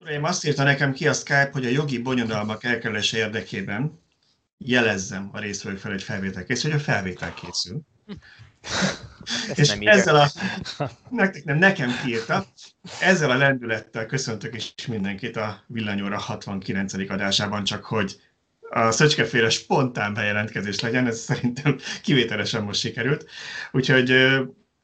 Uraim, azt írta nekem ki a Skype, hogy a jogi bonyodalmak elkerülése érdekében jelezzem a részvevők fel, hogy felvétel készül, hogy a felvétel készül. és nem ezzel a, nektek nem, nekem kiírta, ezzel a lendülettel köszöntök is mindenkit a Villanyóra 69. adásában, csak hogy a szöcskeféle spontán bejelentkezés legyen, ez szerintem kivételesen most sikerült. Úgyhogy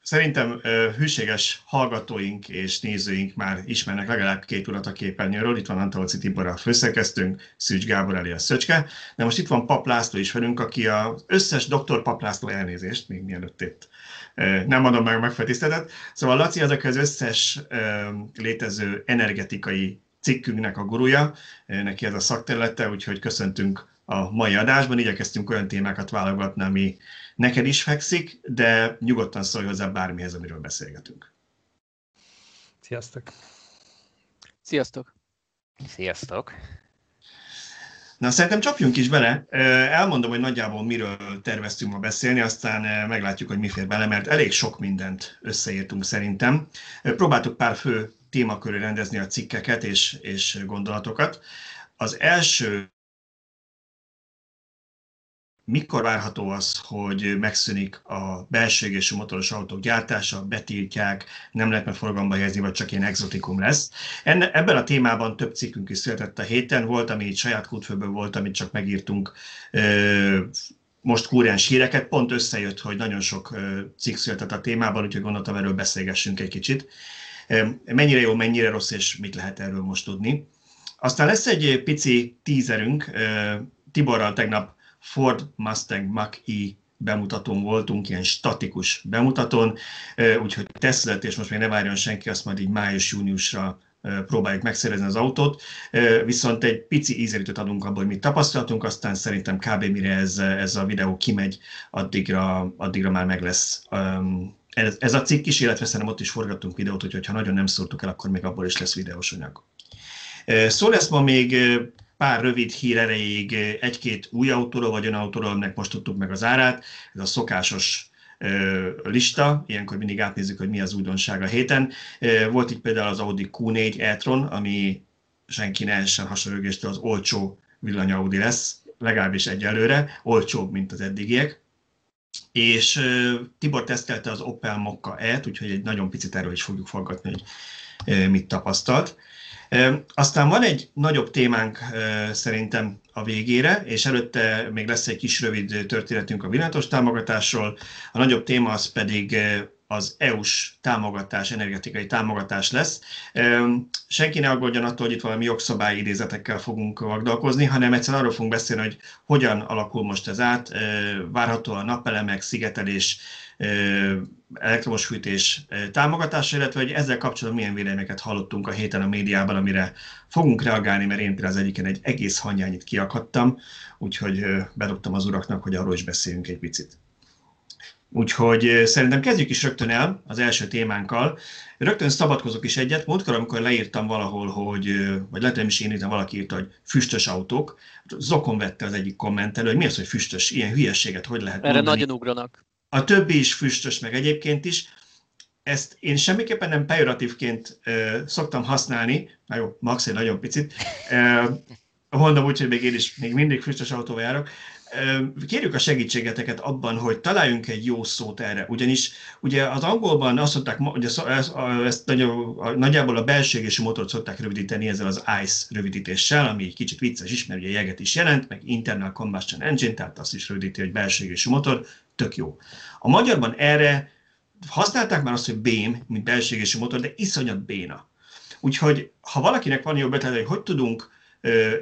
Szerintem hűséges hallgatóink és nézőink már ismernek legalább két urat a képernyőről. Itt van Antolci Tibor a főszerkesztőnk, Szűcs Gábor elé a Szöcske, de most itt van Pap László is velünk, aki az összes doktor Pap László elnézést, még mielőtt itt nem adom meg a megfetisztetet. Szóval Laci azok az összes létező energetikai cikkünknek a gurúja, neki ez a szakterülete, úgyhogy köszöntünk a mai adásban. Igyekeztünk olyan témákat válogatni, ami neked is fekszik, de nyugodtan szólj hozzá bármihez, amiről beszélgetünk. Sziasztok! Sziasztok! Sziasztok! Na, szerintem csapjunk is bele. Elmondom, hogy nagyjából miről terveztünk ma beszélni, aztán meglátjuk, hogy mi fér bele, mert elég sok mindent összeírtunk szerintem. Próbáltuk pár fő témakörre rendezni a cikkeket és, és gondolatokat. Az első mikor várható az, hogy megszűnik a belső égésű motoros autók gyártása, betiltják, nem lehet meg forgalomba helyezni, vagy csak ilyen exotikum lesz. Enne, ebben a témában több cikkünk is született a héten, volt, ami itt saját kútfőből volt, amit csak megírtunk most kúrens híreket, pont összejött, hogy nagyon sok cikk született a témában, úgyhogy gondoltam, erről beszélgessünk egy kicsit. Mennyire jó, mennyire rossz, és mit lehet erről most tudni. Aztán lesz egy pici tízerünk, Tiborral tegnap Ford Mustang Mach-E bemutatón voltunk, ilyen statikus bemutatón, úgyhogy tesztlet, és most még ne várjon senki, azt majd így május-júniusra próbáljuk megszerezni az autót, viszont egy pici ízelítőt adunk abból, hogy mit tapasztaltunk, aztán szerintem kb. mire ez, ez a videó kimegy, addigra, addigra már meg lesz ez, a cikk is, illetve szerintem ott is forgattunk videót, úgyhogy ha nagyon nem szóltuk el, akkor még abból is lesz videós anyag. Szó lesz ma még pár rövid hír erejéig egy-két új autóról vagy olyan autóról, aminek most tudtuk meg az árát. Ez a szokásos lista, ilyenkor mindig átnézzük, hogy mi az újdonság a héten. Volt itt például az Audi Q4 e-tron, ami senki ne essen hasonlógéstől az olcsó villany Audi lesz, legalábbis egyelőre, olcsóbb, mint az eddigiek. És Tibor tesztelte az Opel Mokka E-t, úgyhogy egy nagyon picit erről is fogjuk fogadni, hogy mit tapasztalt. Aztán van egy nagyobb témánk szerintem a végére, és előtte még lesz egy kis rövid történetünk a villanyos támogatásról. A nagyobb téma az pedig az EU-s támogatás, energetikai támogatás lesz. Senki ne aggódjon attól, hogy itt valami jogszabályi idézetekkel fogunk vagdalkozni, hanem egyszerűen arról fogunk beszélni, hogy hogyan alakul most ez át, várható a napelemek, szigetelés, elektromos fűtés támogatása, illetve hogy ezzel kapcsolatban milyen véleményeket hallottunk a héten a médiában, amire fogunk reagálni, mert én például az egyiken egy egész hanyányit kiakadtam, úgyhogy bedobtam az uraknak, hogy arról is beszéljünk egy picit. Úgyhogy szerintem kezdjük is rögtön el az első témánkkal. Rögtön szabadkozok is egyet. Múltkor, amikor leírtam valahol, hogy, vagy lehet, nem is én írtam, valaki írta, hogy füstös autók. Zokon vette az egyik kommentelő, hogy mi az, hogy füstös, ilyen hülyességet hogy lehet Erre mondani. nagyon ugranak. A többi is füstös, meg egyébként is. Ezt én semmiképpen nem pejoratívként uh, szoktam használni, na jó, max egy nagyon picit, uh, mondom úgy, hogy még én is még mindig füstös autóval járok, Kérjük a segítségeteket abban, hogy találjunk egy jó szót erre, ugyanis ugye az angolban azt hogy ezt, ezt nagyjából a belségési motort szokták rövidíteni ezzel az ICE rövidítéssel, ami egy kicsit vicces is, mert ugye jeget is jelent, meg Internal Combustion Engine, tehát azt is rövidíti, hogy belségési motor, tök jó. A magyarban erre használták már azt, hogy BÉM, mint belségési motor, de iszonyat béna. Úgyhogy ha valakinek van jobb ötlete, hogy hogy tudunk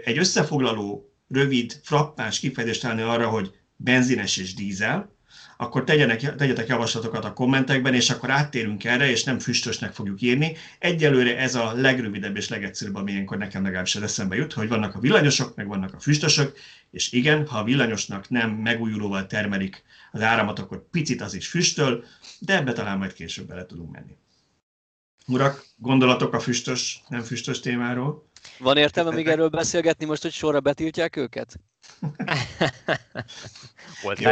egy összefoglaló rövid, frappáns kifejezést találni arra, hogy benzines és dízel, akkor tegyenek, tegyetek javaslatokat a kommentekben, és akkor áttérünk erre, és nem füstösnek fogjuk írni. Egyelőre ez a legrövidebb és legegyszerűbb, ami ilyenkor nekem legalábbis eszembe jut, hogy vannak a villanyosok, meg vannak a füstösök, és igen, ha a villanyosnak nem megújulóval termelik az áramot, akkor picit az is füstöl, de ebbe talán majd később bele tudunk menni. Urak, gondolatok a füstös, nem füstös témáról? Van értelme még erről beszélgetni most, hogy sorra betiltják őket? Volt Jó,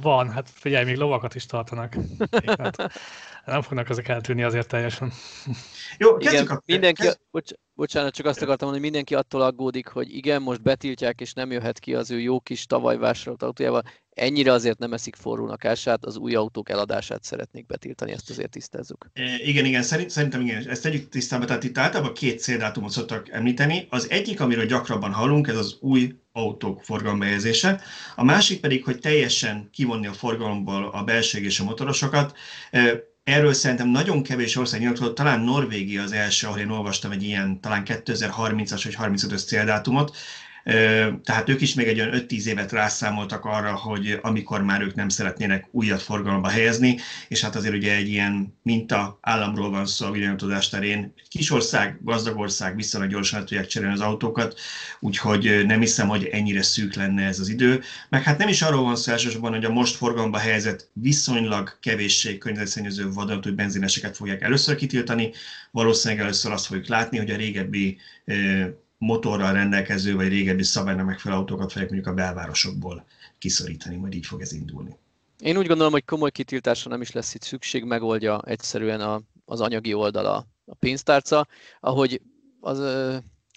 Van, hát figyelj, még lovakat is tartanak. Hát, Nem fognak ezek eltűnni azért teljesen. Jó, Igen, a... mindenki, kezd... bocs, bocsánat, csak azt akartam mondani, hogy mindenki attól aggódik, hogy igen, most betiltják, és nem jöhet ki az ő jó kis tavaly vásárolt autójával. Ennyire azért nem eszik forrónak ását, az új autók eladását szeretnék betiltani, ezt azért tisztázzuk. Igen, igen, szerint, szerintem igen, ezt tegyük tisztába, tehát itt általában két céldátumot szoktak említeni. Az egyik, amiről gyakrabban hallunk, ez az új autók forgalombehelyezése. A másik pedig, hogy teljesen kivonni a forgalomból a belső és a motorosokat. Erről szerintem nagyon kevés ország nyilatkozott, talán Norvégia az első, ahol én olvastam egy ilyen talán 2030-as vagy 35-ös céldátumot, tehát ők is még egy olyan 5-10 évet rászámoltak arra, hogy amikor már ők nem szeretnének újat forgalomba helyezni, és hát azért ugye egy ilyen minta államról van szó a videótudás terén. Egy kis ország, gazdag ország viszonylag gyorsan tudják cserélni az autókat, úgyhogy nem hiszem, hogy ennyire szűk lenne ez az idő. Meg hát nem is arról van szó elsősorban, hogy a most forgalomba helyezett viszonylag kevéssé környezetszennyező vadonatúj benzineseket fogják először kitiltani, valószínűleg először azt fogjuk látni, hogy a régebbi motorral rendelkező, vagy régebbi szabálynak megfelelő autókat fogják mondjuk a belvárosokból kiszorítani, majd így fog ez indulni. Én úgy gondolom, hogy komoly kitiltásra nem is lesz itt szükség, megoldja egyszerűen a, az anyagi oldala a pénztárca, ahogy az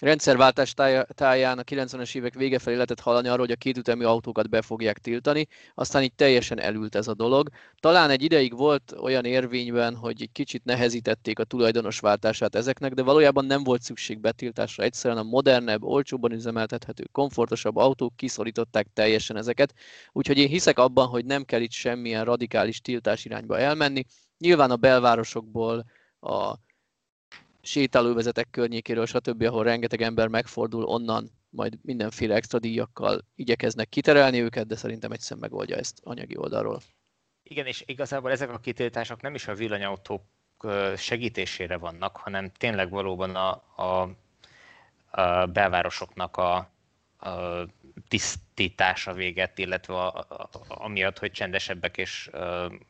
rendszerváltás táján a 90-es évek vége felé lehetett hallani arról, hogy a kétütemű autókat be fogják tiltani, aztán így teljesen elült ez a dolog. Talán egy ideig volt olyan érvényben, hogy egy kicsit nehezítették a tulajdonos váltását ezeknek, de valójában nem volt szükség betiltásra. Egyszerűen a modernebb, olcsóban üzemeltethető, komfortosabb autók kiszorították teljesen ezeket. Úgyhogy én hiszek abban, hogy nem kell itt semmilyen radikális tiltás irányba elmenni. Nyilván a belvárosokból a sétálóvezetek környékéről, stb., ahol rengeteg ember megfordul, onnan majd mindenféle extra díjakkal igyekeznek kiterelni őket, de szerintem egyszer megoldja ezt anyagi oldalról. Igen, és igazából ezek a kitiltások nem is a villanyautók segítésére vannak, hanem tényleg valóban a, a, a belvárosoknak a, a tisztítása véget, illetve a, a, amiatt, hogy csendesebbek és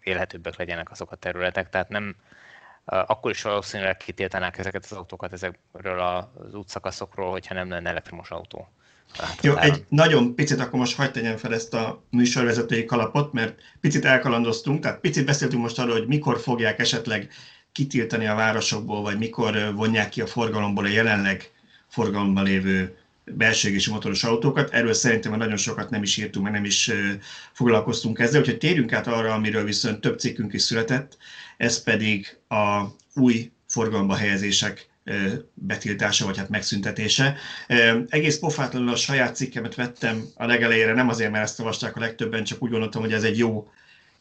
élhetőbbek legyenek azok a területek. Tehát nem, akkor is valószínűleg kitiltanák ezeket az autókat ezekről az útszakaszokról, hogyha nem lenne elektromos autó. Hát, Jó, egy nagyon picit akkor most hagyd tegyem fel ezt a műsorvezetői kalapot, mert picit elkalandoztunk, tehát picit beszéltünk most arról, hogy mikor fogják esetleg kitiltani a városokból, vagy mikor vonják ki a forgalomból a jelenleg forgalomban lévő belségési motoros autókat. Erről szerintem nagyon sokat nem is írtunk, meg nem is foglalkoztunk ezzel, úgyhogy térjünk át arra, amiről viszont több cikkünk is született, ez pedig a új forgalomba helyezések betiltása, vagy hát megszüntetése. Egész pofátlanul a saját cikkemet vettem a legelejére, nem azért, mert ezt olvasták a legtöbben, csak úgy gondoltam, hogy ez egy jó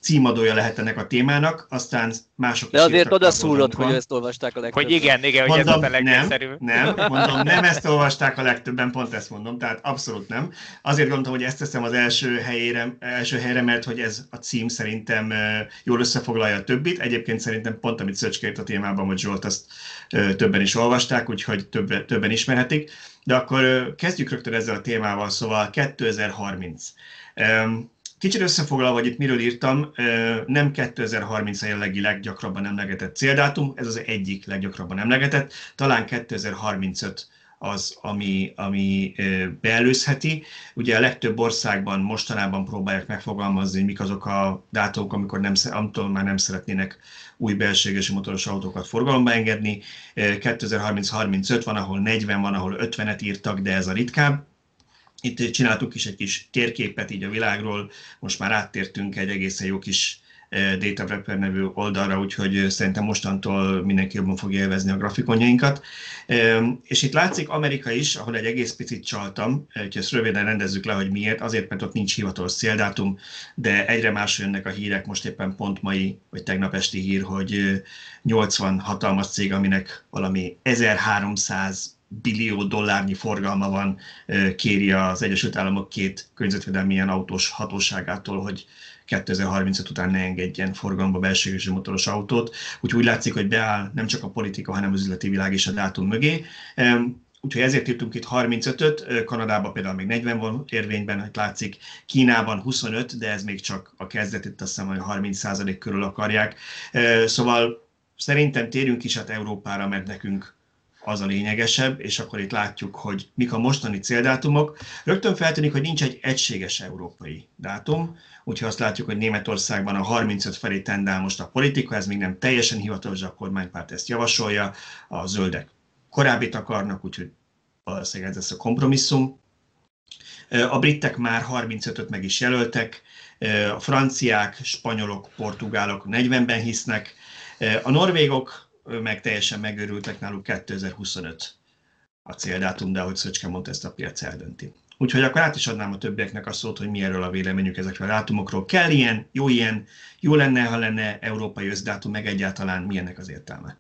címadója lehet ennek a témának, aztán mások De azért oda szúrod, hogy ezt olvasták a legtöbben. Hogy igen, igen, hogy mondom, ez a legegyszerűbb. Nem, nem, mondom, nem ezt olvasták a legtöbben, pont ezt mondom, tehát abszolút nem. Azért gondoltam, hogy ezt teszem az első helyére, első helyre, mert hogy ez a cím szerintem jól összefoglalja a többit. Egyébként szerintem pont, amit Szöcskért a témában, hogy Zsolt, azt többen is olvasták, úgyhogy többen, többen ismerhetik. De akkor kezdjük rögtön ezzel a témával, szóval 2030. Kicsit összefoglalva, hogy itt miről írtam, nem 2030 a jellegi leggyakrabban emlegetett céldátum, ez az egyik leggyakrabban emlegetett, talán 2035 az, ami, ami beelőzheti. Ugye a legtöbb országban mostanában próbálják megfogalmazni, hogy mik azok a dátumok, amikor nem, amitől már nem szeretnének új belséges motoros autókat forgalomba engedni. 2030-35 van, ahol 40 van, ahol 50-et írtak, de ez a ritkább. Itt csináltuk is egy kis térképet így a világról, most már áttértünk egy egészen jó kis eh, Data Prepper nevű oldalra, úgyhogy eh, szerintem mostantól mindenki jobban fogja élvezni a grafikonjainkat. És itt látszik Amerika is, ahol egy egész picit csaltam, úgyhogy ezt röviden rendezzük le, hogy miért. Azért, mert ott nincs hivatalos céldátum, de egyre más jönnek a hírek, most éppen pont mai, vagy tegnap esti hír, hogy 80 hatalmas cég, aminek valami 1300 billió dollárnyi forgalma van, kéri az Egyesült Államok két környezetvédelmi ilyen autós hatóságától, hogy 2035 után ne engedjen forgalomba belső motoros autót. Úgyhogy úgy látszik, hogy beáll nem csak a politika, hanem az üzleti világ is a dátum mögé. Úgyhogy ezért írtunk itt 35-öt, Kanadában például még 40 van érvényben, hogy látszik, Kínában 25, de ez még csak a kezdet, itt azt hiszem, hogy 30 körül akarják. Szóval szerintem térjünk is át Európára, mert nekünk az a lényegesebb, és akkor itt látjuk, hogy mik a mostani céldátumok. Rögtön feltűnik, hogy nincs egy egységes európai dátum, úgyhogy azt látjuk, hogy Németországban a 35 felé tendál most a politika, ez még nem teljesen hivatalos, a kormánypárt ezt javasolja, a zöldek korábbit akarnak, úgyhogy valószínűleg ez lesz a kompromisszum. A britek már 35-öt meg is jelöltek, a franciák, spanyolok, portugálok 40-ben hisznek, a norvégok meg teljesen megőrültek náluk 2025 a céldátum, de ahogy Szöcske mondta, ezt a piac eldönti. Úgyhogy akkor át is adnám a többieknek a szót, hogy mi erről a véleményük ezekről a dátumokról. Kell ilyen, jó ilyen, jó lenne, ha lenne európai összdátum, meg egyáltalán milyennek az értelme.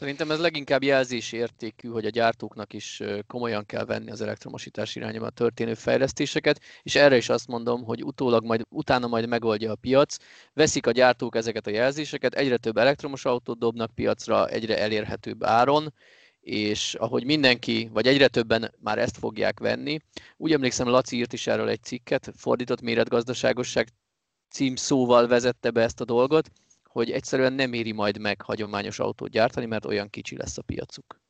Szerintem ez leginkább jelzési értékű, hogy a gyártóknak is komolyan kell venni az elektromosítás irányába történő fejlesztéseket, és erre is azt mondom, hogy utólag majd, utána majd megoldja a piac. Veszik a gyártók ezeket a jelzéseket, egyre több elektromos autót dobnak piacra, egyre elérhetőbb áron, és ahogy mindenki, vagy egyre többen már ezt fogják venni. Úgy emlékszem, Laci írt is erről egy cikket, fordított méretgazdaságosság címszóval vezette be ezt a dolgot, hogy egyszerűen nem éri majd meg hagyományos autót gyártani, mert olyan kicsi lesz a piacuk.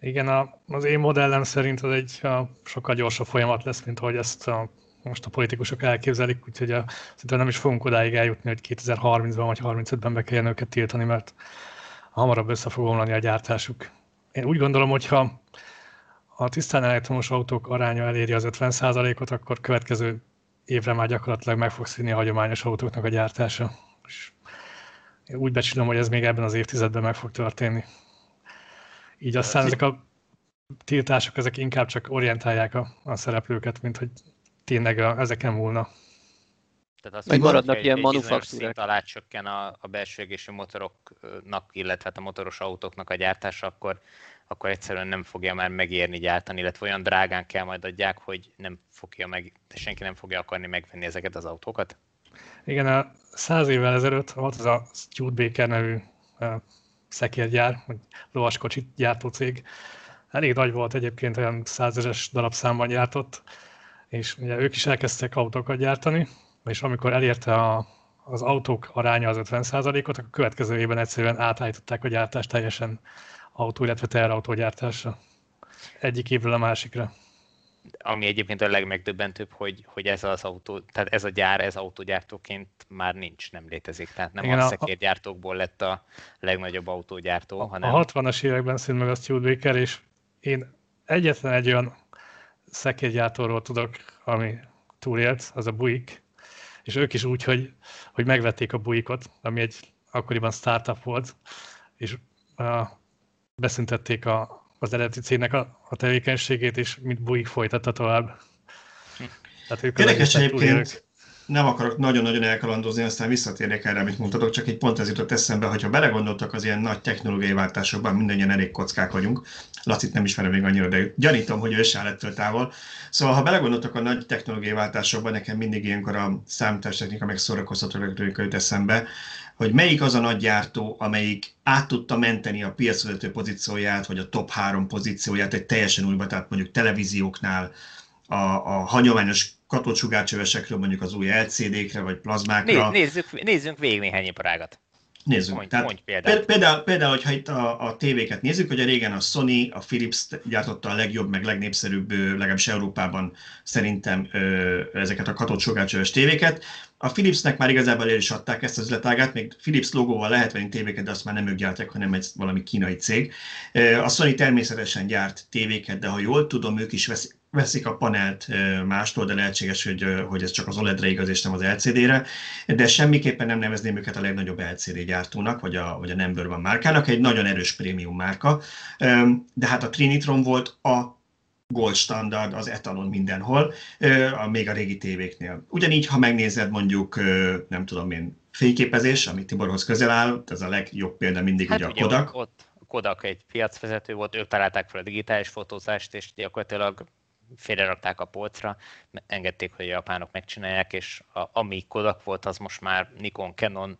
Igen, a, az én modellem szerint ez egy a, sokkal gyorsabb folyamat lesz, mint ahogy ezt a, most a politikusok elképzelik, úgyhogy a, szerintem nem is fogunk odáig eljutni, hogy 2030-ban vagy 35-ben be kelljen őket tiltani, mert hamarabb össze fog omlani a gyártásuk. Én úgy gondolom, hogy ha a tisztán elektromos autók aránya eléri az 50%-ot, akkor következő évre már gyakorlatilag meg fog színni a hagyományos autóknak a gyártása. És úgy becsülöm, hogy ez még ebben az évtizedben meg fog történni. Így aztán ezek a tiltások, ezek inkább csak orientálják a, a szereplőket, mint hogy tényleg a, ezeken múlna. Tehát azt mondom, maradnak hogy ilyen egy manufaktúrák. alá csökken a, a belső égésű motoroknak, illetve hát a motoros autóknak a gyártása, akkor, akkor egyszerűen nem fogja már megérni gyártani, illetve olyan drágán kell majd adják, hogy nem fogja meg, senki nem fogja akarni megvenni ezeket az autókat. Igen, a száz évvel ezelőtt volt az a Studebaker nevű uh, szekérgyár, vagy lovaskocsit gyártó cég. Elég nagy volt egyébként, olyan százeres darabszámban gyártott, és ugye ők is elkezdtek autókat gyártani, és amikor elérte a, az autók aránya az 50%-ot, akkor a következő évben egyszerűen átállították a gyártást teljesen autó, illetve teherautógyártásra. Egyik évről a másikra. Ami egyébként a legmegdöbbentőbb, hogy, hogy ez az autó, tehát ez a gyár, ez autógyártóként már nincs, nem létezik. Tehát nem Igen, a a- szekérgyártókból lett a legnagyobb autógyártó, hanem A 60-as években szűnt meg a Studebaker, és én egyetlen egy olyan szekérgyártóról tudok, ami túlélt, az a Buick, és ők is úgy, hogy, hogy megvették a Buickot, ami egy akkoriban startup volt, és uh, beszüntették a, az eredeti cégnek a, a tevékenységét, és mint Buick folytatta tovább. Tehát ők Érdekes egyébként, nem akarok nagyon-nagyon elkalandozni, aztán visszatérnék erre, amit mondtatok, csak egy pont ez jutott eszembe, hogyha belegondoltak az ilyen nagy technológiai váltásokban, mindannyian elég kockák vagyunk. Lacit nem ismerem még annyira, de gyanítom, hogy ő se áll ettől távol. Szóval, ha belegondoltak a nagy technológiai váltásokban, nekem mindig ilyenkor a számítástechnika meg szórakoztató jut eszembe, hogy melyik az a nagy gyártó, amelyik át tudta menteni a piacvezető pozícióját, vagy a top három pozícióját egy teljesen újba, tehát mondjuk televízióknál, a, a hagyományos katócsugárcsövesekről mondjuk az új LCD-kre vagy plazmákra. Néz, nézzük, nézzünk végig néhány iparágat. Nézzük. Mondj, Tehát mondj példát. Péld- Például, például, hogyha itt a, a tévéket nézzük, hogy a régen a Sony, a Philips gyártotta a legjobb, meg legnépszerűbb, legalábbis Európában szerintem ö, ezeket a katócsugárcsöves tévéket. A Philipsnek már igazából el is adták ezt az üzletágát, még Philips logóval lehet venni tévéket, de azt már nem ők gyártják, hanem egy valami kínai cég. A Sony természetesen gyárt tévéket, de ha jól tudom, ők is veszik, veszik a panelt mástól, de lehetséges, hogy, hogy ez csak az OLED-re igaz, és nem az LCD-re, de semmiképpen nem nevezném őket a legnagyobb LCD gyártónak, vagy a, vagy a Number One márkának, egy nagyon erős prémium márka, de hát a Trinitron volt a gold standard, az etalon mindenhol, még a régi tévéknél. Ugyanígy, ha megnézed mondjuk, nem tudom én, fényképezés, ami Tiborhoz közel áll, ez a legjobb példa mindig Hát ugye a Kodak. Ott, a Kodak egy piacvezető volt, ők találták fel a digitális fotózást, és gyakorlatilag félrerakták a polcra, engedték, hogy a japánok megcsinálják, és a, ami Kodak volt, az most már Nikon, Canon,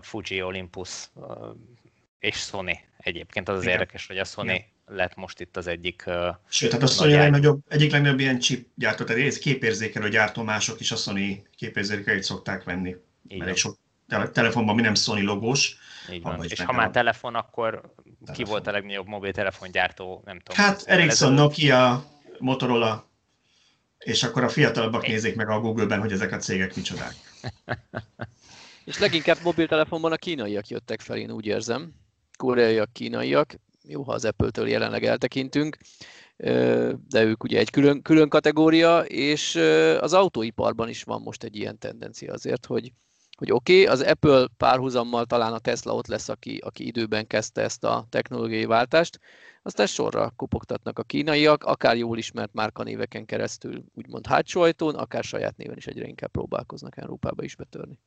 Fuji, Olympus és Sony. Egyébként az az Igen. érdekes, hogy a Sony Igen. Lett most itt az egyik Sőt, hát a Sony a legnagyobb, egyik legnagyobb ilyen chip gyártó, tehát ez képérzékelő gyártó, mások is a Sony képérzékelőit szokták venni. így Elég van. sok telefonban mi nem Sony logós. Így van. És ha már telefon, akkor telefon. ki volt a legnagyobb mobiltelefongyártó, nem tudom. Hát Ericsson, Nokia, Motorola, és akkor a fiatalabbak nézzék meg a Google-ben, hogy ezek a cégek micsodák. és leginkább mobiltelefonban a kínaiak jöttek fel, én úgy érzem. Koreaiak, kínaiak. Jó, ha az Apple-től jelenleg eltekintünk de ők ugye egy külön, külön kategória, és az autóiparban is van most egy ilyen tendencia azért, hogy, hogy oké, okay, az Apple párhuzammal talán a Tesla ott lesz, aki, aki időben kezdte ezt a technológiai váltást, aztán sorra kopogtatnak a kínaiak, akár jól ismert márkanéveken keresztül, úgymond hátsó ajtón, akár saját néven is egyre inkább próbálkoznak Európába is betörni.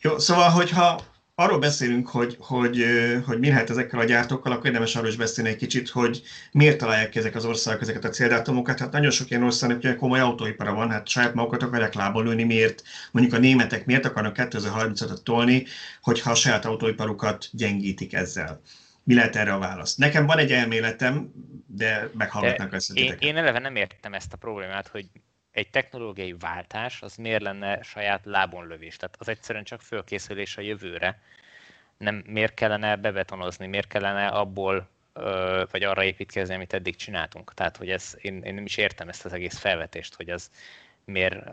Jó, szóval, hogyha arról beszélünk, hogy, hogy, hogy mi lehet ezekkel a gyártókkal, akkor érdemes arról is beszélni egy kicsit, hogy miért találják ki ezek az országok ezeket a céldátumokat. Hát nagyon sok ilyen országnak ugye komoly autóipara van, hát saját magukat akarják lából lőni, miért mondjuk a németek miért akarnak 2030-at tolni, hogyha a saját autóiparukat gyengítik ezzel. Mi lehet erre a válasz? Nekem van egy elméletem, de meghallgatnak ezt a én, én eleve nem értem ezt a problémát, hogy egy technológiai váltás az miért lenne saját lábonlövés? Tehát az egyszerűen csak fölkészülés a jövőre. Nem, miért kellene bebetonozni, miért kellene abból vagy arra építkezni, amit eddig csináltunk. Tehát, hogy ez, én, én nem is értem ezt az egész felvetést, hogy az miért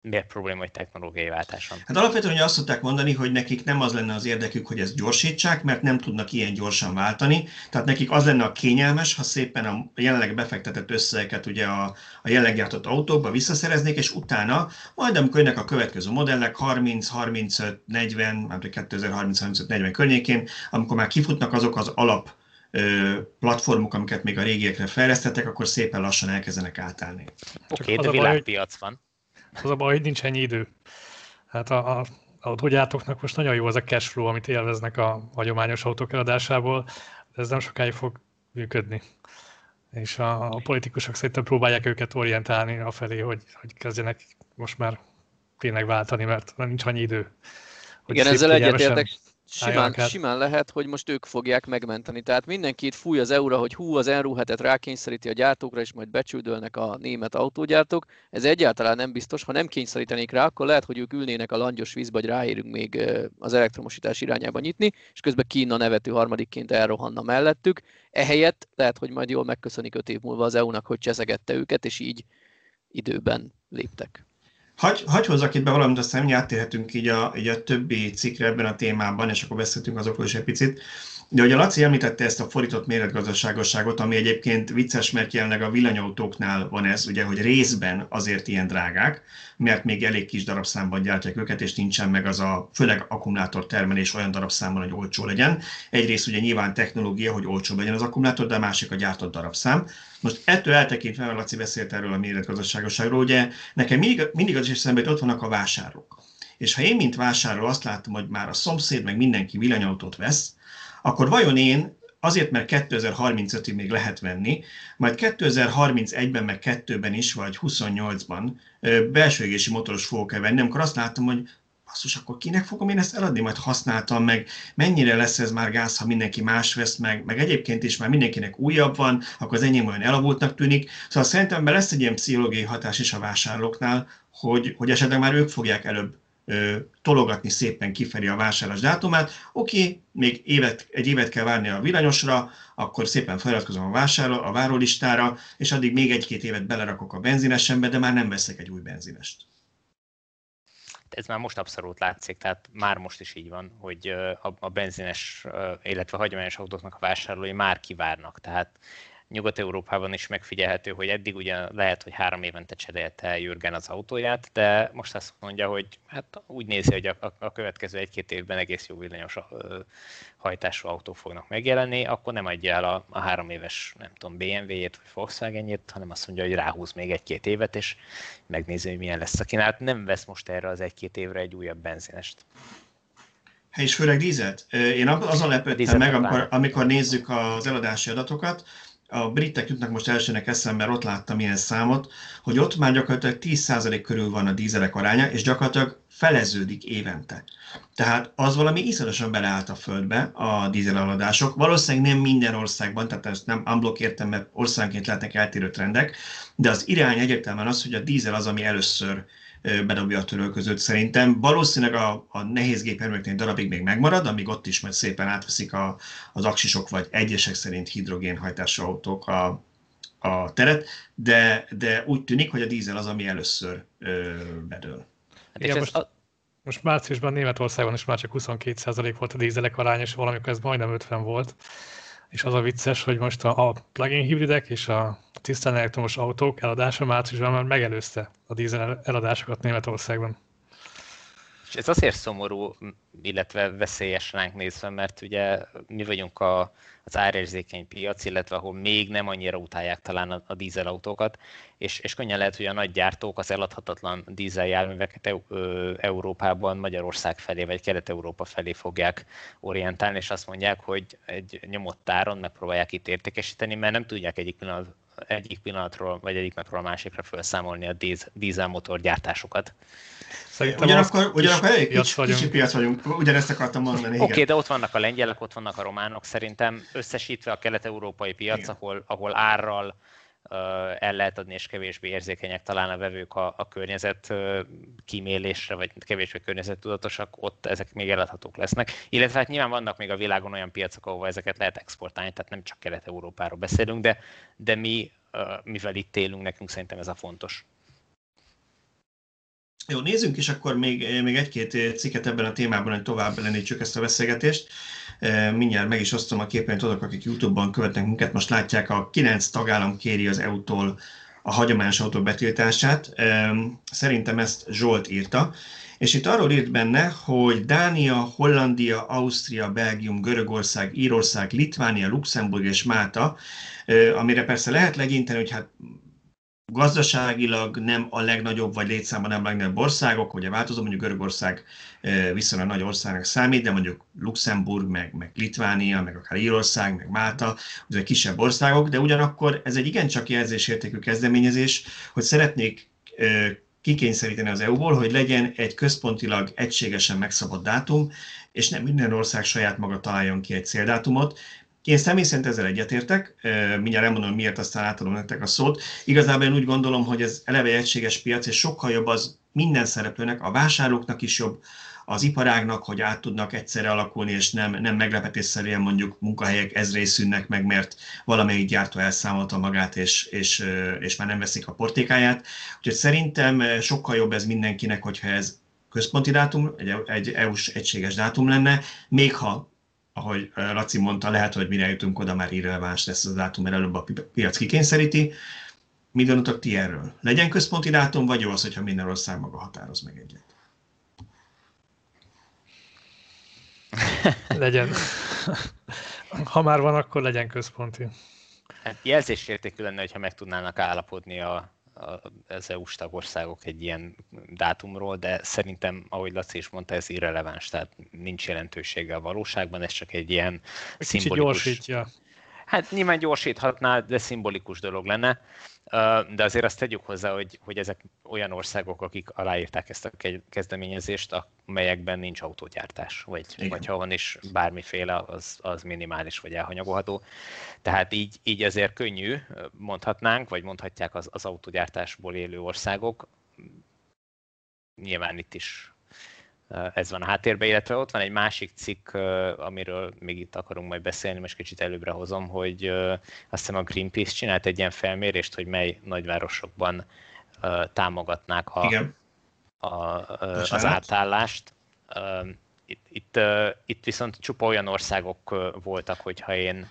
miért probléma egy technológiai váltáson? Hát alapvetően hogy azt szokták mondani, hogy nekik nem az lenne az érdekük, hogy ezt gyorsítsák, mert nem tudnak ilyen gyorsan váltani. Tehát nekik az lenne a kényelmes, ha szépen a jelenleg befektetett összegeket ugye a, a jelenleg gyártott autókba visszaszereznék, és utána, majd amikor jönnek a következő modellek, 30, 35, 40, nem 2030, 35, 40 környékén, amikor már kifutnak azok az alap platformok, amiket még a régiekre fejlesztettek, akkor szépen lassan elkezdenek átállni. Oké, okay, de világpiac van. Az a baj, hogy nincs ennyi idő. Hát a, a autógyártóknak most nagyon jó az a cash flow, amit élveznek a hagyományos autók eladásából, de ez nem sokáig fog működni. És a, a politikusok szerintem próbálják őket orientálni afelé, hogy, hogy kezdjenek most már tényleg váltani, mert nincs annyi idő. Igen, ezzel egyetértek simán, simán lehet, hogy most ők fogják megmenteni. Tehát mindenki itt fúj az eura, hogy hú, az enruhetet rákényszeríti a gyártókra, és majd becsődölnek a német autógyártók. Ez egyáltalán nem biztos. Ha nem kényszerítenék rá, akkor lehet, hogy ők ülnének a langyos vízbe, hogy ráérünk még az elektromosítás irányába nyitni, és közben Kína nevető harmadikként elrohanna mellettük. Ehelyett lehet, hogy majd jól megköszönik öt év múlva az EU-nak, hogy cseszegette őket, és így időben léptek. Hagy, hagy hozzak itt be valamit, aztán áttérhetünk így a, így a többi cikkre ebben a témában, és akkor beszéltünk azokról is egy picit. De a Laci említette ezt a fordított méretgazdaságosságot, ami egyébként vicces, mert jelenleg a villanyautóknál van ez, ugye, hogy részben azért ilyen drágák, mert még elég kis darabszámban gyártják őket, és nincsen meg az a, főleg akkumulátor termelés olyan darabszámban, hogy olcsó legyen. Egyrészt ugye nyilván technológia, hogy olcsó legyen az akkumulátor, de a másik a gyártott darabszám. Most ettől eltekintve, mert Laci beszélt erről a méretgazdaságosságról, ugye nekem mindig, mindig az is eszembe, hogy ott vannak a vásárok. És ha én, mint vásárló azt látom, hogy már a szomszéd meg mindenki villanyautót vesz, akkor vajon én azért, mert 2035-ig még lehet venni, majd 2031-ben, meg 2-ben is, vagy 28-ban belső égési motoros fogok -e venni, amikor azt látom, hogy basszus, akkor kinek fogom én ezt eladni, majd használtam meg, mennyire lesz ez már gáz, ha mindenki más vesz meg, meg egyébként is már mindenkinek újabb van, akkor az enyém olyan elavultnak tűnik. Szóval szerintem be lesz egy ilyen pszichológiai hatás is a vásárlóknál, hogy, hogy esetleg már ők fogják előbb tologatni szépen kifelé a vásárlás dátumát. Oké, még évet, egy évet kell várni a villanyosra, akkor szépen feliratkozom a, vásárló, a várólistára, és addig még egy-két évet belerakok a benzinesembe, de már nem veszek egy új benzinest. Ez már most abszolút látszik, tehát már most is így van, hogy a benzines, illetve hagyományos autóknak a vásárlói már kivárnak. Tehát Nyugat-Európában is megfigyelhető, hogy eddig ugye lehet, hogy három évente cserélte Jürgen az autóját, de most azt mondja, hogy hát úgy nézi, hogy a, a következő egy-két évben egész jó villanyos hajtású autók fognak megjelenni, akkor nem adja el a, a három éves, nem tudom, BMW-jét vagy Volkswagen-jét, hanem azt mondja, hogy ráhúz még egy-két évet, és megnézi, hogy milyen lesz a kínálat. Nem vesz most erre az egy-két évre egy újabb benzinest. És főleg dízelt. Én azon lepődtem meg, amikor, amikor nézzük az eladási adatokat, a britek jutnak most elsőnek eszembe, mert ott láttam ilyen számot, hogy ott már gyakorlatilag 10% körül van a dízelek aránya, és gyakorlatilag feleződik évente. Tehát az valami iszonyatosan beleállt a földbe a dízelaladások. Valószínűleg nem minden országban, tehát ezt nem unblock értem, mert országként lehetnek eltérő trendek, de az irány egyértelműen az, hogy a dízel az, ami először bedobja a törölközőt szerintem. Valószínűleg a, a nehéz gépjárműveknél darabig még megmarad, amíg ott is majd szépen átveszik a, az aksisok, vagy egyesek szerint hidrogénhajtású autók a, a teret, de, de úgy tűnik, hogy a dízel az, ami először ö, bedől. Hát Igen, most, a... most márciusban Németországban is már csak 22% volt a dízelek arány, és valamikor ez majdnem 50 volt. És az a vicces, hogy most a, a plug-in hibridek és a tisztán elektromos autók eladása márciusban már megelőzte a dízel eladásokat Németországban. És ez azért szomorú, illetve veszélyes ránk nézve, mert ugye mi vagyunk a, az árérzékeny piac, illetve ahol még nem annyira utálják talán a, a dízelautókat, és, és könnyen lehet, hogy a nagy gyártók az eladhatatlan dízeljárműveket Európában, Magyarország felé, vagy Kelet-Európa felé fogják orientálni, és azt mondják, hogy egy nyomott áron megpróbálják itt értékesíteni, mert nem tudják egyik pillanat, egyik pillanatról, vagy egyik napról a másikra felszámolni a dízelmotor gyártásokat. Szerintem ugyanakkor, ugyanakkor egy kicsi, vagyunk. kicsi piac vagyunk, ugyanezt akartam mondani. Oké, okay, de ott vannak a lengyelek, ott vannak a románok, szerintem összesítve a kelet-európai piac, ahol, ahol árral el lehet adni, és kevésbé érzékenyek talán a vevők a, a környezet kímélésre, vagy kevésbé környezettudatosak, ott ezek még eladhatók lesznek. Illetve hát nyilván vannak még a világon olyan piacok, ahol ezeket lehet exportálni, tehát nem csak Kelet-Európáról beszélünk, de, de mi, mivel itt élünk, nekünk szerintem ez a fontos. Jó, nézzünk is akkor még, még egy-két cikket ebben a témában, hogy tovább lenítsük ezt a beszélgetést. E, mindjárt meg is osztom a képen, azok, akik YouTube-ban követnek minket, most látják, a kilenc tagállam kéri az EU-tól a hagyományos autó betiltását. Szerintem ezt Zsolt írta. És itt arról írt benne, hogy Dánia, Hollandia, Ausztria, Belgium, Görögország, Írország, Litvánia, Luxemburg és Máta, amire persze lehet legyinteni, hogy hát gazdaságilag nem a legnagyobb, vagy létszámban nem a legnagyobb országok, ugye változó, mondjuk Görögország viszonylag nagy országnak számít, de mondjuk Luxemburg, meg, meg Litvánia, meg akár Írország, meg Málta, ugye kisebb országok, de ugyanakkor ez egy igencsak jelzésértékű kezdeményezés, hogy szeretnék kikényszeríteni az EU-ból, hogy legyen egy központilag egységesen megszabott dátum, és nem minden ország saját maga találjon ki egy céldátumot, én személy szerint ezzel egyetértek, mindjárt elmondom, miért aztán átadom nektek a szót. Igazából én úgy gondolom, hogy ez eleve egységes piac, és sokkal jobb az minden szereplőnek, a vásárlóknak is jobb, az iparágnak, hogy át tudnak egyszerre alakulni, és nem, nem meglepetésszerűen mondjuk munkahelyek ezré szűnnek meg, mert valamelyik gyártó elszámolta magát, és, és, és már nem veszik a portékáját. Úgyhogy szerintem sokkal jobb ez mindenkinek, hogyha ez központi dátum, egy, egy EU-s egységes dátum lenne, még ha ahogy Laci mondta, lehet, hogy mire jutunk oda, már irreleváns lesz az dátum, mert előbb a piac kikényszeríti. Mi gondoltok ti erről? Legyen központi dátum, vagy jó az, hogyha minden ország maga határoz meg egyet? legyen. Ha már van, akkor legyen központi. Hát jelzésértékű lenne, hogyha meg tudnának állapodni a, az EU-s tagországok egy ilyen dátumról, de szerintem, ahogy Laci is mondta, ez irreleváns, tehát nincs jelentősége a valóságban, ez csak egy ilyen egy szimbolikus... gyorsítja. Hát nyilván gyorsíthatná, de szimbolikus dolog lenne. De azért azt tegyük hozzá, hogy, hogy ezek olyan országok, akik aláírták ezt a kezdeményezést, amelyekben nincs autógyártás, vagy, vagy ha van is bármiféle, az, az minimális vagy elhanyagolható. Tehát így, így ezért könnyű, mondhatnánk, vagy mondhatják az, az autógyártásból élő országok. Nyilván itt is ez van a háttérben, illetve ott van egy másik cikk, amiről még itt akarunk majd beszélni, most kicsit előbbre hozom, hogy azt hiszem a Greenpeace csinált egy ilyen felmérést, hogy mely nagyvárosokban támogatnák a, Igen. a, az átállást. Itt, itt, itt viszont csupa olyan országok voltak, hogyha én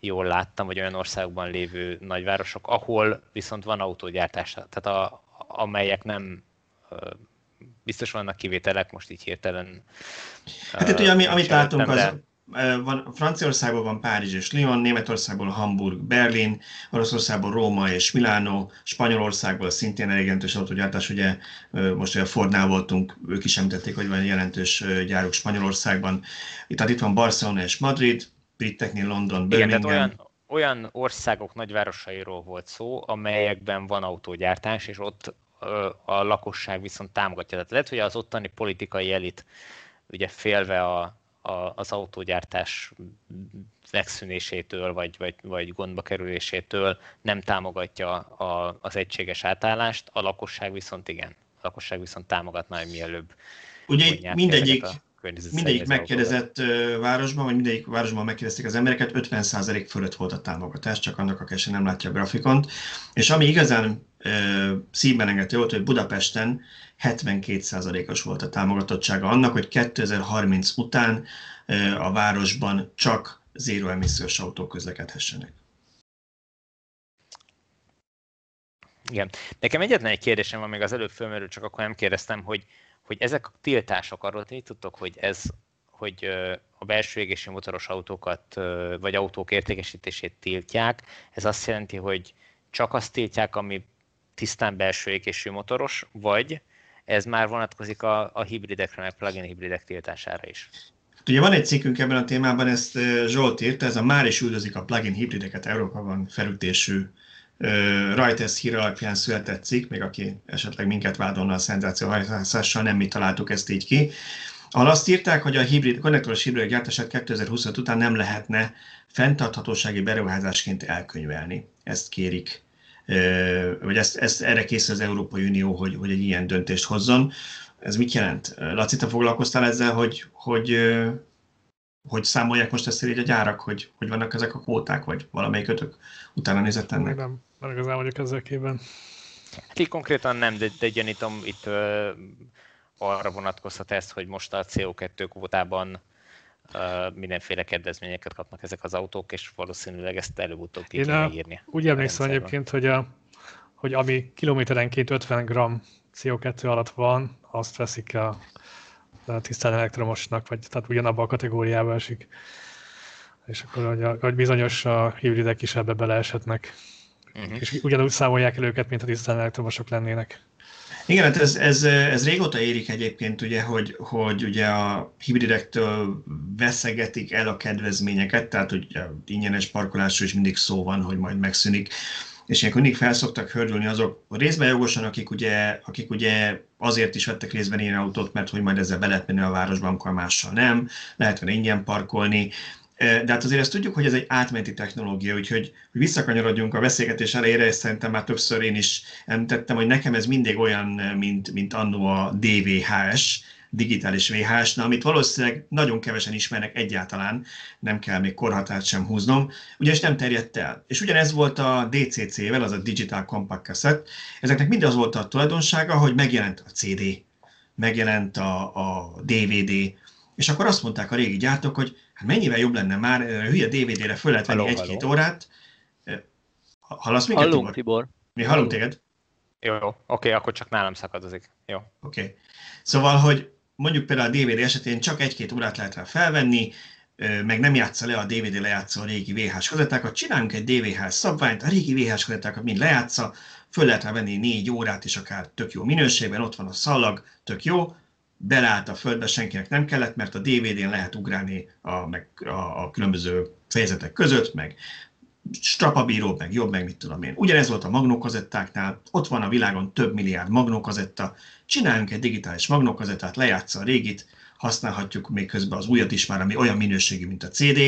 jól láttam, vagy olyan országokban lévő nagyvárosok, ahol viszont van autógyártás, tehát a, amelyek nem biztos vannak kivételek, most így hirtelen. Hát itt ugye, ami, amit látunk, az, van, Franciaországban van Párizs és Lyon, Németországból Hamburg, Berlin, Oroszországból Róma és Milánó, Spanyolországból szintén elég jelentős autógyártás, ugye most a Fordnál voltunk, ők is említették, hogy van jelentős gyáruk Spanyolországban. Itt, itt van Barcelona és Madrid, briteknél London, Birmingham. Igen, olyan, olyan országok nagyvárosairól volt szó, amelyekben van autógyártás, és ott a lakosság viszont támogatja. Tehát lehet, hogy az ottani politikai elit ugye félve a, a, az autógyártás megszűnésétől, vagy, vagy, vagy gondba kerülésétől nem támogatja a, az egységes átállást, a lakosság viszont igen. A lakosság viszont támogatná, hogy mielőbb Ugye mindegyik, mindegyik megkérdezett autókat. városban, vagy mindegyik városban megkérdezték az embereket, 50% fölött volt a támogatás, csak annak, aki sem nem látja a grafikont. És ami igazán szívben engedő volt, hogy Budapesten 72%-os volt a támogatottsága annak, hogy 2030 után a városban csak zéro emissziós autók közlekedhessenek. Igen. Nekem egyetlen egy kérdésem van, még az előbb fölmerül, csak akkor nem kérdeztem, hogy, hogy ezek a tiltások, arról ti tudtok, hogy ez hogy a belső égési motoros autókat, vagy autók értékesítését tiltják. Ez azt jelenti, hogy csak azt tiltják, ami tisztán belső égésű motoros, vagy ez már vonatkozik a, a hibridekre, meg plug-in hibridek tiltására is? Ugye van egy cikkünk ebben a témában, ezt Zsolt írta, ez a már is üldözik a plug-in hibrideket Európában felütésű Reuters hír alapján született cikk, még aki esetleg minket vádolna a szenzációhajtással, nem mi találtuk ezt így ki, ahol azt írták, hogy a hibrid, konnektoros hibrid gyártását 2025 után nem lehetne fenntarthatósági beruházásként elkönyvelni. Ezt kérik, vagy ezt, ezt erre készül az Európai Unió, hogy, hogy egy ilyen döntést hozzon. Ez mit jelent? Laci, te foglalkoztál ezzel, hogy, hogy, hogy számolják most ezt így a gyárak, hogy, hogy vannak ezek a kvóták, vagy valamelyik ötök utána nézett ennek? Nem, nem igazán vagyok ezzel képben. Hát így konkrétan nem, de, de gyanítom itt ö, arra vonatkozhat ez, hogy most a CO2 kvótában ö, mindenféle kedvezményeket kapnak ezek az autók, és valószínűleg ezt előbb-utóbb ki kéne írni. Úgy emlékszem egyébként, hogy, a, hogy ami kilométerenként 50 g CO2 alatt van, azt veszik a, a tisztán elektromosnak, vagy tehát ugyanabban a kategóriába esik. És akkor, hogy, hogy bizonyos a hibridek is ebbe beleeshetnek. Uh-huh. És ugyanúgy számolják el őket, mint a tisztán elektromosok lennének. Igen, hát ez, ez, ez régóta érik egyébként, ugye, hogy, hogy ugye a hibridektől veszegetik el a kedvezményeket, tehát hogy ingyenes parkolásról is mindig szó van, hogy majd megszűnik és ilyenkor mindig felszoktak hördülni azok részben jogosan, akik ugye, akik ugye azért is vettek részben ilyen autót, mert hogy majd ezzel be lehet menni a városban, amikor mással nem, lehet vele ingyen parkolni, de hát azért ezt tudjuk, hogy ez egy átmeneti technológia, úgyhogy hogy visszakanyarodjunk a beszélgetés elejére, és szerintem már többször én is említettem, hogy nekem ez mindig olyan, mint, mint annó a DVHS, digitális VHS, na, amit valószínűleg nagyon kevesen ismernek egyáltalán, nem kell még korhatárt sem húznom, ugyanis nem terjedt el. És ugyanez volt a DCC-vel, az a Digital Compact Cassette, ezeknek mind az volt a tulajdonsága, hogy megjelent a CD, megjelent a, a DVD, és akkor azt mondták a régi gyártók, hogy hát mennyivel jobb lenne már, a hülye DVD-re föl lehet venni egy-két órát. Hallasz minket, Hallunk, Tibor? Tibor. Mi hallunk téged? Jó, jó. Oké, akkor csak nálam szakadozik. Jó. Oké. Okay. Szóval, hogy mondjuk például a DVD esetén csak egy-két órát lehet rá felvenni, meg nem játsza le a DVD lejátszó a régi VHS kazettákat, csinálunk egy DVH szabványt, a régi VHS kazettákat mind lejátsza, föl lehet rá venni négy órát is akár tök jó minőségben, ott van a szalag, tök jó, beleállt a földbe, senkinek nem kellett, mert a DVD-n lehet ugrálni a, meg a, a különböző fejezetek között, meg strapabíró, meg jobb, meg mit tudom én. Ugyanez volt a magnókazettáknál, ott van a világon több milliárd magnókazetta, csináljunk egy digitális magnókazettát, lejátsza a régit, használhatjuk még közben az újat is már, ami olyan minőségű, mint a CD.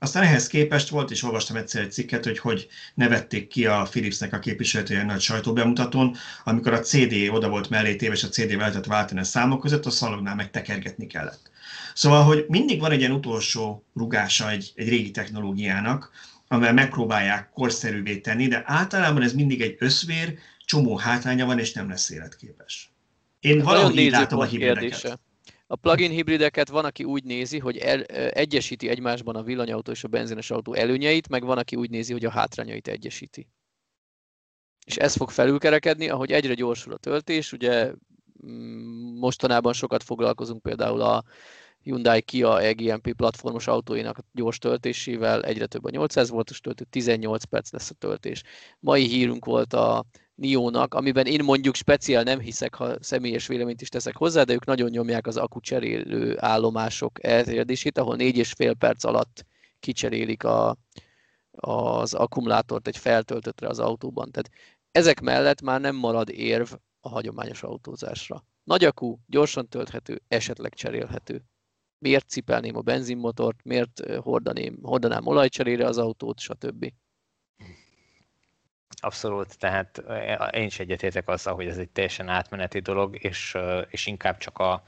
Aztán ehhez képest volt, és olvastam egyszer egy cikket, hogy hogy nevették ki a Philipsnek a képviselője nagy sajtóbemutatón, amikor a CD oda volt mellé téve, és a CD-vel lehetett váltani a számok között, a szalagnál meg tekergetni kellett. Szóval, hogy mindig van egy ilyen utolsó rugása egy, egy régi technológiának, amivel megpróbálják korszerűvé tenni, de általában ez mindig egy összvér, csomó hátránya van, és nem lesz életképes. Én valahogy így látom a hibrideket. A plug-in hibrideket van, aki úgy nézi, hogy el, egyesíti egymásban a villanyautó és a benzines autó előnyeit, meg van, aki úgy nézi, hogy a hátrányait egyesíti. És ez fog felülkerekedni, ahogy egyre gyorsul a töltés, ugye mm, mostanában sokat foglalkozunk például a Hyundai Kia EGMP platformos autóinak gyors töltésével, egyre több a 800 voltos töltő, 18 perc lesz a töltés. Mai hírünk volt a Niónak, amiben én mondjuk speciál nem hiszek, ha személyes véleményt is teszek hozzá, de ők nagyon nyomják az akucserélő állomások elterjedését, ahol négy és fél perc alatt kicserélik a, az akkumulátort egy feltöltöttre az autóban. Tehát ezek mellett már nem marad érv a hagyományos autózásra. Nagy akú, gyorsan tölthető, esetleg cserélhető. miért cipelném a benzinmotort, miért hordaném, hordanám olajcserére az autót, stb. Abszolút, tehát én is egyetértek azzal, hogy ez egy teljesen átmeneti dolog, és, és inkább csak a,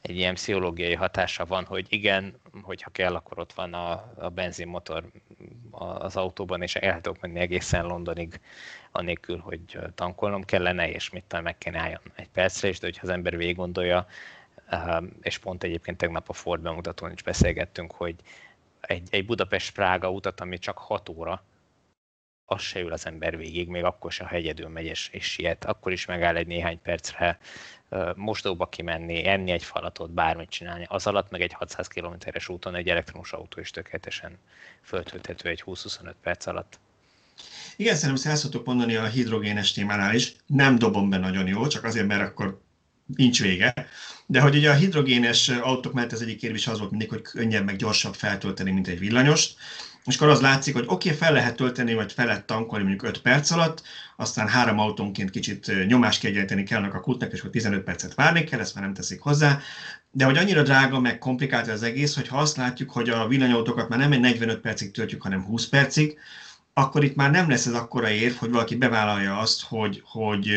egy ilyen pszichológiai hatása van, hogy igen, hogyha kell, akkor ott van a, a benzinmotor az autóban, és el tudok menni egészen Londonig, anélkül, hogy tankolnom kellene, és mit tudom, meg kell álljon egy percre is, de hogyha az ember végig gondolja, és pont egyébként tegnap a Ford bemutatón is beszélgettünk, hogy egy, egy Budapest-Prága utat, ami csak 6 óra, az se ül az ember végig, még akkor se, ha egyedül megy és, és siet, akkor is megáll egy néhány percre mosdóba kimenni, enni egy falatot, bármit csinálni. Az alatt meg egy 600 km-es úton egy elektromos autó is tökéletesen föltölthető egy 20-25 perc alatt. Igen, szerintem ezt el mondani a hidrogénes témánál is. Nem dobom be nagyon jó, csak azért, mert akkor nincs vége. De hogy ugye a hidrogénes autók mellett ez egyik kérdés az volt mindig, hogy könnyebb meg gyorsabb feltölteni, mint egy villanyost. És akkor az látszik, hogy oké, okay, fel lehet tölteni, vagy fel lehet tankolni mondjuk 5 perc alatt, aztán három autónként kicsit nyomást kiegyenlíteni kellnek a kutnak, és akkor 15 percet várni kell, ezt már nem teszik hozzá. De hogy annyira drága, meg komplikált az egész, hogy ha azt látjuk, hogy a villanyautókat már nem egy 45 percig töltjük, hanem 20 percig, akkor itt már nem lesz ez akkora érv, hogy valaki bevállalja azt, hogy, hogy,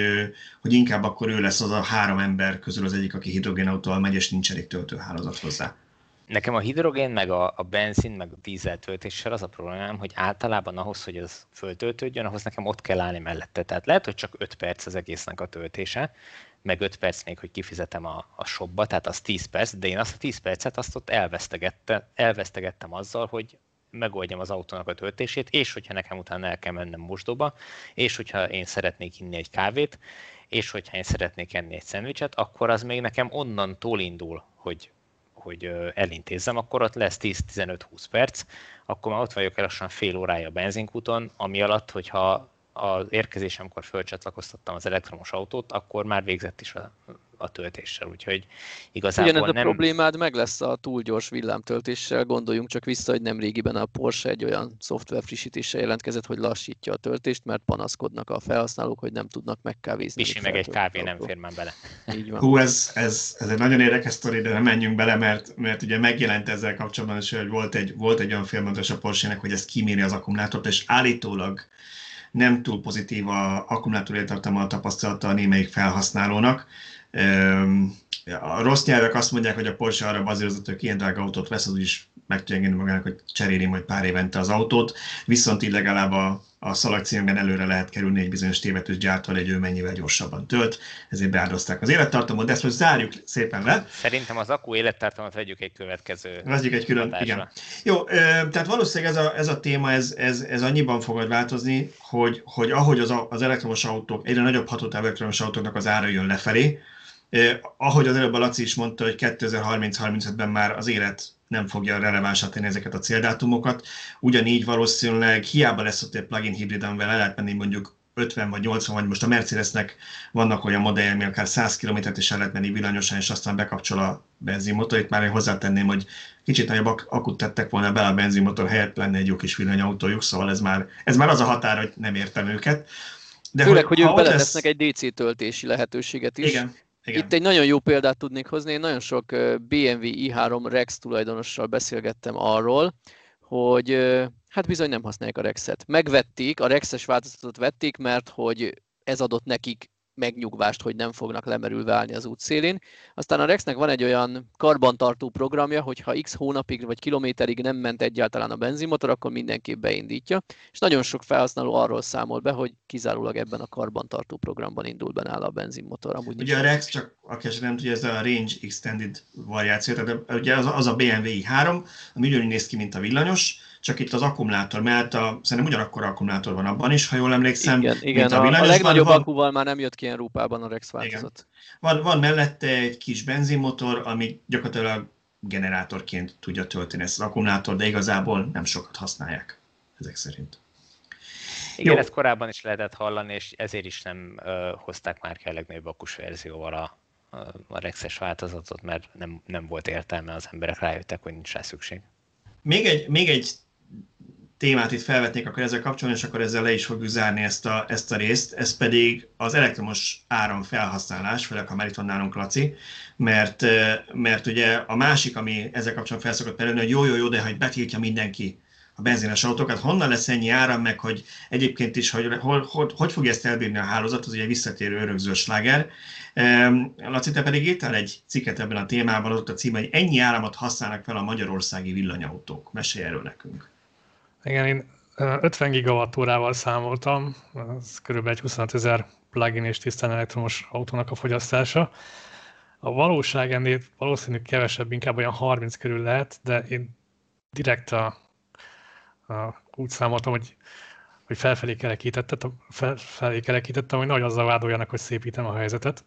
hogy inkább akkor ő lesz az a három ember közül az egyik, aki hidrogénautóval megy, és nincs elég töltőhálózat hozzá. Nekem a hidrogén, meg a, a benzin, meg a dízel töltéssel az a problémám, hogy általában ahhoz, hogy az föltöltődjön, ahhoz nekem ott kell állni mellette. Tehát lehet, hogy csak 5 perc az egésznek a töltése, meg 5 perc még, hogy kifizetem a, a shopba, tehát az 10 perc, de én azt a 10 percet azt ott elvesztegettem, elvesztegettem azzal, hogy megoldjam az autónak a töltését, és hogyha nekem utána el kell mennem mosdóba, és hogyha én szeretnék inni egy kávét, és hogyha én szeretnék enni egy szendvicset, akkor az még nekem onnantól indul, hogy, hogy elintézzem, akkor ott lesz 10-15-20 perc, akkor már ott vagyok el lassan fél órája a benzinkúton, ami alatt, hogyha az érkezésemkor fölcsatlakoztattam az elektromos autót, akkor már végzett is a, a töltéssel, úgyhogy igazából Ugyanez nem... a problémád meg lesz a túl gyors villámtöltéssel, gondoljunk csak vissza, hogy nem régiben a Porsche egy olyan szoftver frissítéssel jelentkezett, hogy lassítja a töltést, mert panaszkodnak a felhasználók, hogy nem tudnak megkávézni. Misi meg egy kávé nem fér már bele. Így van. Hú, ez, ez, ez egy nagyon érdekes sztori, de nem menjünk bele, mert, mert ugye megjelent ezzel kapcsolatban is, hogy volt egy, volt egy olyan filmondos a Porsche-nek, hogy ez kiméri az akkumulátort, és állítólag nem túl pozitív a akkumulátor a tapasztalata a némelyik felhasználónak. A rossz nyelvek azt mondják, hogy a Porsche arra bazírozott, hogy ilyen drága autót vesz, az is meg tudja engedni magának, hogy cseréli majd pár évente az autót, viszont így legalább a, a szalagcímben előre lehet kerülni egy bizonyos tévetős gyártól, egy ő mennyivel gyorsabban tölt, ezért beáldozták az élettartamot, de ezt most zárjuk szépen le. Szerintem az akku élettartamot vegyük egy következő Vegyük egy külön, hatásra. igen. Jó, tehát valószínűleg ez a, ez a téma, ez, ez, ez annyiban fog változni, hogy, hogy ahogy az, az elektromos autók, egyre nagyobb hatótávú elektromos autóknak az ára jön lefelé, ahogy az előbb a Laci is mondta, hogy 2030-35-ben már az élet nem fogja relevánsá tenni ezeket a céldátumokat. Ugyanígy valószínűleg hiába lesz ott egy plug-in hibrid, amivel el lehet menni mondjuk 50 vagy 80, vagy most a Mercedesnek vannak olyan modellek, ami akár 100 km-t is el lehet menni villanyosan, és aztán bekapcsol a benzinmotor. Itt már én hozzátenném, hogy kicsit nagyobb akut tettek volna bele a benzinmotor helyett, lenne egy jó kis villanyautójuk, szóval ez már, ez már az a határ, hogy nem értem őket. De Főleg, hogy, hogy ők beletesznek lesz... egy DC töltési lehetőséget is. Igen, igen. Itt egy nagyon jó példát tudnék hozni. Én nagyon sok BMW i3 Rex tulajdonossal beszélgettem arról, hogy hát bizony nem használják a Rexet. Megvették, a Rexes változatot vették, mert hogy ez adott nekik megnyugvást, hogy nem fognak lemerülve állni az útszélén. Aztán a Rexnek van egy olyan karbantartó programja, hogy ha x hónapig vagy kilométerig nem ment egyáltalán a benzinmotor, akkor mindenképp beindítja. És nagyon sok felhasználó arról számol be, hogy kizárólag ebben a karbantartó programban indul be nála a benzinmotor. Amúgy ugye a Rex, csak aki nem tudja, ez a Range Extended variáció, tehát ugye az, az a BMW i3, ami ugyanúgy néz ki, mint a villanyos, csak itt az akkumulátor, mert a, szerintem ugyanakkor akkumulátor van abban is, ha jól emlékszem. Igen, igen a, a, a legnagyobb van, akkuval már nem jött ki ilyen rúpában a Rex változat. Van, van mellette egy kis benzinmotor, ami gyakorlatilag generátorként tudja tölteni ezt az akkumulátor, de igazából nem sokat használják ezek szerint. Igen, Jó. ezt korábban is lehetett hallani, és ezért is nem uh, hozták már ki a legnagyobb akkus verzióval a, a Rexes változatot, mert nem, nem volt értelme, az emberek rájöttek, hogy nincs rá szükség. Még egy, még egy témát itt felvetnék, akkor ezzel kapcsolatban, és akkor ezzel le is fogjuk zárni ezt a, ezt a részt. Ez pedig az elektromos áram felhasználás, főleg ha már itt van nálunk Laci, mert, mert ugye a másik, ami ezzel kapcsolatban felszokott perülni, hogy jó, jó, jó, de hogy betiltja mindenki a benzines autókat, honnan lesz ennyi áram, meg hogy egyébként is, hogy hogy, hogy, hogy fogja ezt elbírni a hálózat, az ugye visszatérő örökző sláger. Laci, te pedig írtál egy cikket ebben a témában, ott a cím, hogy ennyi áramot használnak fel a magyarországi villanyautók. Mesélj erről nekünk. Igen, én 50 gigawattórával számoltam, ez kb. egy 25 ezer plug-in és tisztán elektromos autónak a fogyasztása. A valóság ennél valószínűleg kevesebb, inkább olyan 30 körül lehet, de én direkt a, a, úgy számoltam, hogy, hogy felfelé kerekítettem, felfelé kerekítettem, hogy nagy azzal vádoljanak, hogy szépítem a helyzetet.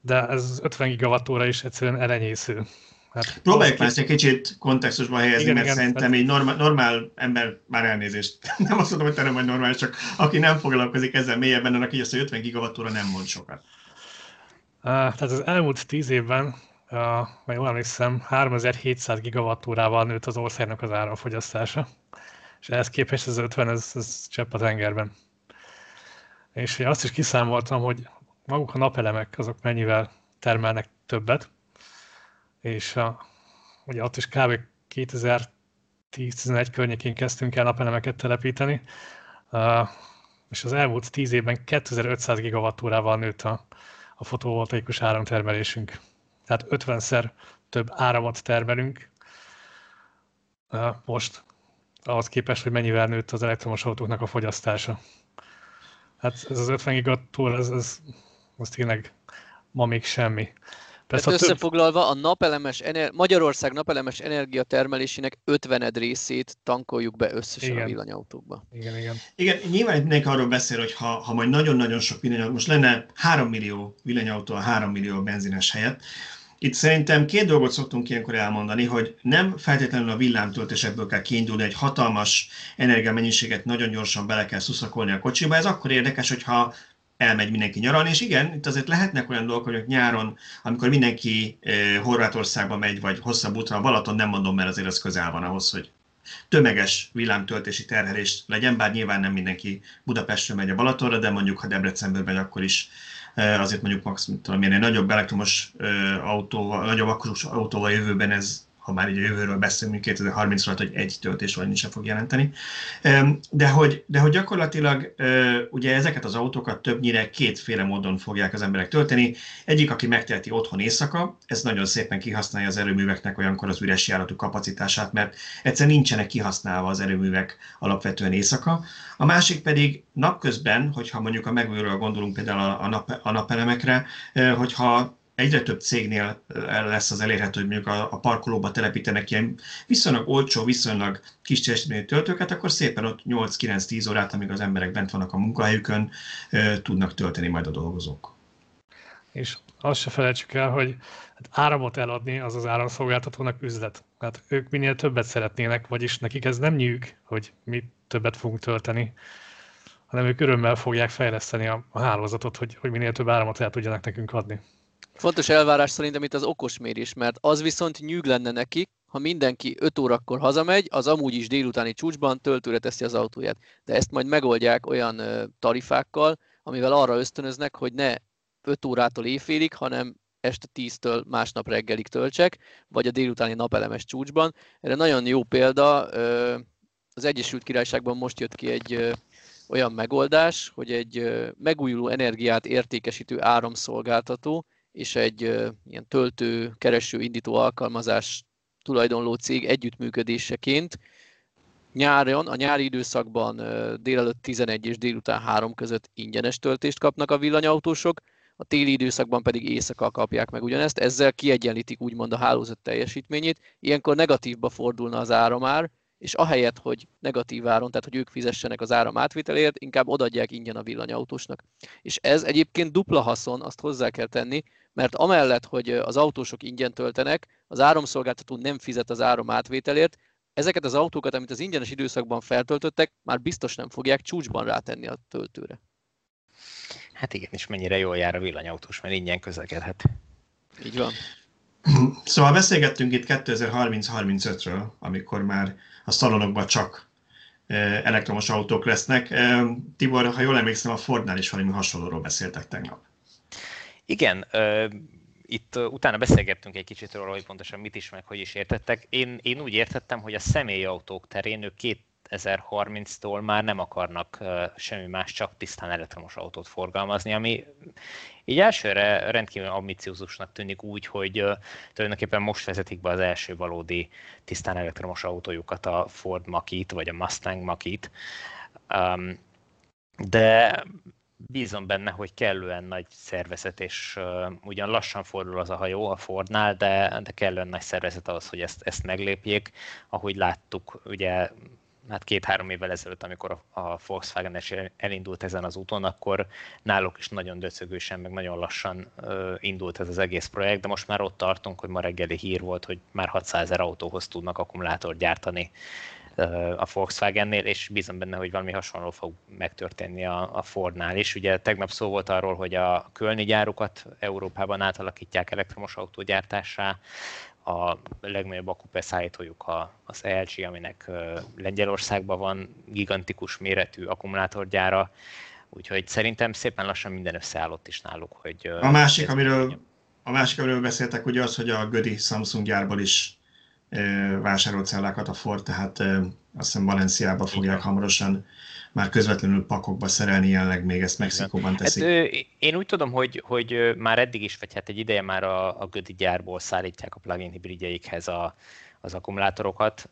De ez 50 gigawattóra is egyszerűen elenyésző. Hát, Próbáljuk ezt egy kicsit kontextusba helyezni, igen, mert igen, szerintem egy normál, normál ember, már elnézést, nem azt mondom, hogy te nem vagy normális, csak aki nem foglalkozik ezzel mélyebben, annak így azt, hogy 50 gigawattóra nem mond sokat. Tehát az elmúlt 10 évben, ha jól emlékszem, 3700 gigawattórával nőtt az országnak az áramfogyasztása, és ehhez képest ez 50, ez, ez csepp a tengerben. És azt is kiszámoltam, hogy maguk a napelemek azok mennyivel termelnek többet, és a, ugye ott is kb. 2010-11 környékén kezdtünk el napelemeket telepíteni, és az elmúlt 10 évben 2500 gigawattórával nőtt a, a fotovoltaikus áramtermelésünk. Tehát 50-szer több áramot termelünk most, ahhoz képest, hogy mennyivel nőtt az elektromos autóknak a fogyasztása. Hát ez az 50 gigawattól, ez, ez, ez tényleg ma még semmi. Tehát összefoglalva, a napelemes ener- Magyarország napelemes energiatermelésének 50 részét tankoljuk be összesen igen. a villanyautókba. Igen, igen. Igen, nyilván itt mindenki arról beszél, hogy ha, ha majd nagyon-nagyon sok villanyautó, most lenne 3 millió villanyautó a 3 millió benzines helyett, itt szerintem két dolgot szoktunk ilyenkor elmondani, hogy nem feltétlenül a villámtöltésekből kell kiindulni, egy hatalmas energiamennyiséget nagyon gyorsan bele kell szuszakolni a kocsiba. Ez akkor érdekes, hogyha elmegy mindenki nyaralni, és igen, itt azért lehetnek olyan dolgok, hogy nyáron, amikor mindenki Horvátországba megy, vagy hosszabb útra a Balaton, nem mondom, mert azért az közel van ahhoz, hogy tömeges villámtöltési terhelés legyen, bár nyilván nem mindenki Budapestről megy a Balatonra, de mondjuk ha Debrecenből megy, akkor is azért mondjuk max, tudom én, egy nagyobb elektromos autóval, nagyobb akkus autóval jövőben ez ha már így jövőről beszélünk, 2030-ra, hogy egy töltés vagy sem fog jelenteni. De hogy, de hogy gyakorlatilag ugye ezeket az autókat többnyire kétféle módon fogják az emberek tölteni. Egyik, aki megteheti otthon éjszaka, ez nagyon szépen kihasználja az erőműveknek olyankor az üres járatú kapacitását, mert egyszer nincsenek kihasználva az erőművek alapvetően éjszaka. A másik pedig napközben, hogyha mondjuk a megújulóra gondolunk például a, nap, a napelemekre, hogyha egyre több cégnél lesz az elérhető, hogy mondjuk a, a parkolóba telepítenek ilyen viszonylag olcsó, viszonylag kis teljesítményű töltőket, akkor szépen ott 8-9-10 órát, amíg az emberek bent vannak a munkahelyükön, tudnak tölteni majd a dolgozók. És azt se felejtsük el, hogy hát áramot eladni az az áramszolgáltatónak üzlet. Hát ők minél többet szeretnének, vagyis nekik ez nem nyűg, hogy mi többet fogunk tölteni, hanem ők örömmel fogják fejleszteni a, a hálózatot, hogy, hogy minél több áramot el tudjanak nekünk adni. Fontos elvárás szerintem itt az okosmérés, mert az viszont nyűg lenne nekik, ha mindenki 5 órakor hazamegy, az amúgy is délutáni csúcsban töltőre teszi az autóját. De ezt majd megoldják olyan tarifákkal, amivel arra ösztönöznek, hogy ne 5 órától éjfélig, hanem este 10-től másnap reggelig töltsek, vagy a délutáni napelemes csúcsban. Erre nagyon jó példa, az Egyesült Királyságban most jött ki egy olyan megoldás, hogy egy megújuló energiát értékesítő áramszolgáltató és egy ilyen töltő, kereső, indító alkalmazás tulajdonló cég együttműködéseként. Nyáron, a nyári időszakban délelőtt 11 és délután 3 között ingyenes töltést kapnak a villanyautósok, a téli időszakban pedig éjszaka kapják meg ugyanezt, ezzel kiegyenlítik úgymond a hálózat teljesítményét, ilyenkor negatívba fordulna az áramár, és ahelyett, hogy negatív áron, tehát hogy ők fizessenek az áram átvitelért, inkább odaadják ingyen a villanyautósnak. És ez egyébként dupla haszon, azt hozzá kell tenni, mert amellett, hogy az autósok ingyen töltenek, az áramszolgáltató nem fizet az áram átvételért, ezeket az autókat, amit az ingyenes időszakban feltöltöttek, már biztos nem fogják csúcsban rátenni a töltőre. Hát igen, és mennyire jól jár a villanyautós, mert ingyen közlekedhet. Így van. Szóval beszélgettünk itt 2030-35-ről, amikor már a szalonokban csak elektromos autók lesznek. Tibor, ha jól emlékszem, a Fordnál is valami hasonlóról beszéltek tegnap. Igen, itt utána beszélgettünk egy kicsit róla, hogy pontosan mit is, meg hogy is értettek. Én, én úgy értettem, hogy a személyautók terén ők két 2030-tól már nem akarnak semmi más, csak tisztán elektromos autót forgalmazni, ami így elsőre rendkívül ambiciózusnak tűnik úgy, hogy tulajdonképpen most vezetik be az első valódi tisztán elektromos autójukat, a Ford Makit vagy a Mustang Makit. De bízom benne, hogy kellően nagy szervezet, és uh, ugyan lassan fordul az a hajó a Fordnál, de, de kellően nagy szervezet ahhoz, hogy ezt, ezt meglépjék. Ahogy láttuk, ugye hát két-három évvel ezelőtt, amikor a Volkswagen is elindult ezen az úton, akkor náluk is nagyon döcögősen, meg nagyon lassan indult ez az egész projekt, de most már ott tartunk, hogy ma reggeli hír volt, hogy már 600 ezer autóhoz tudnak akkumulátort gyártani a Volkswagennél, és bízom benne, hogy valami hasonló fog megtörténni a, a Fordnál is. Ugye tegnap szó volt arról, hogy a kölni gyárukat Európában átalakítják elektromos autógyártásá, a legnagyobb akkubeszállítójuk az LG, aminek Lengyelországban van gigantikus méretű akkumulátorgyára, úgyhogy szerintem szépen lassan minden összeállott is náluk. Hogy a másik, amiről, a másik, amiről beszéltek, ugye az, hogy a Gödi Samsung gyárból is vásárolt cellákat a Ford, tehát azt hiszem Valenciába fogják hamarosan már közvetlenül pakokba szerelni, jelenleg még ezt Mexikóban hát, teszik. Hát, én úgy tudom, hogy, hogy már eddig is, vagy hát egy ideje már a, a Gödi gyárból szállítják a plug-in hibridjeikhez a, az akkumulátorokat.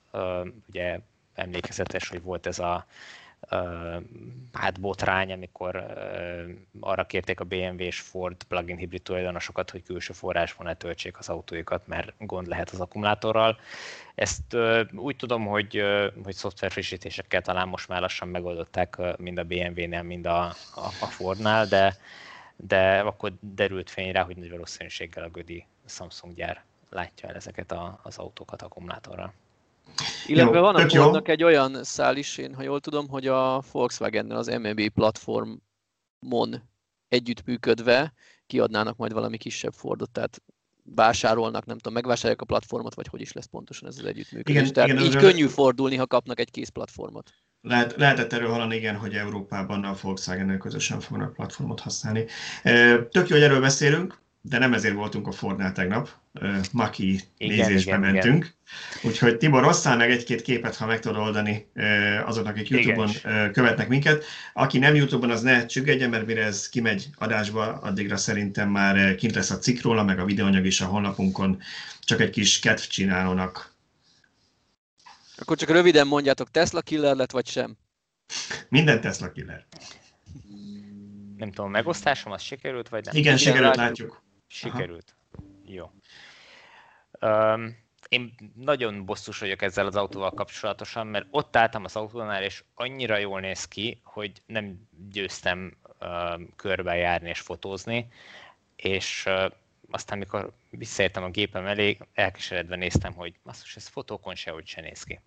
Ugye emlékezetes, hogy volt ez a hát botrány, amikor arra kérték a BMW és Ford plug-in hibrid tulajdonosokat, hogy külső forrásból ne töltsék az autóikat, mert gond lehet az akkumulátorral. Ezt úgy tudom, hogy, hogy szoftver frissítésekkel talán most már lassan megoldották mind a BMW-nél, mind a, a Fordnál, de, de akkor derült fény rá, hogy nagy valószínűséggel a Gödi Samsung gyár látja el ezeket a, az autókat akkumulátorral. Illetve jó, van a Fordnak egy olyan szál is, én ha jól tudom, hogy a Volkswagen-nel az MEB platformon együttműködve kiadnának majd valami kisebb Fordot, tehát vásárolnak, nem tudom, megvásárolják a platformot, vagy hogy is lesz pontosan ez az együttműködés. Igen, Tehát igen, így könnyű fordulni, ha kapnak egy kész platformot. Lehet, lehetett erről hallani, igen, hogy Európában a volkswagen közösen fognak platformot használni. Tök jó, hogy erről beszélünk de nem ezért voltunk a Fordnál tegnap, Maki igen, nézésbe igen, mentünk. Igen. Úgyhogy Tibor, osszál meg egy-két képet, ha meg tudod oldani azoknak, akik YouTube-on igen. követnek minket. Aki nem YouTube-on, az ne csüggedjen, mert mire ez kimegy adásba, addigra szerintem már kint lesz a cikk róla, meg a videóanyag is a honlapunkon. Csak egy kis kedv csinálónak. Akkor csak röviden mondjátok, Tesla killer lett, vagy sem? Minden Tesla killer. Nem tudom, megosztásom az sikerült, vagy nem? Igen, sikerült, látjuk. Sikerült. Aha. Jó. Um, én nagyon bosszus vagyok ezzel az autóval kapcsolatosan, mert ott álltam az autónál, és annyira jól néz ki, hogy nem győztem uh, körbejárni és fotózni, és uh, aztán, mikor visszaértem a gépem elé, elkeseredve néztem, hogy basszus, ez fotókon sehogy se néz ki.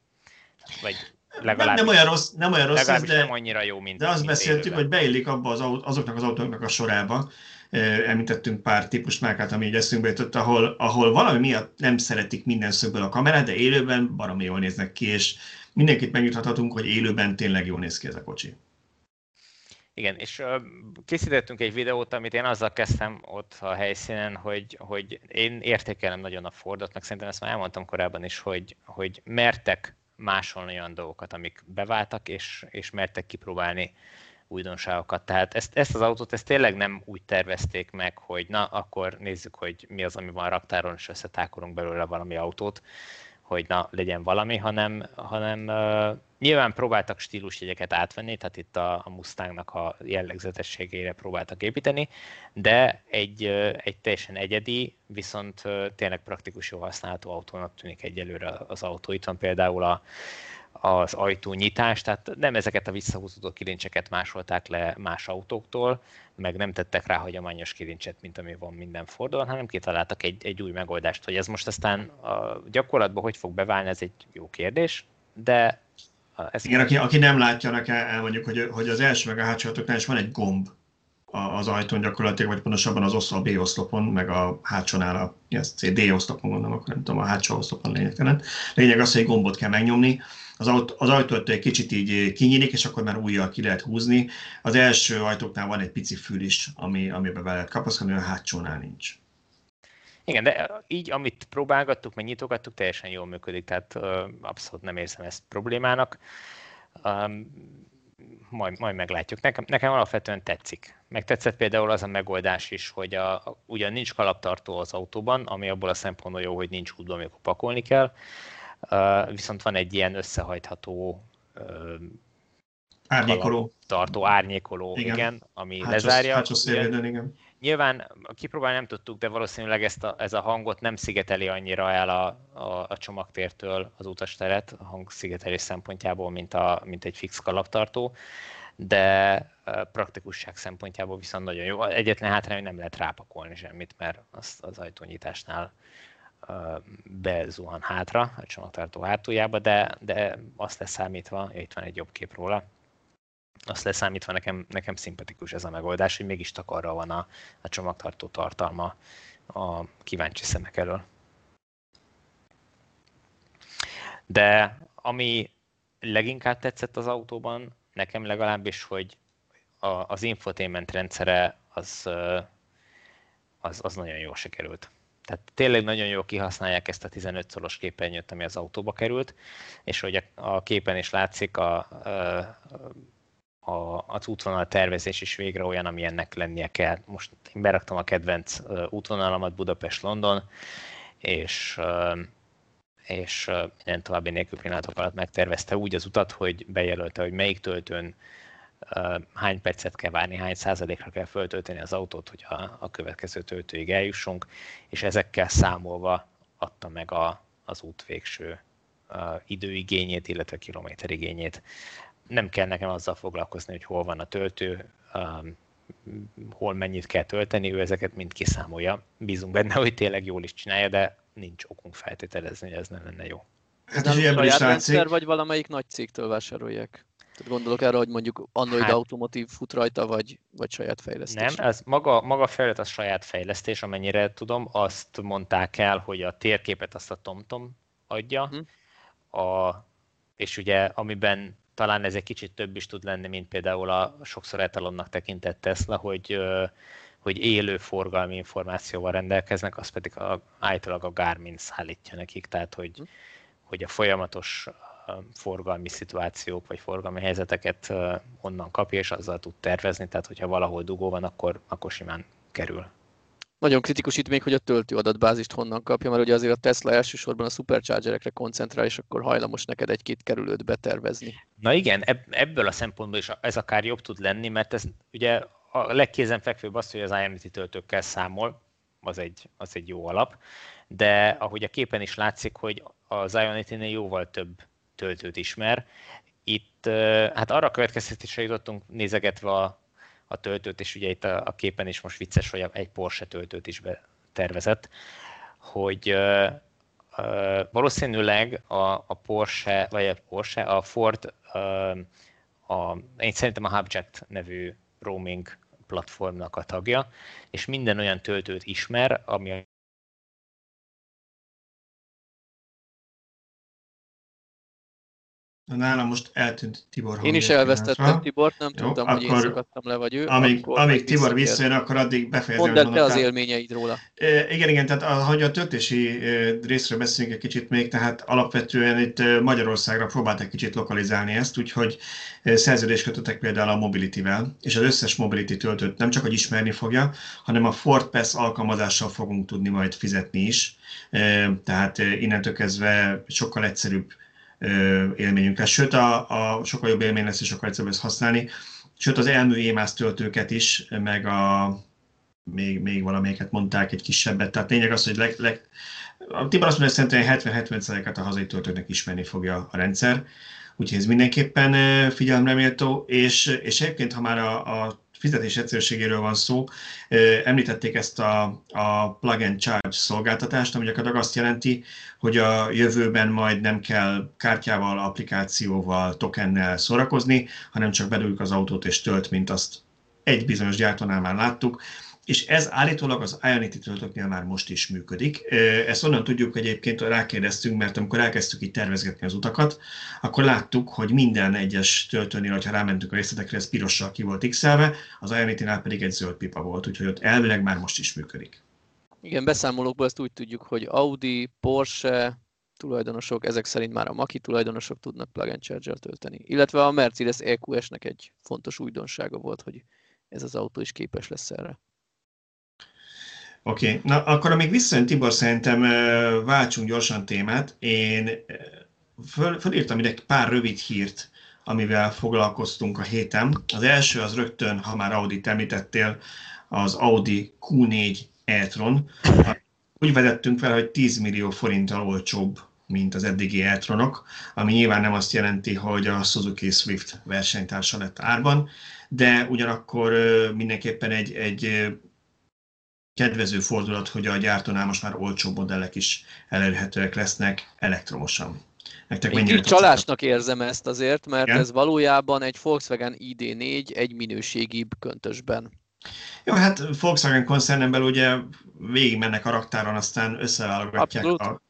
Vagy legalábbis, nem, nem olyan rossz, nem olyan rossz ez, de, nem annyira jó, mint De azt mint beszéltük, élőben. hogy beillik abba az, azoknak az autóknak a sorába, említettünk pár típus márkát, ami így eszünkbe jutott, ahol, ahol valami miatt nem szeretik minden szögből a kamerát, de élőben baromi jól néznek ki, és mindenkit megnyugtathatunk, hogy élőben tényleg jól néz ki ez a kocsi. Igen, és készítettünk egy videót, amit én azzal kezdtem ott a helyszínen, hogy, hogy én értékelem nagyon a Fordot, meg szerintem ezt már elmondtam korábban is, hogy, hogy mertek másolni olyan dolgokat, amik beváltak, és, és mertek kipróbálni újdonságokat. Tehát ezt, ezt az autót ezt tényleg nem úgy tervezték meg, hogy na, akkor nézzük, hogy mi az, ami van raktáron, és összetákolunk belőle valami autót, hogy na, legyen valami, hanem, hanem uh, nyilván próbáltak stílusjegyeket átvenni, tehát itt a, a Mustangnak a jellegzetességére próbáltak építeni, de egy, uh, egy teljesen egyedi, viszont uh, tényleg praktikus, jó használható autónak tűnik egyelőre az autó. Itt van például a, az ajtó nyitást, tehát nem ezeket a visszahúzódó kilincseket másolták le más autóktól, meg nem tettek rá hagyományos kilincset, mint ami van minden Fordon, hanem kitaláltak egy, egy új megoldást, hogy ez most aztán a gyakorlatban hogy fog beválni, ez egy jó kérdés, de ez Igen, aki, aki nem látja, el, elmondjuk, hogy, hogy az első meg a hátsó is van egy gomb, az ajtón gyakorlatilag, vagy pontosabban az oszlop, a B oszlopon, meg a hátsónál a C, D oszlopon gondolom, akkor nem tudom, a hátsó oszlopon lényegtelen. Lényeg az, hogy egy gombot kell megnyomni, az, autó, az ajtó egy kicsit így kinyílik, és akkor már újjal ki lehet húzni. Az első ajtóknál van egy pici fül is, ami, amiben be lehet kapaszkodni, a hátsónál nincs. Igen, de így, amit próbálgattuk, meg nyitogattuk, teljesen jól működik, tehát abszolút nem érzem ezt problémának. Um, majd, majd meglátjuk. Nekem, nekem alapvetően tetszik. Meg tetszett például az a megoldás is, hogy a, a, ugyan nincs kalaptartó az autóban, ami abból a szempontból jó, hogy nincs útban, amikor pakolni kell, uh, viszont van egy ilyen összehajtható uh, árnyékoló. tartó árnyékoló, igen, igen ami hátsó, lezárja. Hátsó szélvédőn, igen. Nyilván kipróbálni nem tudtuk, de valószínűleg ezt a, ez a hangot nem szigeteli annyira el a, a, a csomagtértől az utasteret a hangszigetelés szempontjából, mint, a, mint egy fix kalaptartó, de praktikusság szempontjából viszont nagyon jó. Egyetlen hátrány, hogy nem lehet rápakolni semmit, mert az, az ajtónyitásnál bezuhan hátra, a csomagtartó hátuljába, de, de azt leszámítva, itt van egy jobb kép róla, azt leszámítva nekem, nekem szimpatikus ez a megoldás, hogy mégis takarra van a, a csomagtartó tartalma a kíváncsi szemek elől. De ami leginkább tetszett az autóban, nekem legalábbis, hogy a, az infotainment rendszere az, az, az nagyon jól sikerült. Tehát tényleg nagyon jól kihasználják ezt a 15 szoros képernyőt, ami az autóba került, és hogy a képen is látszik, a, a a, az útvonal tervezés is végre olyan, ami ennek lennie kell. Most én beraktam a kedvenc útvonalamat Budapest-London, és és minden további nélkül pillanatok alatt megtervezte úgy az utat, hogy bejelölte, hogy melyik töltőn hány percet kell várni, hány százalékra kell föltölteni az autót, hogy a, a következő töltőig eljussunk, és ezekkel számolva adta meg a, az út végső időigényét, illetve kilométerigényét nem kell nekem azzal foglalkozni, hogy hol van a töltő, hol mennyit kell tölteni, ő ezeket mind kiszámolja. Bízunk benne, hogy tényleg jól is csinálja, de nincs okunk feltételezni, hogy ez nem lenne jó. Hát ez a saját rendszer, vagy valamelyik nagy cégtől vásárolják? Tehát gondolok erre, hogy mondjuk Android hát, Automotive fut rajta, vagy, vagy saját fejlesztés? Nem, ez maga, maga felület az saját fejlesztés, amennyire tudom. Azt mondták el, hogy a térképet azt a TomTom adja, hm. a, és ugye amiben talán ez egy kicsit több is tud lenni, mint például a sokszor etalonnak tekintett Tesla, hogy, hogy élő forgalmi információval rendelkeznek, az pedig a, általában a Garmin szállítja nekik, tehát hogy, hm. hogy a folyamatos forgalmi szituációk vagy forgalmi helyzeteket onnan kapja, és azzal tud tervezni, tehát hogyha valahol dugó van, akkor, akkor simán kerül. Nagyon kritikus itt még, hogy a töltő adatbázist honnan kapja, mert ugye azért a Tesla elsősorban a superchargerekre koncentrál, és akkor hajlamos neked egy-két kerülőt betervezni. Na igen, ebből a szempontból is ez akár jobb tud lenni, mert ez ugye a legkézenfekvőbb az, hogy az IMT töltőkkel számol, az egy, az egy jó alap, de ahogy a képen is látszik, hogy az Ionity-nél jóval több töltőt ismer. Itt hát arra következtetésre jutottunk nézegetve a a töltőt, és ugye itt a, a képen is most vicces, hogy egy Porsche töltőt is tervezett, hogy uh, valószínűleg a, a Porsche, vagy a Porsche, a Ford, uh, a, én szerintem a Hubjet nevű roaming platformnak a tagja, és minden olyan töltőt ismer, ami Nálam most eltűnt Tibor Én is elvesztettem Tibort, nem Jó, tudtam, hogy én szakadtam le, vagy ő. Amíg, amíg Tibor visszajön, akkor addig befejezem. Mondd el te az élményeid róla. E, igen, igen, tehát ahogy a töltési részről beszélünk egy kicsit még, tehát alapvetően itt Magyarországra próbáltak kicsit lokalizálni ezt, úgyhogy szerződést kötöttek például a Mobility-vel, és az összes Mobility töltőt nem csak, hogy ismerni fogja, hanem a Ford Pass alkalmazással fogunk tudni majd fizetni is. Tehát innentől kezdve sokkal egyszerűbb élményünk. Sőt, a, a sokkal jobb élmény lesz, és sokkal egyszerűbb ezt használni. Sőt, az elmű émász töltőket is, meg a még, még valamelyiket mondták, egy kisebbet. Tehát lényeg az, hogy leg, leg, a Tibor azt mondja, hogy szerintem 70-70%-et a hazai töltőknek ismerni fogja a rendszer. Úgyhogy ez mindenképpen figyelemre méltó, és, és egyébként, ha már a, a fizetés egyszerűségéről van szó. Említették ezt a, a plug and charge szolgáltatást, ami gyakorlatilag azt jelenti, hogy a jövőben majd nem kell kártyával, applikációval, tokennel szórakozni, hanem csak bedugjuk az autót és tölt, mint azt egy bizonyos gyártónál már láttuk, és ez állítólag az Ionity töltőknél már most is működik. Ezt onnan tudjuk egyébként, rákérdeztünk, mert amikor elkezdtük itt tervezgetni az utakat, akkor láttuk, hogy minden egyes töltőnél, ha rámentünk a részletekre, ez pirossal ki volt x az Ionity-nál pedig egy zöld pipa volt, úgyhogy ott elvileg már most is működik. Igen, beszámolókból ezt úgy tudjuk, hogy Audi, Porsche, tulajdonosok, ezek szerint már a Maki tulajdonosok tudnak plug and charger tölteni. Illetve a Mercedes EQS-nek egy fontos újdonsága volt, hogy ez az autó is képes lesz erre. Oké, okay. na akkor amíg visszajön Tibor, szerintem váltsunk gyorsan témát. Én föl, fölírtam ide pár rövid hírt, amivel foglalkoztunk a héten. Az első az rögtön, ha már Audi említettél, az Audi Q4 e-tron. Úgy vedettünk fel, hogy 10 millió forinttal olcsóbb, mint az eddigi e-tronok, ami nyilván nem azt jelenti, hogy a Suzuki Swift versenytársa lett árban, de ugyanakkor mindenképpen egy, egy kedvező fordulat, hogy a gyártónál most már olcsóbb modellek is elérhetőek lesznek elektromosan. Nektek Én kicsit csalásnak érzem ezt azért, mert Igen? ez valójában egy Volkswagen ID4 egy minőségibb köntösben. Jó, hát Volkswagen koncernen belül ugye végigmennek a raktáron, aztán összeválogatják a,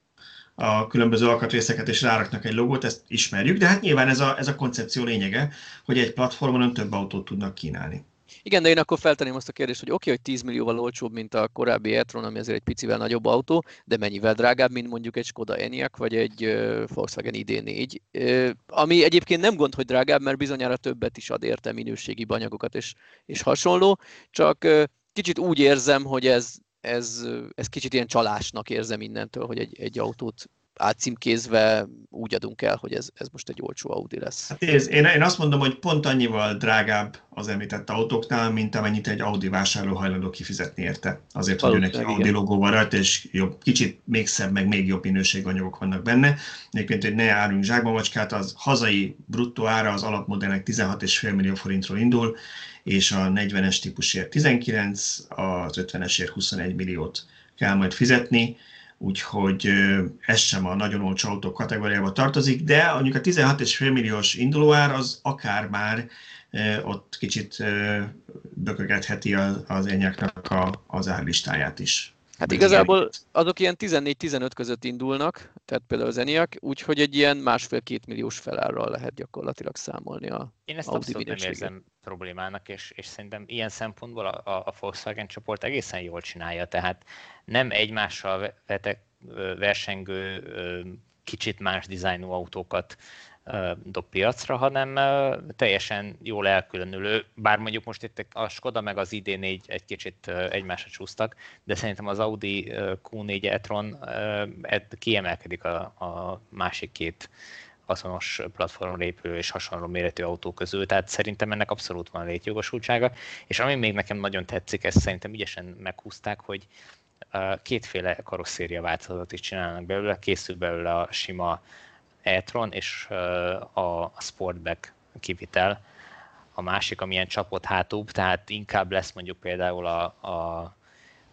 a különböző alkatrészeket és ráraknak egy logót, ezt ismerjük, de hát nyilván ez a, ez a koncepció lényege, hogy egy platformon több autót tudnak kínálni. Igen, de én akkor feltenném azt a kérdést, hogy oké, okay, hogy 10 millióval olcsóbb, mint a korábbi e-tron, ami azért egy picivel nagyobb autó, de mennyivel drágább, mint mondjuk egy Skoda Enyaq vagy egy Volkswagen ID4, uh, ami egyébként nem gond, hogy drágább, mert bizonyára többet is ad érte minőségi anyagokat és, és hasonló, csak kicsit úgy érzem, hogy ez, ez, ez kicsit ilyen csalásnak érzem innentől, hogy egy, egy autót átcímkézve úgy adunk el, hogy ez, ez most egy olcsó Audi lesz. Hát ez, én, én azt mondom, hogy pont annyival drágább az említett autóknál, mint amennyit egy Audi vásárló hajlandó kifizetni érte. Azért, hogy neki Audi logó van rajta, és jobb, kicsit még szebb, meg még jobb minőségű anyagok vannak benne. Egyébként, hogy ne árunk zsákba macskát, az hazai bruttó ára az alapmodellnek 16,5 millió forintról indul, és a 40-es típusért 19, az 50-esért 21 milliót kell majd fizetni úgyhogy ez sem a nagyon olcsó autók kategóriába tartozik, de mondjuk a 16,5 milliós indulóár az akár már ott kicsit bökögetheti az enyáknak az árlistáját is. Hát igazából azok ilyen 14-15 között indulnak, tehát például az ENIAC, úgyhogy egy ilyen másfél-két milliós felárral lehet gyakorlatilag számolni a Én ezt Audi abszolút nem érzem problémának, és, és szerintem ilyen szempontból a, a Volkswagen csoport egészen jól csinálja, tehát nem egymással vetek, versengő, kicsit más dizájnú autókat dob piacra, hanem teljesen jól elkülönülő, bár mondjuk most itt a Skoda meg az ID4 egy kicsit egymásra csúsztak, de szerintem az Audi Q4 e-tron kiemelkedik a, a másik két azonos platformon épülő és hasonló méretű autó közül, tehát szerintem ennek abszolút van létjogosultsága, és ami még nekem nagyon tetszik, ezt szerintem ügyesen meghúzták, hogy kétféle karosszéria változatot is csinálnak belőle, készül belőle a sima e-tron és a Sportback kivitel, a másik, amilyen csapott hátúbb, tehát inkább lesz mondjuk például a, a,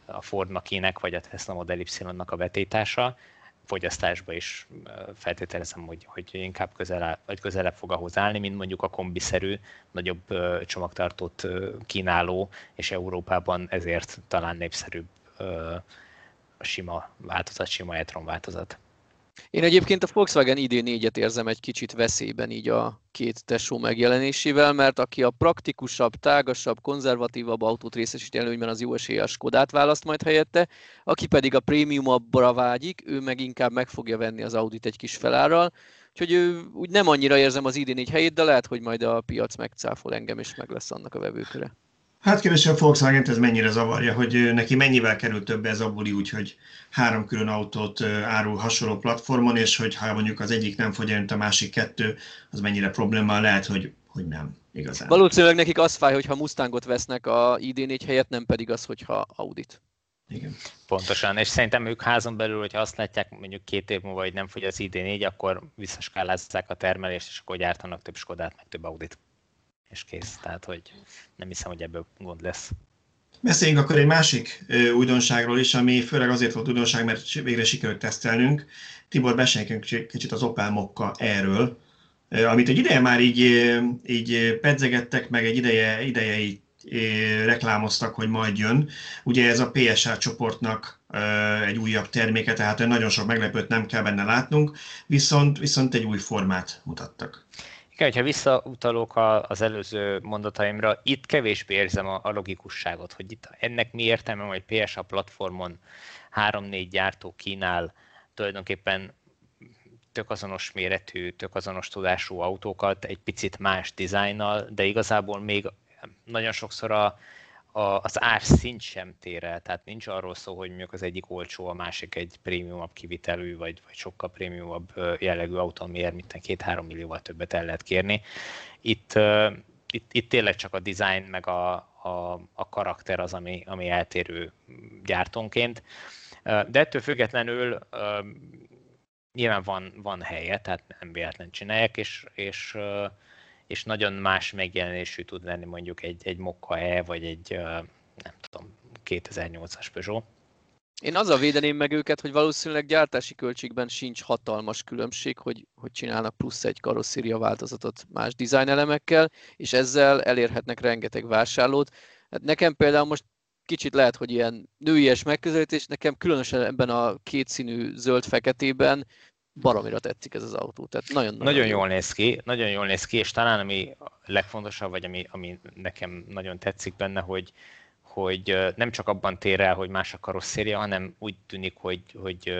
a Ford Makinek vagy a Tesla Model Y-nak a betétása, fogyasztásba is feltételezem, hogy, hogy inkább közel, vagy közelebb fog ahhoz állni, mint mondjuk a kombiszerű, nagyobb csomagtartót kínáló, és Európában ezért talán népszerűbb a sima változat, sima e változat. Én egyébként a Volkswagen ID4-et érzem egy kicsit veszélyben így a két tesó megjelenésével, mert aki a praktikusabb, tágasabb, konzervatívabb autót részesít előnyben az jó eséllyel Skodát választ majd helyette, aki pedig a prémiumabbra vágyik, ő meg inkább meg fogja venni az Audit egy kis felárral, úgyhogy úgy nem annyira érzem az ID4 helyét, de lehet, hogy majd a piac megcáfol engem, és meg lesz annak a vevőköre. Hát kérdés, a volkswagen ez mennyire zavarja, hogy neki mennyivel kerül több ez a buli, úgyhogy három külön autót árul hasonló platformon, és hogy ha mondjuk az egyik nem fogy a másik kettő, az mennyire probléma, lehet, hogy, hogy nem igazán. Valószínűleg nekik az fáj, hogyha Mustangot vesznek a ID4 helyett, nem pedig az, hogyha Audit. Igen. Pontosan, és szerintem ők házon belül, hogyha azt látják mondjuk két év múlva, hogy nem fogy az ID4, akkor visszaskálázzák a termelést, és akkor gyártanak több Skodát, meg több Audit és kész. Tehát, hogy nem hiszem, hogy ebből gond lesz. Beszéljünk akkor egy másik ö, újdonságról is, ami főleg azért volt újdonság, mert végre sikerült tesztelnünk. Tibor, beszéljünk kicsit az Opel Mokka erről, amit egy ideje már így, így pedzegettek, meg egy ideje, ideje így, reklámoztak, hogy majd jön. Ugye ez a PSA csoportnak egy újabb terméke, tehát nagyon sok meglepőt nem kell benne látnunk, viszont, viszont egy új formát mutattak. Igen, hogyha visszautalok az előző mondataimra, itt kevésbé érzem a, a logikusságot, hogy itt ennek mi értelme, hogy PSA platformon 3-4 gyártó kínál tulajdonképpen tök azonos méretű, tök azonos tudású autókat, egy picit más dizájnnal, de igazából még nagyon sokszor a, a, az ár szint sem tér el, tehát nincs arról szó, hogy mondjuk az egyik olcsó, a másik egy prémiumabb kivitelű, vagy, vagy sokkal prémiumabb jellegű autó, amiért mint két-három millióval többet el lehet kérni. Itt, itt, itt tényleg csak a design meg a, a, a karakter az, ami, ami eltérő gyártónként. De ettől függetlenül nyilván van, van helye, tehát nem véletlen csinálják, és, és, és nagyon más megjelenésű tud lenni mondjuk egy, egy Mokka E, vagy egy nem tudom, 2008-as Peugeot. Én azzal védeném meg őket, hogy valószínűleg gyártási költségben sincs hatalmas különbség, hogy, hogy csinálnak plusz egy karosszéria változatot más design elemekkel, és ezzel elérhetnek rengeteg vásárlót. Hát nekem például most kicsit lehet, hogy ilyen nőies megközelítés, nekem különösen ebben a kétszínű zöld-feketében baromira tetszik ez az autó. Tehát nagyon, nagyon, nagyon jól néz ki, nagyon jól néz ki, és talán ami legfontosabb, vagy ami, ami nekem nagyon tetszik benne, hogy, hogy nem csak abban tér el, hogy más a karosszéria, hanem úgy tűnik, hogy, hogy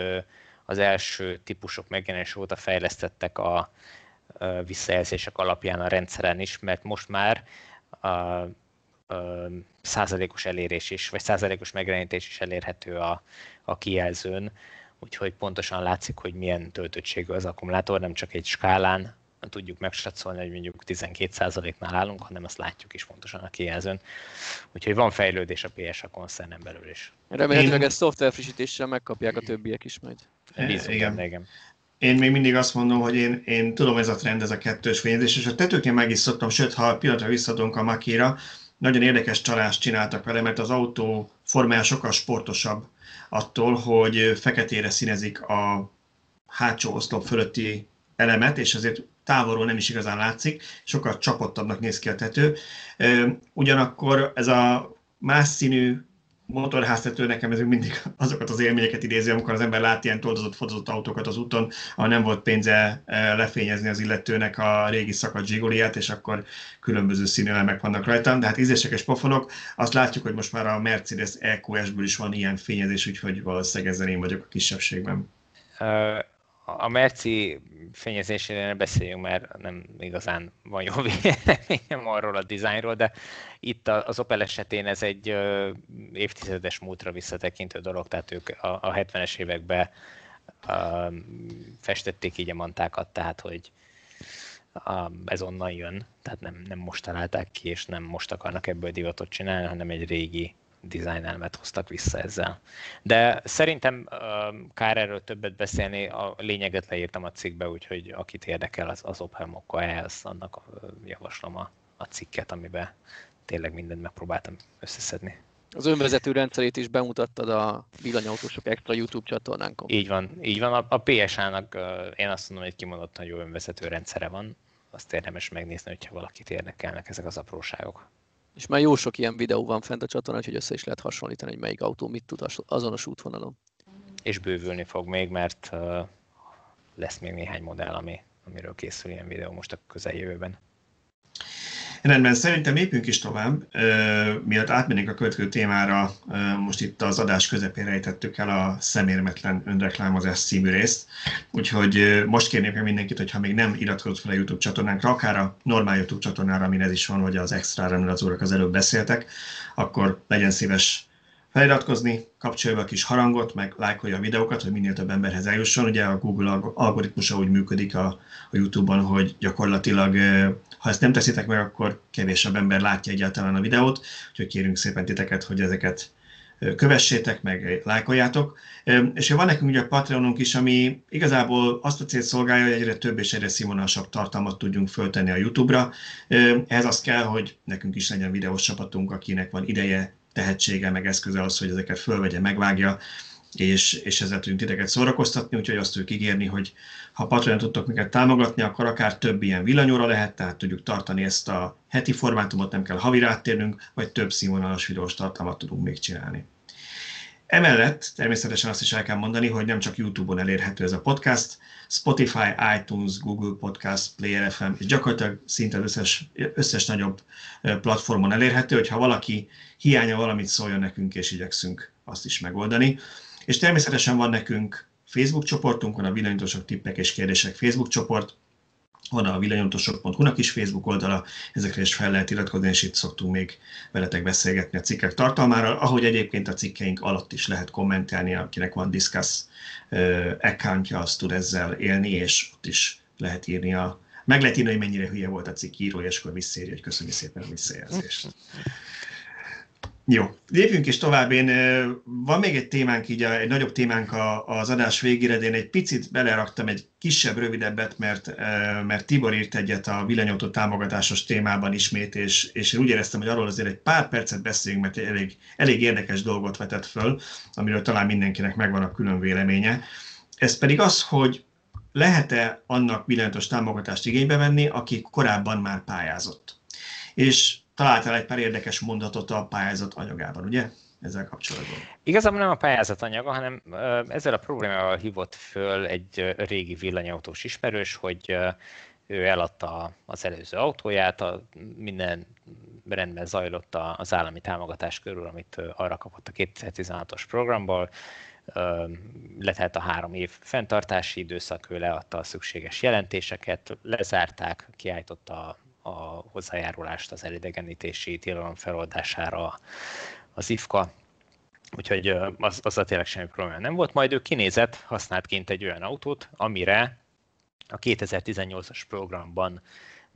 az első típusok megjelenés óta fejlesztettek a visszajelzések alapján a rendszeren is, mert most már a, százalékos elérés is, vagy százalékos megjelenítés is elérhető a, a kijelzőn, úgyhogy pontosan látszik, hogy milyen töltöttségű az akkumulátor, nem csak egy skálán tudjuk megsatszolni, hogy mondjuk 12%-nál állunk, hanem azt látjuk is pontosan a kijelzőn. Úgyhogy van fejlődés a PSA koncernen belül is. Remélhetőleg ezt szoftver frissítéssel megkapják a többiek is majd. Bízunk igen. Benne, igen. Én még mindig azt mondom, hogy én, én tudom ez a trend, ez a kettős fényezés, és a tetőkén meg is szoktam, sőt, ha a pillanatra visszadunk a Makira, nagyon érdekes csalást csináltak vele, mert az autó formája sokkal sportosabb attól, hogy feketére színezik a hátsó oszlop fölötti elemet, és azért távolról nem is igazán látszik, sokkal csapottabbnak néz ki a tető. Ugyanakkor ez a más színű motorháztető nekem ez mindig azokat az élményeket idézi, amikor az ember lát ilyen toldozott, fotozott autókat az úton, ahol nem volt pénze eh, lefényezni az illetőnek a régi szakadt zsigoliát, és akkor különböző színű elemek vannak rajta. De hát ízések és pofonok, azt látjuk, hogy most már a Mercedes EQS-ből is van ilyen fényezés, úgyhogy valószínűleg ezzel én vagyok a kisebbségben a Merci fényezésére ne beszéljünk, mert nem igazán van jó véleményem arról a dizájnról, de itt az Opel esetén ez egy évtizedes múltra visszatekintő dolog, tehát ők a 70-es években festették így a mantákat, tehát hogy ez onnan jön, tehát nem, nem most találták ki, és nem most akarnak ebből divatot csinálni, hanem egy régi design elemet hoztak vissza ezzel. De szerintem kár erről többet beszélni, a lényeget leírtam a cikkbe, úgyhogy akit érdekel, az, az Opel Mokka ehhez, annak javaslom a, a cikket, amiben tényleg mindent megpróbáltam összeszedni. Az önvezető rendszerét is bemutattad a villanyautósok extra YouTube csatornánkon. Így van, így van. A, a PSA-nak én azt mondom, hogy kimondottan jó önvezető rendszere van. Azt érdemes megnézni, hogyha valakit érdekelnek ezek az apróságok. És már jó sok ilyen videó van fent a csatornán, hogy össze is lehet hasonlítani, hogy melyik autó mit tud azonos útvonalon. És bővülni fog még, mert lesz még néhány modell, ami, amiről készül ilyen videó most a közeljövőben. Rendben, szerintem lépjünk is tovább. Miatt átmennénk a következő témára, most itt az adás közepén rejtettük el a szemérmetlen önreklámozás című részt. Úgyhogy most kérnék meg mindenkit, hogy ha még nem iratkozott fel a YouTube csatornánkra, akár a normál YouTube csatornára, amin ez is van, vagy az extra úrak az előbb beszéltek, akkor legyen szíves feliratkozni, kapcsolja a kis harangot, meg lájkolja a videókat, hogy minél több emberhez eljusson. Ugye a Google algoritmusa úgy működik a, a YouTube-on, hogy gyakorlatilag ha ezt nem teszitek meg, akkor kevésebb ember látja egyáltalán a videót, úgyhogy kérünk szépen titeket, hogy ezeket kövessétek, meg lájkoljátok. És van nekünk ugye a Patreonunk is, ami igazából azt a célt szolgálja, hogy egyre több és egyre színvonalasabb tartalmat tudjunk föltenni a YouTube-ra. Ez az kell, hogy nekünk is legyen videós csapatunk, akinek van ideje, tehetsége, meg eszköze az, hogy ezeket fölvegye, megvágja, és, és ezzel tudunk titeket szórakoztatni, úgyhogy azt tudjuk ígérni, hogy ha Patreon tudtok minket támogatni, akkor akár több ilyen villanyóra lehet, tehát tudjuk tartani ezt a heti formátumot, nem kell havira áttérnünk, vagy több színvonalas videós tartalmat tudunk még csinálni. Emellett természetesen azt is el kell mondani, hogy nem csak YouTube-on elérhető ez a podcast, Spotify, iTunes, Google Podcast, Player FM, és gyakorlatilag szinte összes, összes nagyobb platformon elérhető, hogyha valaki hiánya valamit szóljon nekünk, és igyekszünk azt is megoldani. És természetesen van nekünk Facebook csoportunk, van a Villanyosok Tippek és Kérdések Facebook csoport, van a villanyomtosok.hu-nak is Facebook oldala, ezekre is fel lehet iratkozni, és itt szoktunk még veletek beszélgetni a cikkek tartalmáról, ahogy egyébként a cikkeink alatt is lehet kommentelni, akinek van Discuss accountja, az tud ezzel élni, és ott is lehet írni a meg lehet írni, hogy mennyire hülye volt a cikk írója, és akkor visszaírja, hogy köszönjük szépen a visszajelzést. Jó, lépjünk is tovább. Én, van még egy témánk, így egy nagyobb témánk az adás végére, de én egy picit beleraktam egy kisebb, rövidebbet, mert, mert Tibor írt egyet a villanyautó támogatásos témában ismét, és, és én úgy éreztem, hogy arról azért egy pár percet beszéljünk, mert elég, elég érdekes dolgot vetett föl, amiről talán mindenkinek megvan a külön véleménye. Ez pedig az, hogy lehet-e annak villanyatos támogatást igénybe venni, aki korábban már pályázott. És találtál egy pár érdekes mondatot a pályázat anyagában, ugye? Ezzel kapcsolatban. Igazából nem a pályázat anyaga, hanem ezzel a problémával hívott föl egy régi villanyautós ismerős, hogy ő eladta az előző autóját, a, minden rendben zajlott az állami támogatás körül, amit arra kapott a 2016-os programból, letelt a három év fenntartási időszak, ő leadta a szükséges jelentéseket, lezárták, kiállította a hozzájárulást az elidegenítési tilalom feloldására az IFKA, úgyhogy az, a tényleg semmi probléma nem volt. Majd ő kinézett, használt kint egy olyan autót, amire a 2018-as programban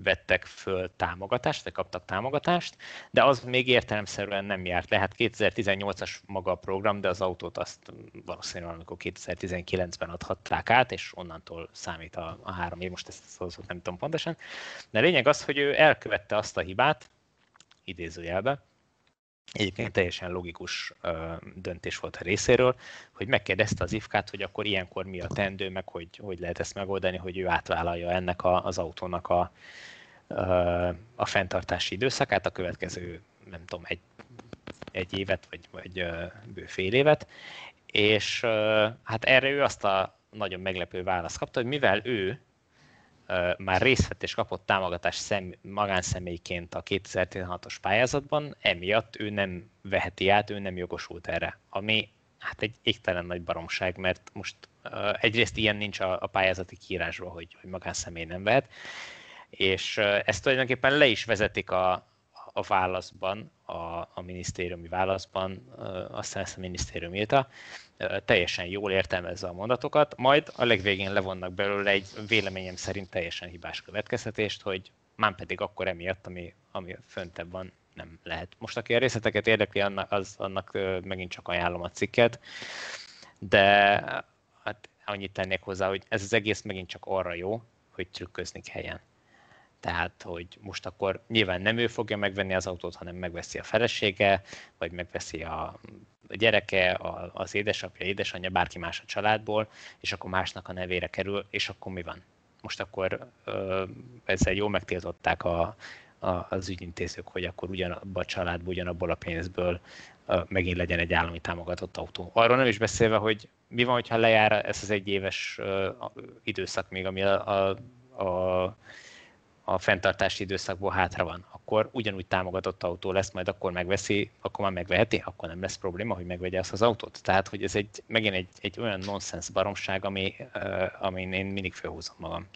vettek föl támogatást, vagy kaptak támogatást, de az még értelemszerűen nem járt le. Hát 2018-as maga a program, de az autót azt valószínűleg amikor 2019-ben adhatták át, és onnantól számít a, a három év, most ezt szóval nem tudom pontosan. De lényeg az, hogy ő elkövette azt a hibát, idézőjelbe, Egyébként teljesen logikus ö, döntés volt a részéről, hogy megkérdezte az ifkát, hogy akkor ilyenkor mi a tendő, meg hogy, hogy lehet ezt megoldani, hogy ő átvállalja ennek a, az autónak a, a fenntartási időszakát, a következő, nem tudom, egy, egy évet, vagy, vagy bő fél évet, és hát erre ő azt a nagyon meglepő választ kapta, hogy mivel ő már részt és kapott támogatást szem, magánszemélyként a 2016-os pályázatban, emiatt ő nem veheti át, ő nem jogosult erre. Ami hát egy égtelen nagy baromság, mert most egyrészt ilyen nincs a, a pályázati kiírásban, hogy, hogy magánszemély nem vehet, és ezt tulajdonképpen le is vezetik a, a válaszban, a, a minisztériumi válaszban, aztán ezt a minisztérium írta, teljesen jól értelmezze a mondatokat, majd a legvégén levonnak belőle egy véleményem szerint teljesen hibás következtetést, hogy már pedig akkor emiatt, ami, ami föntebb van, nem lehet. Most aki a részleteket érdekli, annak, az, annak megint csak ajánlom a cikket, de hát annyit tennék hozzá, hogy ez az egész megint csak arra jó, hogy trükközni kelljen. Tehát, hogy most akkor nyilván nem ő fogja megvenni az autót, hanem megveszi a felesége, vagy megveszi a gyereke, az édesapja, édesanyja, bárki más a családból, és akkor másnak a nevére kerül, és akkor mi van? Most akkor ezzel jól megtiltották a, a, az ügyintézők, hogy akkor ugyanabban a családból, ugyanabból a pénzből megint legyen egy állami támogatott autó. Arról nem is beszélve, hogy mi van, hogyha lejár ez az egy éves időszak még, ami a, a, a a fenntartási időszakból hátra van, akkor ugyanúgy támogatott autó lesz, majd akkor megveszi, akkor már megveheti, akkor nem lesz probléma, hogy megvegye azt az autót. Tehát, hogy ez egy, megint egy, egy olyan nonsens baromság, ami, uh, amin én mindig felhúzom magam.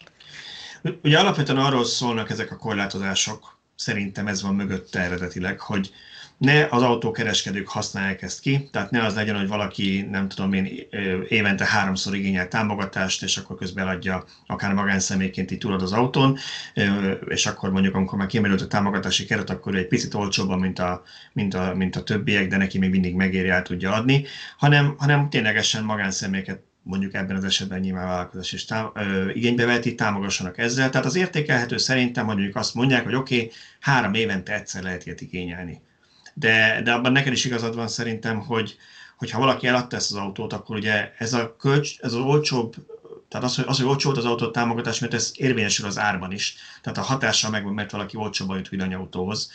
Ugye alapvetően arról szólnak ezek a korlátozások, szerintem ez van mögötte eredetileg, hogy ne az autókereskedők használják ezt ki, tehát ne az legyen, hogy valaki, nem tudom én, évente háromszor igényel támogatást, és akkor közben adja akár magánszemélyként így túlad az autón, és akkor mondjuk, amikor már kimerült a támogatási keret, akkor egy picit olcsóbban, mint a, mint a, mint a többiek, de neki még mindig megéri el tudja adni, hanem, hanem ténylegesen magánszemélyeket mondjuk ebben az esetben nyilván vállalkozás is tá- ö, igénybe veheti, támogassanak ezzel. Tehát az értékelhető szerintem, hogy mondjuk azt mondják, hogy oké, okay, három évente egyszer lehet ilyet igényelni de, de abban neked is igazad van szerintem, hogy, hogyha valaki eladta ezt az autót, akkor ugye ez a kölcs, ez az olcsóbb tehát az, hogy, az, hogy olcsó volt az autó támogatás, mert ez érvényesül az árban is. Tehát a hatással megvan, mert valaki olcsóban jut villanyautóhoz.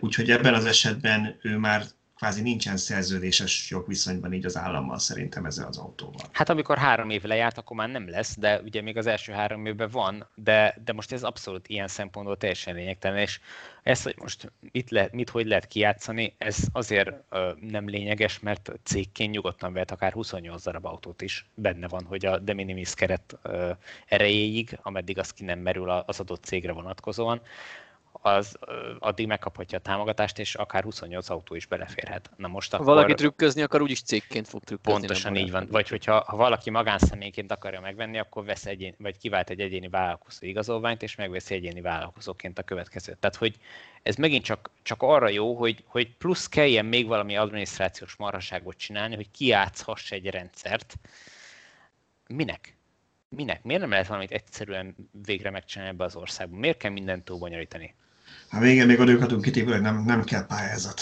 Úgyhogy ebben az esetben ő már kvázi nincsen szerződéses jogviszonyban így az állammal szerintem ezzel az autóval. Hát amikor három év lejárt, akkor már nem lesz, de ugye még az első három évben van, de, de most ez abszolút ilyen szempontból teljesen lényegtelen, és ez, hogy most mit, lehet, mit hogy lehet kijátszani, ez azért ö, nem lényeges, mert cégként nyugodtan vehet akár 28 darab autót is. Benne van, hogy a de minimis keret ö, erejéig, ameddig az ki nem merül az adott cégre vonatkozóan, az addig megkaphatja a támogatást, és akár 28 autó is beleférhet. Na most akkor... Ha valaki trükközni akar, úgyis cégként fog trükközni. Pontosan így van. Vagy hogyha ha valaki magánszemélyként akarja megvenni, akkor vesz egyén, vagy kivált egy egyéni vállalkozó igazolványt, és megveszi egyéni vállalkozóként a következőt. Tehát, hogy ez megint csak, csak arra jó, hogy, hogy plusz kelljen még valami adminisztrációs marhaságot csinálni, hogy kiátszhass egy rendszert. Minek? Minek? Miért nem lehet valamit egyszerűen végre megcsinálni ebbe az országban? Miért kell mindent túl bonyolítani? A végén még adókatunk kitépül, hogy nem, nem kell pályázat.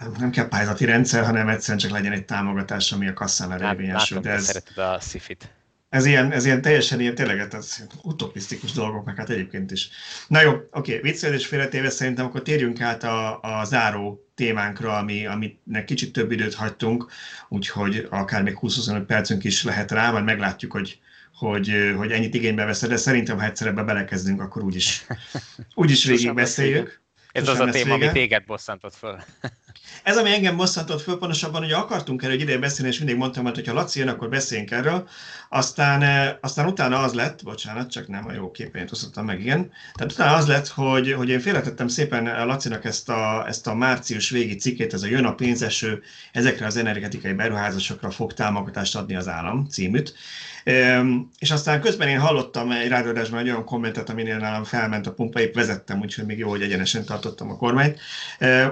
Nem, nem kell pályázati rendszer, hanem egyszerűen csak legyen egy támogatás, ami a kasszánál érvényesül. De ez, szereted a szifit. Ez ilyen, ez ilyen teljesen ilyen tényleg hát ez utopisztikus dolgok, meg hát egyébként is. Na jó, oké, viccelés félretéve szerintem akkor térjünk át a, a záró témánkra, ami, aminek kicsit több időt hagytunk, úgyhogy akár még 20-25 percünk is lehet rá, majd meglátjuk, hogy hogy, hogy ennyit igénybe veszed, de szerintem, ha egyszer ebbe belekezdünk, akkor úgyis, úgyis végig beszéljük. Ez az a téma, ami téged bosszantott föl. Ez, ami engem bosszantott föl, pontosabban, hogy akartunk erről egy ideje beszélni, és mindig mondtam, hogy ha Laci jön, akkor beszéljünk erről. Aztán, aztán utána az lett, bocsánat, csak nem a jó képen osztottam meg, igen. Tehát utána az lett, hogy, hogy én félretettem szépen Lacinak ezt a, ezt a március végi cikkét, ez a Jön a pénzeső, ezekre az energetikai beruházásokra fog támogatást adni az állam címűt. És aztán közben én hallottam egy rádióadásban egy olyan kommentet, aminél nálam felment a pumpa, épp vezettem, úgyhogy még jó, hogy egyenesen tartottam a kormányt.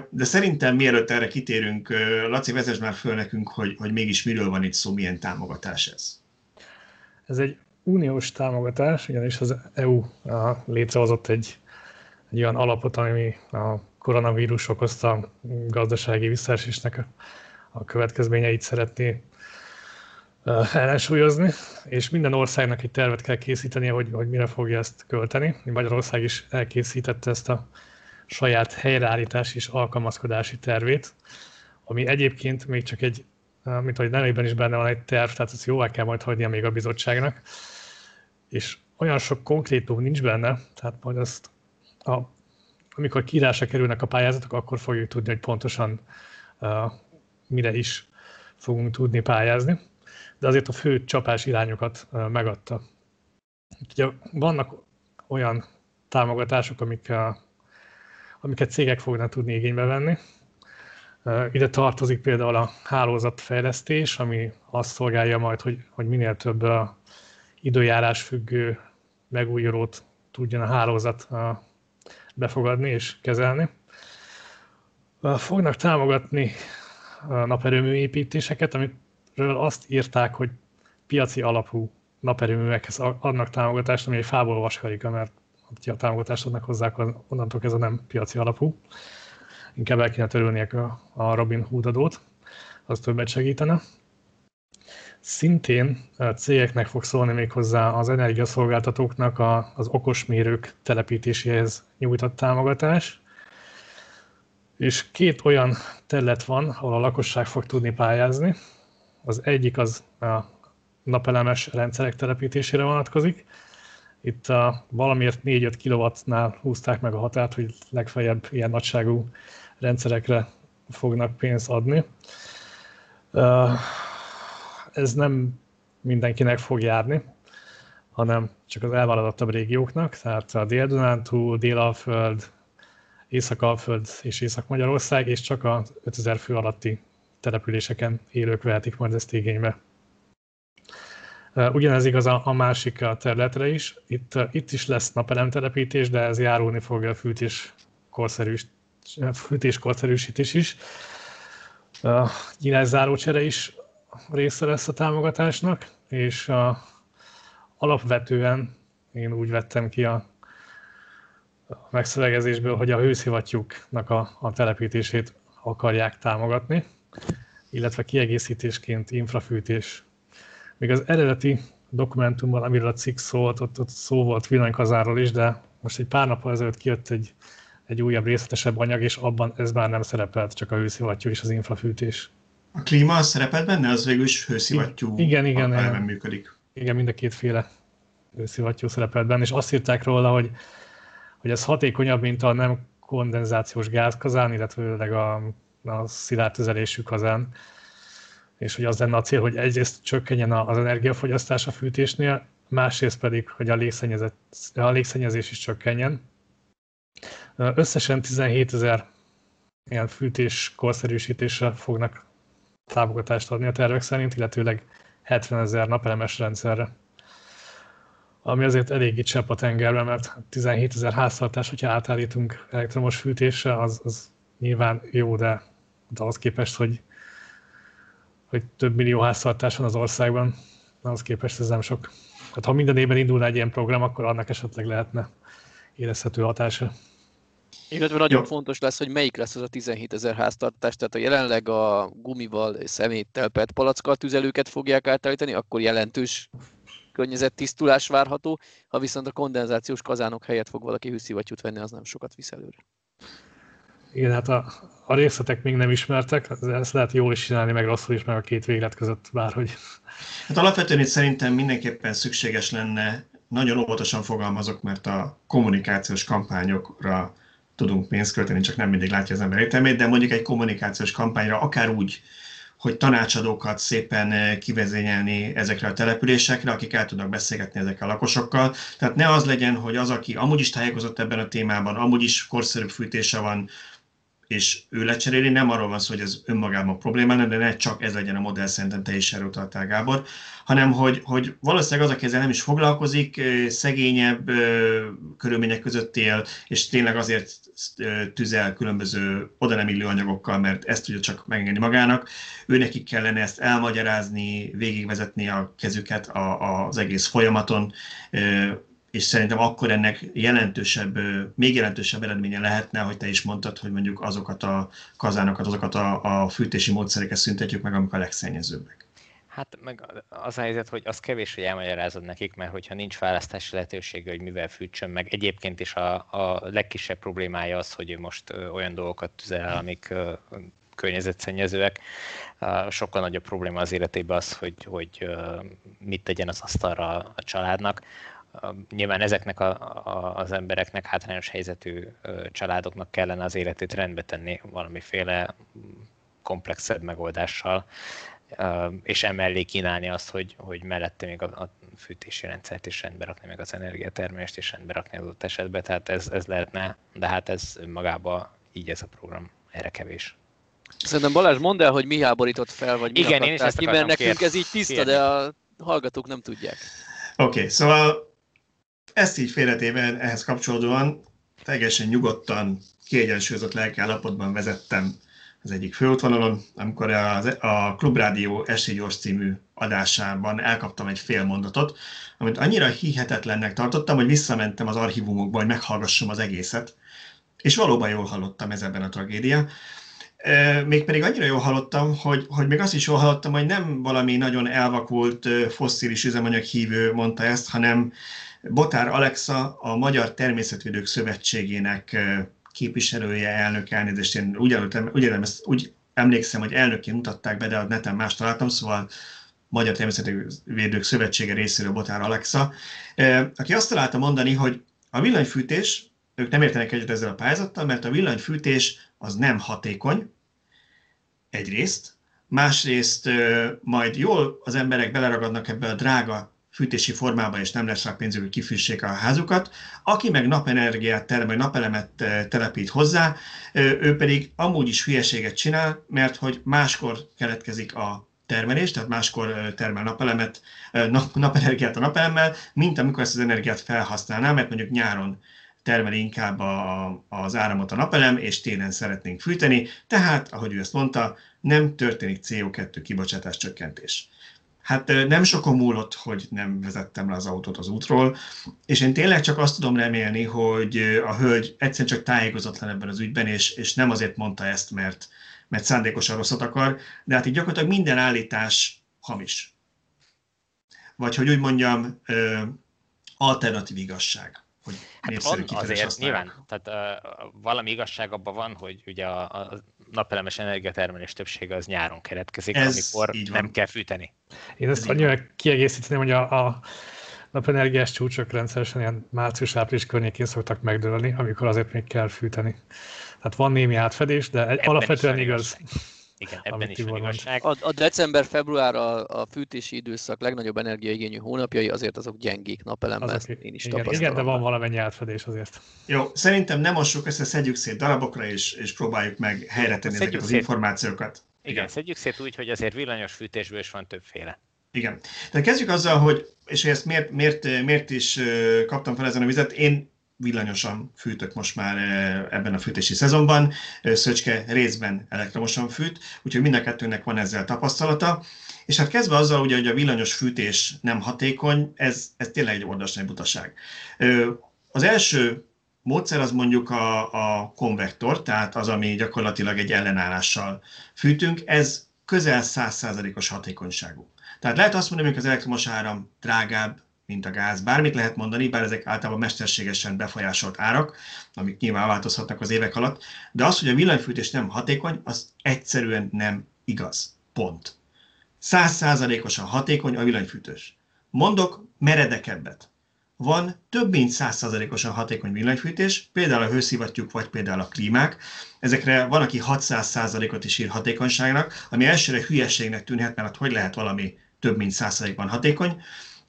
De szerintem mielőtt erre kitérünk, Laci, vezess már föl nekünk, hogy, hogy mégis miről van itt szó, milyen támogatás ez. Ez egy uniós támogatás, ugyanis az EU létrehozott egy, egy olyan alapot, ami a koronavírus okozta gazdasági visszaesésnek a következményeit szeretné ellensúlyozni, és minden országnak egy tervet kell készítenie, hogy, hogy mire fogja ezt költeni. Magyarország is elkészítette ezt a saját helyreállítás és alkalmazkodási tervét, ami egyébként még csak egy, mint ahogy nevében is benne van egy terv, tehát ezt jóvá kell majd hagynia még a bizottságnak, és olyan sok konkrétum nincs benne, tehát majd azt, a, amikor kiírásra kerülnek a pályázatok, akkor fogjuk tudni, hogy pontosan uh, mire is fogunk tudni pályázni de azért a fő csapás irányokat megadta. Ugye vannak olyan támogatások, amik a, amiket cégek fognak tudni igénybe venni. Ide tartozik például a hálózatfejlesztés, ami azt szolgálja majd, hogy, hogy minél több időjárás függő megújulót tudjon a hálózat befogadni és kezelni. Fognak támogatni naperőmű építéseket, amit ről azt írták, hogy piaci alapú naperőművekhez adnak támogatást, ami egy fából vaskarika, mert ha támogatást adnak hozzá, onnantól ez a nem piaci alapú. Inkább el kéne törölniek a, Robin Hood adót, az többet segítene. Szintén cégeknek fog szólni még hozzá az energiaszolgáltatóknak a, az okosmérők telepítéséhez nyújtott támogatás. És két olyan terület van, ahol a lakosság fog tudni pályázni. Az egyik az a napelemes rendszerek telepítésére vonatkozik. Itt a valamiért 4-5 kW-nál húzták meg a határt, hogy legfeljebb ilyen nagyságú rendszerekre fognak pénzt adni. Ez nem mindenkinek fog járni, hanem csak az elvállalottabb régióknak, tehát a Dél-Dunántúl, Dél-Alföld, Észak-Alföld és Észak-Magyarország, és csak a 5000 fő alatti településeken élők vehetik majd ezt igénybe. Ugyanez igaz a, másik területre is. Itt, itt is lesz napelemtelepítés, de ez járulni fog a fűtés, korszerűs, fűtés korszerűsítés is. A nyílászárócsere is része lesz a támogatásnak, és a, alapvetően én úgy vettem ki a, a megszövegezésből, hogy a hőszivattyúknak a, a telepítését akarják támogatni illetve kiegészítésként infrafűtés. Még az eredeti dokumentumban, amiről a cikk szólt, ott, ott szó volt villanykazáról is, de most egy pár nap ezelőtt kijött egy, egy újabb részletesebb anyag, és abban ez már nem szerepelt, csak a hőszivattyú és az infrafűtés. A klíma szerepelt benne, az végül is hőszivattyú igen, igen, igen. működik. Igen, mind a kétféle hőszivattyú szerepelt benne, és azt írták róla, hogy, hogy ez hatékonyabb, mint a nem kondenzációs gázkazán, illetve a, a szilárd tüzelésű kazán. És hogy az lenne a cél, hogy egyrészt csökkenjen az energiafogyasztás a fűtésnél, másrészt pedig, hogy a, a légszennyezés is csökkenjen. Összesen 17 ezer ilyen fűtés korszerűsítésre fognak támogatást adni a tervek szerint, illetőleg 70 ezer napelemes rendszerre. Ami azért eléggé csepp a tengerben, mert 17 ezer háztartás, hogyha átállítunk elektromos fűtésre, az, az nyilván jó, de, de ahhoz képest, hogy, hogy több millió háztartás van az országban, ahhoz képest ez nem sok. Hát ha minden évben indulna egy ilyen program, akkor annak esetleg lehetne érezhető hatása. Illetve nagyon Jó. fontos lesz, hogy melyik lesz az a 17 ezer háztartás, tehát a jelenleg a gumival, szeméttel, PET palackkal tüzelőket fogják átállítani, akkor jelentős környezettisztulás várható, ha viszont a kondenzációs kazánok helyett fog valaki hűszivattyút venni, az nem sokat visz előre. Igen, hát a, a részletek még nem ismertek, ezt lehet jól is csinálni, meg rosszul is, meg a két véglet között bárhogy. Hát alapvetően itt szerintem mindenképpen szükséges lenne, nagyon óvatosan fogalmazok, mert a kommunikációs kampányokra tudunk pénzt költeni, csak nem mindig látja az ember értelmét, de mondjuk egy kommunikációs kampányra akár úgy, hogy tanácsadókat szépen eh, kivezényelni ezekre a településekre, akik el tudnak beszélgetni ezekkel a lakosokkal. Tehát ne az legyen, hogy az, aki amúgy is tájékozott ebben a témában, amúgy is korszerűbb fűtése van, és ő lecseréli, nem arról van szó, hogy ez önmagában probléma, de ne csak ez legyen a modell, szerintem te is utaltál, Gábor, hanem hogy, hogy valószínűleg az, aki ezzel nem is foglalkozik, szegényebb körülmények között él, és tényleg azért tüzel különböző oda nem illő anyagokkal, mert ezt tudja csak megengedni magának. Ő nekik kellene ezt elmagyarázni, végigvezetni a kezüket az egész folyamaton, és szerintem akkor ennek jelentősebb, még jelentősebb eredménye lehetne, hogy te is mondtad, hogy mondjuk azokat a kazánokat, azokat a, a fűtési módszereket szüntetjük meg, amik a legszennyezőbbek. Hát meg az a helyzet, hogy az kevés, hogy elmagyarázod nekik, mert hogyha nincs választási lehetősége, hogy mivel fűtsön meg. Egyébként is a, a legkisebb problémája az, hogy ő most olyan dolgokat tüzel, amik környezetszennyezőek. Sokkal nagyobb probléma az életében az, hogy, hogy mit tegyen az asztalra a családnak nyilván ezeknek a, a, az embereknek, hátrányos helyzetű családoknak kellene az életét rendbe tenni valamiféle komplexebb megoldással, és emellé kínálni azt, hogy, hogy mellette még a, a fűtési rendszert is rendbe rakni, meg az energiatermelést is rendbe rakni adott esetben, tehát ez, ez lehetne, de hát ez önmagában így ez a program erre kevés. Szerintem Balázs, mondd el, hogy mi háborított fel, vagy mi Igen, én is ezt ki, mert nekünk kér, ez így tiszta, kérni. de a hallgatók nem tudják. Oké, okay, szóval ezt így félretéve ehhez kapcsolódóan teljesen nyugodtan, kiegyensúlyozott lelkiállapotban vezettem az egyik főútvonalon, amikor a, a Klubrádió Esti Gyors című adásában elkaptam egy fél mondatot, amit annyira hihetetlennek tartottam, hogy visszamentem az archívumokba, hogy meghallgassam az egészet, és valóban jól hallottam ez ebben a tragédia. Mégpedig annyira jól hallottam, hogy, hogy még azt is jól hallottam, hogy nem valami nagyon elvakult fosszilis üzemanyag hívő mondta ezt, hanem Botár Alexa, a Magyar Természetvédők Szövetségének képviselője, elnök elnézést, én úgy, előttem, úgy, ezt, úgy emlékszem, hogy elnökként mutatták be, de a neten más találtam, szóval Magyar Természetvédők Szövetsége részéről Botár Alexa, aki azt találta mondani, hogy a villanyfűtés, ők nem értenek egyet ezzel a pályázattal, mert a villanyfűtés az nem hatékony, egyrészt, másrészt majd jól az emberek beleragadnak ebbe a drága fűtési formában, és nem lesz rá pénzük, hogy kifűssék a házukat. Aki meg napenergiát termel, napelemet eh, telepít hozzá, ő pedig amúgy is hülyeséget csinál, mert hogy máskor keletkezik a termelés, tehát máskor termel napelemet, nap, napenergiát a napelemmel, mint amikor ezt az energiát felhasználná, mert mondjuk nyáron termeli inkább a, az áramot a napelem, és télen szeretnénk fűteni, tehát, ahogy ő ezt mondta, nem történik CO2 kibocsátás csökkentés. Hát nem sokon múlott, hogy nem vezettem le az autót az útról, és én tényleg csak azt tudom remélni, hogy a hölgy egyszerűen csak tájékozatlan ebben az ügyben, és, és nem azért mondta ezt, mert, mert szándékosan rosszat akar, de hát így gyakorlatilag minden állítás hamis. Vagy hogy úgy mondjam, alternatív igazság. Hogy hát van azért nyilván, tehát uh, valami igazság abban van, hogy ugye a, a napelemes energiatermelés többsége az nyáron keretkezik, Ez amikor nem kell fűteni. Én ezt annyira kiegészíteném, hogy a, a napenergiás csúcsok rendszeresen ilyen március-április környékén szoktak megdőlni, amikor azért még kell fűteni. Tehát van némi átfedés, de Ebben alapvetően igaz. Igen, ebben is van igazság. A, a december-február a, a fűtési időszak legnagyobb energiaigényű hónapjai, azért azok gyengék napelemmel, azok, én is igen, igen, de van valamennyi átfedés azért. Jó, szerintem nem mossuk össze, szedjük szét darabokra, és, és próbáljuk meg helyre tenni ezeket az szét. információkat. Igen, igen, szedjük szét úgy, hogy azért villanyos fűtésből is van többféle. Igen. Tehát kezdjük azzal, hogy, és hogy ezt miért, miért, miért is kaptam fel ezen a vizet, én villanyosan fűtök most már ebben a fűtési szezonban, Szöcske részben elektromosan fűt, úgyhogy mind a kettőnek van ezzel tapasztalata. És hát kezdve azzal, ugye, hogy a villanyos fűtés nem hatékony, ez, ez tényleg egy ordas butaság. Az első módszer az mondjuk a, a konvektor, tehát az, ami gyakorlatilag egy ellenállással fűtünk, ez közel 100%-os hatékonyságú. Tehát lehet azt mondani, hogy az elektromos áram drágább, mint a gáz. Bármit lehet mondani, bár ezek általában mesterségesen befolyásolt árak, amik nyilván változhatnak az évek alatt, de az, hogy a villanyfűtés nem hatékony, az egyszerűen nem igaz. Pont. Százszázalékosan hatékony a villanyfűtés. Mondok meredekebbet. Van több mint százszázalékosan hatékony villanyfűtés, például a hőszivattyúk, vagy például a klímák. Ezekre van, aki 600 százalékot is ír hatékonyságnak, ami elsőre hülyeségnek tűnhet, mert hogy lehet valami több mint százalékban hatékony.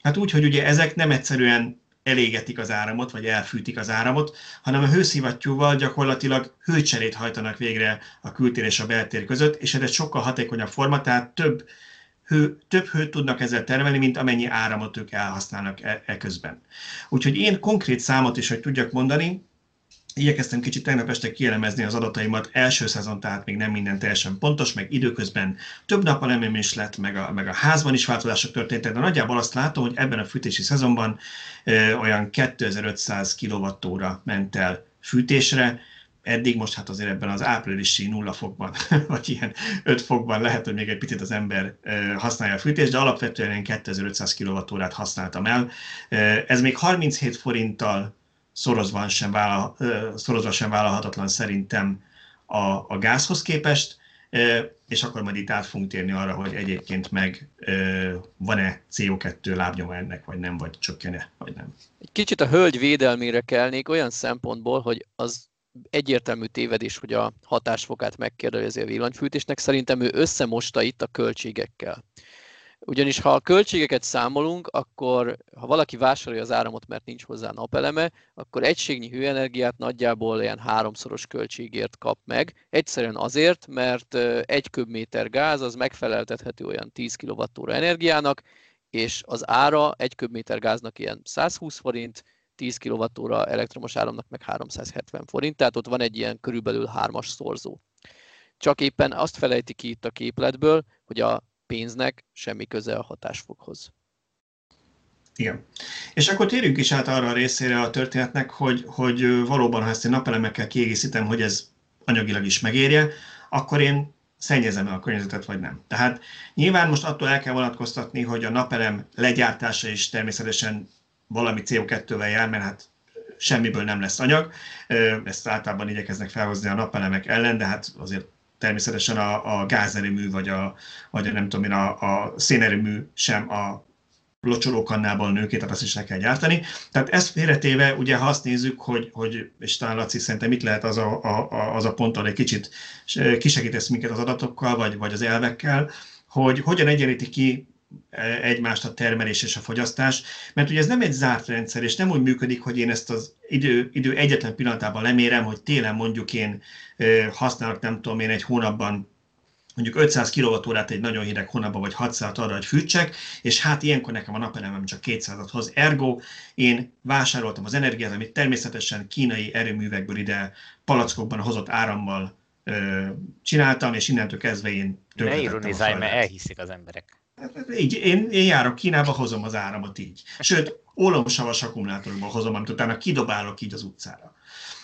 Hát úgy, hogy ugye ezek nem egyszerűen elégetik az áramot, vagy elfűtik az áramot, hanem a hőszivattyúval gyakorlatilag hőcserét hajtanak végre a kültér és a beltér között, és ez egy sokkal hatékonyabb forma, tehát több, hő, több hőt tudnak ezzel termelni, mint amennyi áramot ők elhasználnak e, e közben. Úgyhogy én konkrét számot is, hogy tudjak mondani, Igyekeztem kicsit tegnap este kielemezni az adataimat, első szezon, tehát még nem minden teljesen pontos, meg időközben több nappal nem is lett, meg a, meg a házban is változások történtek, de nagyjából azt látom, hogy ebben a fűtési szezonban ö, olyan 2500 kWh ment el fűtésre, eddig most hát azért ebben az áprilisi nulla fokban, vagy ilyen 5 fokban lehet, hogy még egy picit az ember használja a fűtést, de alapvetően én 2500 kWh használtam el. Ez még 37 forinttal szorozva sem, vállal, szorozva sem vállalhatatlan szerintem a, a gázhoz képest, és akkor majd itt át fogunk térni arra, hogy egyébként meg van-e CO2 lábnyoma ennek, vagy nem, vagy csökkene, vagy nem. Egy kicsit a hölgy védelmére kelnék olyan szempontból, hogy az egyértelmű tévedés, hogy a hatásfokát megkérdezi a villanyfűtésnek. Szerintem ő összemosta itt a költségekkel. Ugyanis ha a költségeket számolunk, akkor ha valaki vásárolja az áramot, mert nincs hozzá napeleme, akkor egységnyi hőenergiát nagyjából ilyen háromszoros költségért kap meg. Egyszerűen azért, mert egy köbméter gáz az megfeleltethető olyan 10 kWh energiának, és az ára egy köbméter gáznak ilyen 120 forint, 10 kWh elektromos áramnak meg 370 forint, tehát ott van egy ilyen körülbelül hármas szorzó. Csak éppen azt felejti ki itt a képletből, hogy a pénznek semmi köze a hatásfokhoz. Igen. És akkor térjünk is át arra a részére a történetnek, hogy, hogy valóban, ha ezt én napelemekkel kiegészítem, hogy ez anyagilag is megérje, akkor én szennyezem el a környezetet, vagy nem. Tehát nyilván most attól el kell vonatkoztatni, hogy a napelem legyártása is természetesen valami CO2-vel jár, mert hát semmiből nem lesz anyag. Ezt általában igyekeznek felhozni a napelemek ellen, de hát azért természetesen a, a gázerőmű, vagy a, vagy a nem tudom én, a, a szénerőmű sem a locsolókannából nőként, tehát azt is le kell gyártani. Tehát ezt félretéve, ugye ha azt nézzük, hogy, hogy és talán Laci szerintem mit lehet az a, a, az a pont, egy kicsit kisegítesz minket az adatokkal, vagy, vagy az elvekkel, hogy hogyan egyenlíti ki egymást a termelés és a fogyasztás, mert ugye ez nem egy zárt rendszer, és nem úgy működik, hogy én ezt az idő, idő egyetlen pillanatában lemérem, hogy télen mondjuk én használok, nem tudom én, egy hónapban mondjuk 500 kWh egy nagyon hideg hónapban, vagy 600 arra, hogy fűtsek, és hát ilyenkor nekem a napelemem csak 200-at hoz. Ergo én vásároltam az energiát, amit természetesen kínai erőművekből ide palackokban hozott árammal ö, csináltam, és innentől kezdve én Ne ironizálj, mert elhiszik az emberek. Így, én, én járok Kínába, hozom az áramot így. Sőt, ólomsavas akkumulátorokból hozom, amit utána kidobálok így az utcára.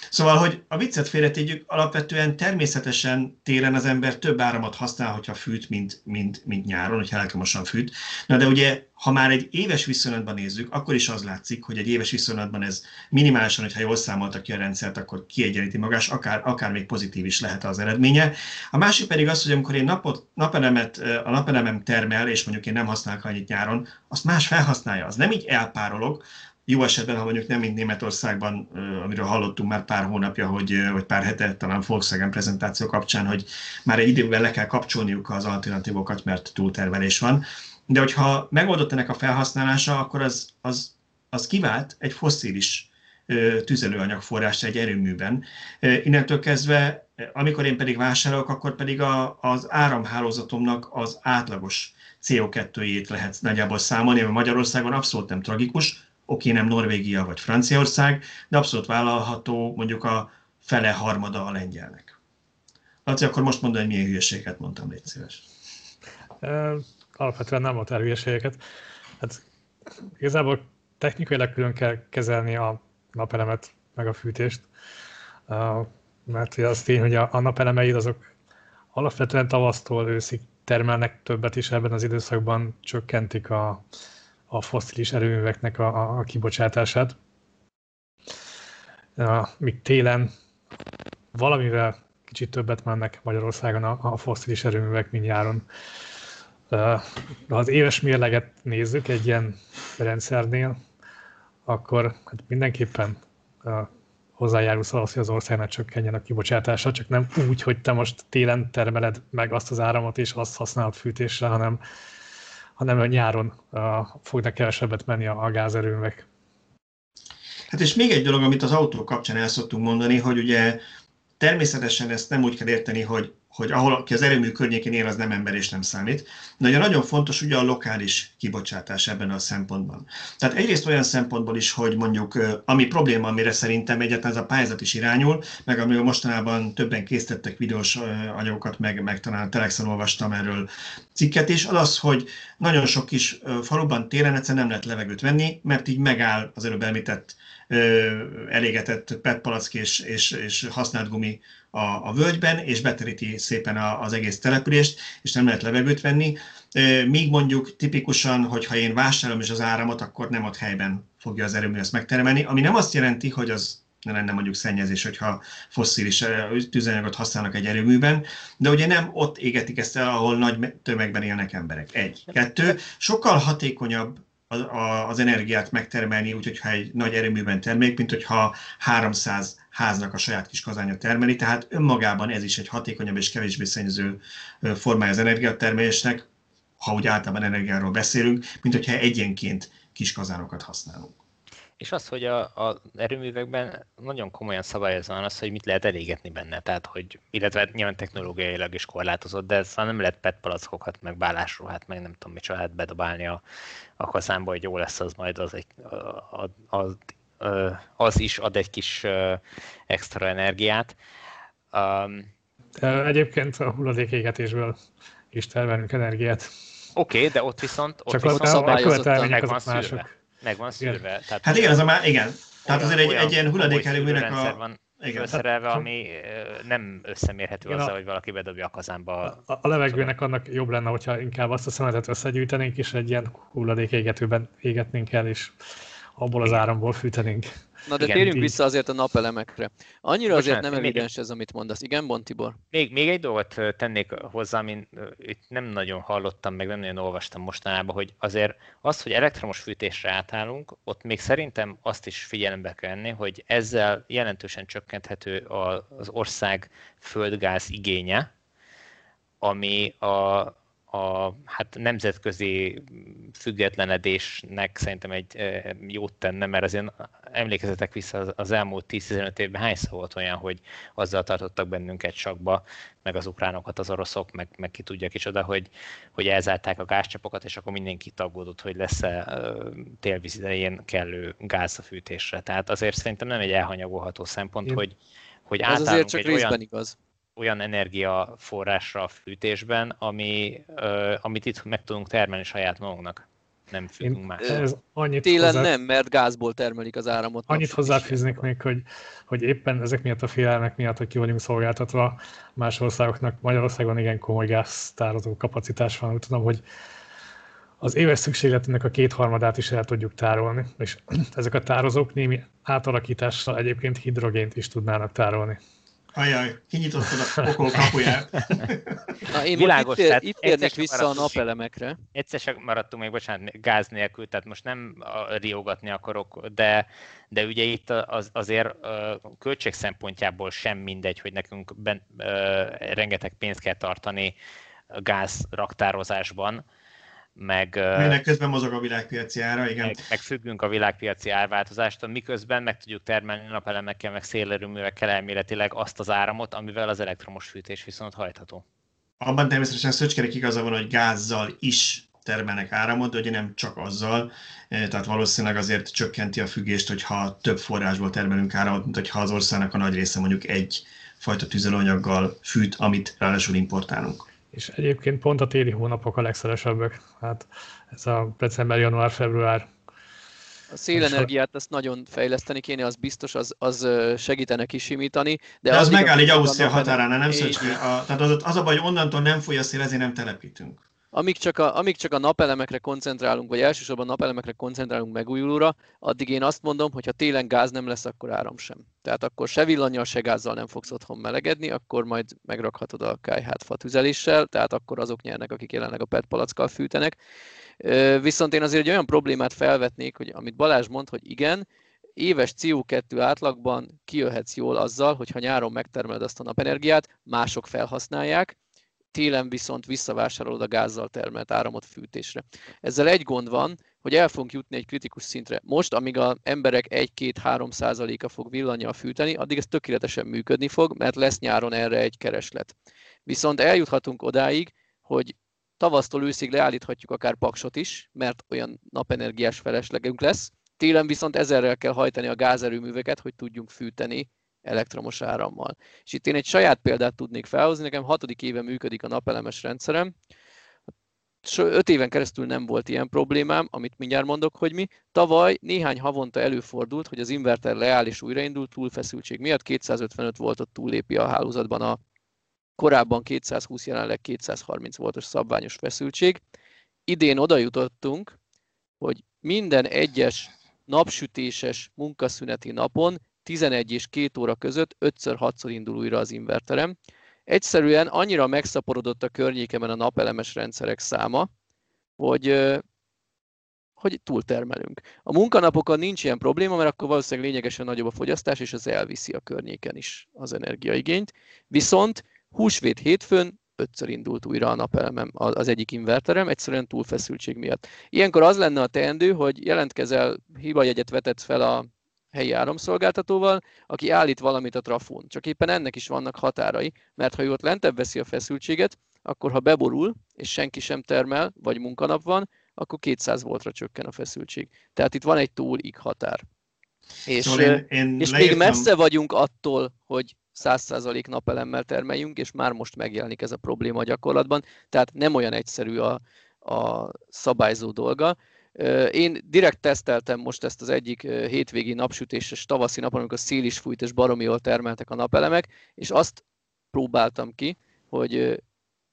Szóval, hogy a viccet félretegyük, alapvetően természetesen télen az ember több áramot használ, hogyha fűt, mint, mint, mint nyáron, hogyha elektromosan fűt. Na de ugye, ha már egy éves viszonylatban nézzük, akkor is az látszik, hogy egy éves viszonylatban ez minimálisan, hogyha jól számoltak ki a rendszert, akkor kiegyenlíti magás, akár, akár még pozitív is lehet az eredménye. A másik pedig az, hogy amikor én napot, napelemet, a napelemem termel, és mondjuk én nem használok annyit nyáron, azt más felhasználja. Az nem így elpárolog, jó esetben, ha mondjuk nem mint Németországban, amiről hallottunk már pár hónapja, hogy, vagy pár hete, talán Volkswagen prezentáció kapcsán, hogy már egy időben le kell kapcsolniuk az alternatívokat, mert túltermelés van. De hogyha megoldott ennek a felhasználása, akkor az, az, az kivált egy fosszilis tüzelőanyagforrás egy erőműben. Innentől kezdve, amikor én pedig vásárolok, akkor pedig a, az áramhálózatomnak az átlagos CO2-jét lehet nagyjából számolni, mert Magyarországon abszolút nem tragikus, oké, nem Norvégia vagy Franciaország, de abszolút vállalható mondjuk a fele harmada a lengyelnek. Laci, akkor most mondani, hogy milyen hülyeséget mondtam, légy szíves. Alapvetően nem volt hülyeségeket. Hát igazából technikailag külön kell kezelni a napelemet meg a fűtést, mert az tény, hogy a napelemeid azok alapvetően tavasztól őszig termelnek többet is ebben az időszakban, csökkentik a, a foszilis erőműveknek a, a kibocsátását. Míg télen valamivel kicsit többet mennek Magyarországon a, a foszilis erőművek, mint nyáron. Ha az éves mérleget nézzük egy ilyen rendszernél, akkor hát mindenképpen hozzájárulsz ahhoz, hogy az országnak csökkenjen a kibocsátása, csak nem úgy, hogy te most télen termeled meg azt az áramot, és azt használod fűtésre, hanem hanem a nyáron fognak kevesebbet menni a, a gázerőművek. Hát és még egy dolog, amit az autó kapcsán el szoktunk mondani, hogy ugye természetesen ezt nem úgy kell érteni, hogy hogy ahol aki az erőmű környékén él, az nem ember és nem számít. De ugye nagyon fontos ugye a lokális kibocsátás ebben a szempontban. Tehát egyrészt olyan szempontból is, hogy mondjuk ami probléma, amire szerintem egyáltalán ez a pályázat is irányul, meg amiről mostanában többen készítettek videós anyagokat, meg, meg talán Telexen olvastam erről cikket is, az az, hogy nagyon sok kis faluban télen egyszerűen nem lehet levegőt venni, mert így megáll az előbb említett elégetett petpalack és, és, és használt gumi a, a völgyben, és beteríti szépen a, az egész települést, és nem lehet levegőt venni. Míg mondjuk tipikusan, hogyha én vásárolom is az áramot, akkor nem ott helyben fogja az erőmű ezt megtermelni, ami nem azt jelenti, hogy az ne lenne mondjuk szennyezés, hogyha fosszilis tüzelőanyagot használnak egy erőműben, de ugye nem ott égetik ezt el, ahol nagy tömegben élnek emberek. Egy. Kettő, sokkal hatékonyabb az energiát megtermelni, úgyhogy ha egy nagy erőműben termelik, mint hogyha 300 háznak a saját kis kazánja termeli, tehát önmagában ez is egy hatékonyabb és kevésbé szennyező formája az energiatermelésnek, ha úgy általában energiáról beszélünk, mint hogyha egyenként kis kazánokat használunk. És az, hogy a, a erőművekben nagyon komolyan szabályozva van az, hogy mit lehet elégetni benne. Tehát, hogy, illetve nyilván technológiailag is korlátozott, de szóval nem lehet PET palackokat, meg bálásruhát, meg nem tudom, mit lehet bedobálni a, a kazánba, hogy jó lesz az majd az, egy, az, az, az is ad egy kis extra energiát. Um, Egyébként a hulladékégetésből is termelünk energiát. Oké, okay, de ott viszont, ott Csak viszont szabályozottan meg van szűrve. Meg van szűrve. Tehát hát igen, az a már, igen. Tehát azért egy, egy ilyen hulladékerőműnek a... Van igen, felszerelve, ami nem összemérhető azzal, a, hogy valaki bedobja a kazánba. A, a levegőnek annak jobb lenne, hogyha inkább azt a szemetet összegyűjtenénk, és egy ilyen hulladék égetőben égetnénk el, és abból az áramból fűtenénk. Na de Igen, térjünk így. vissza azért a napelemekre. Annyira Bocsánat, azért nem evidens ez, amit mondasz. Igen, Bontibor? Még, még egy dolgot tennék hozzá, amin itt nem nagyon hallottam, meg nem nagyon olvastam mostanában, hogy azért az, hogy elektromos fűtésre átállunk, ott még szerintem azt is figyelembe kell venni, hogy ezzel jelentősen csökkenthető az ország földgáz igénye, ami a, a hát nemzetközi függetlenedésnek szerintem egy jót tenne, mert azért emlékezetek vissza az elmúlt 10-15 évben hányszor volt olyan, hogy azzal tartottak bennünket sakba, meg az ukránokat az oroszok, meg, meg ki tudja kicsoda, hogy, hogy elzárták a gázcsapokat, és akkor mindenki taggódott, hogy lesz-e télvíz idején kellő gáz a fűtésre. Tehát azért szerintem nem egy elhanyagolható szempont, Én. hogy, hogy Ez azért csak egy részben olyan, igaz olyan energiaforrásra a fűtésben, ami, amit itt meg tudunk termelni saját magunknak. Nem függünk már. Ez annyit Télen hozzá... nem, mert gázból termelik az áramot. Annyit hozzáfűznék még, hogy, hogy éppen ezek miatt a félelmek miatt, hogy ki vagyunk szolgáltatva más országoknak, Magyarországon igen komoly gáztározó kapacitás van. Úgy tudom, hogy az éves szükségletünknek a kétharmadát is el tudjuk tárolni, és ezek a tározók némi átalakítással egyébként hidrogént is tudnának tárolni. Ajaj, kinyitottad a pokol kapuját. Na, én Világos, itt, tehát itt érnék vissza a napelemekre. Egyszer csak maradtunk még, bocsánat, gáz nélkül, tehát most nem riogatni akarok, de, de ugye itt az, azért költség szempontjából sem mindegy, hogy nekünk ben, rengeteg pénzt kell tartani gáz raktározásban, meg, Minek közben mozog a világpiaci ára, igen. Meg, meg függünk a világpiaci árváltozástól, miközben meg tudjuk termelni napelemekkel, meg szélerőművekkel elméletileg azt az áramot, amivel az elektromos fűtés viszont hajtható. Abban természetesen Szöcskerek igaza van, hogy gázzal is termelnek áramot, de ugye nem csak azzal, tehát valószínűleg azért csökkenti a függést, hogyha több forrásból termelünk áramot, mint hogyha az országnak a nagy része mondjuk egy fajta tüzelőanyaggal fűt, amit ráadásul importálunk. És egyébként pont a téli hónapok a legszeresebbek. Hát ez a december, január, február. A szélenergiát ezt nagyon fejleszteni kéne, az biztos, az, az segítene kisimítani. De, de az megáll egy Ausztria határán, nem szó, tehát az, az a baj, hogy onnantól nem foly a szél, ezért nem telepítünk. Amíg csak, a, amíg csak a napelemekre koncentrálunk, vagy elsősorban napelemekre koncentrálunk megújulóra, addig én azt mondom, hogy ha télen gáz nem lesz, akkor áram sem. Tehát akkor se villanyal, se gázzal nem fogsz otthon melegedni, akkor majd megrakhatod a kájhát fatüzeléssel, tehát akkor azok nyernek, akik jelenleg a PET palackkal fűtenek. Viszont én azért egy olyan problémát felvetnék, hogy amit Balázs mond, hogy igen, éves CO2 átlagban kijöhetsz jól azzal, hogyha nyáron megtermeled azt a napenergiát, mások felhasználják, télen viszont visszavásárolod a gázzal termelt áramot fűtésre. Ezzel egy gond van, hogy el fogunk jutni egy kritikus szintre. Most, amíg az emberek 1-2-3 százaléka fog villanyjal fűteni, addig ez tökéletesen működni fog, mert lesz nyáron erre egy kereslet. Viszont eljuthatunk odáig, hogy tavasztól őszig leállíthatjuk akár paksot is, mert olyan napenergiás feleslegünk lesz. Télen viszont ezerrel kell hajtani a gázerőműveket, hogy tudjunk fűteni elektromos árammal. És itt én egy saját példát tudnék felhozni, nekem hatodik éve működik a napelemes rendszerem, öt éven keresztül nem volt ilyen problémám, amit mindjárt mondok, hogy mi. Tavaly néhány havonta előfordult, hogy az inverter leáll és újraindul túlfeszültség miatt 255 voltot túllépi a hálózatban a korábban 220, jelenleg 230 voltos szabványos feszültség. Idén oda jutottunk, hogy minden egyes napsütéses munkaszüneti napon 11 és 2 óra között 5-6-szor indul újra az inverterem. Egyszerűen annyira megszaporodott a környékemen a napelemes rendszerek száma, hogy, hogy túltermelünk. A munkanapokon nincs ilyen probléma, mert akkor valószínűleg lényegesen nagyobb a fogyasztás, és az elviszi a környéken is az energiaigényt. Viszont húsvét hétfőn ötször indult újra a napelemem, az egyik inverterem, egyszerűen túlfeszültség miatt. Ilyenkor az lenne a teendő, hogy jelentkezel, hibajegyet vetett fel a helyi áramszolgáltatóval, aki állít valamit a trafón. Csak éppen ennek is vannak határai, mert ha ő ott lentebb veszi a feszültséget, akkor ha beborul, és senki sem termel, vagy munkanap van, akkor 200 voltra csökken a feszültség. Tehát itt van egy túlig határ. És, szóval én, én és még messze vagyunk attól, hogy 100% napelemmel termeljünk, és már most megjelenik ez a probléma a gyakorlatban, tehát nem olyan egyszerű a, a szabályzó dolga. Én direkt teszteltem most ezt az egyik hétvégi napsütéses tavaszi napon, amikor szél is fújt és baromi jól termeltek a napelemek, és azt próbáltam ki, hogy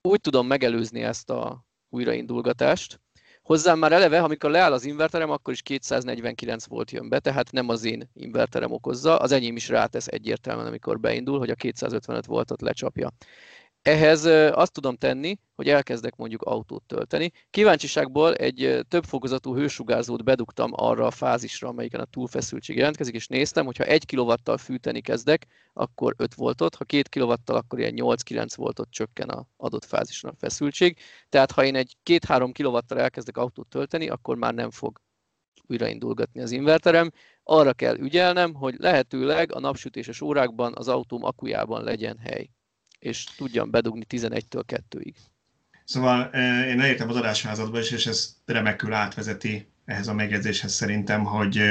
úgy tudom megelőzni ezt a újraindulgatást. Hozzám már eleve, amikor leáll az inverterem, akkor is 249 volt jön be, tehát nem az én inverterem okozza, az enyém is rátesz egyértelműen, amikor beindul, hogy a 255 voltot lecsapja. Ehhez azt tudom tenni, hogy elkezdek mondjuk autót tölteni. Kíváncsiságból egy több fokozatú hősugárzót bedugtam arra a fázisra, amelyiken a túlfeszültség jelentkezik, és néztem, hogy ha 1 kW-tal fűteni kezdek, akkor 5 voltot, ha 2 kW-tal, akkor ilyen 8-9 voltot csökken a adott fázison a feszültség. Tehát ha én egy 2-3 kW-tal elkezdek autót tölteni, akkor már nem fog újraindulgatni az inverterem. Arra kell ügyelnem, hogy lehetőleg a napsütéses órákban az autóm akujában legyen hely és tudjam bedugni 11-től 2-ig. Szóval én elértem az adásházadba is, és ez remekül átvezeti ehhez a megjegyzéshez szerintem, hogy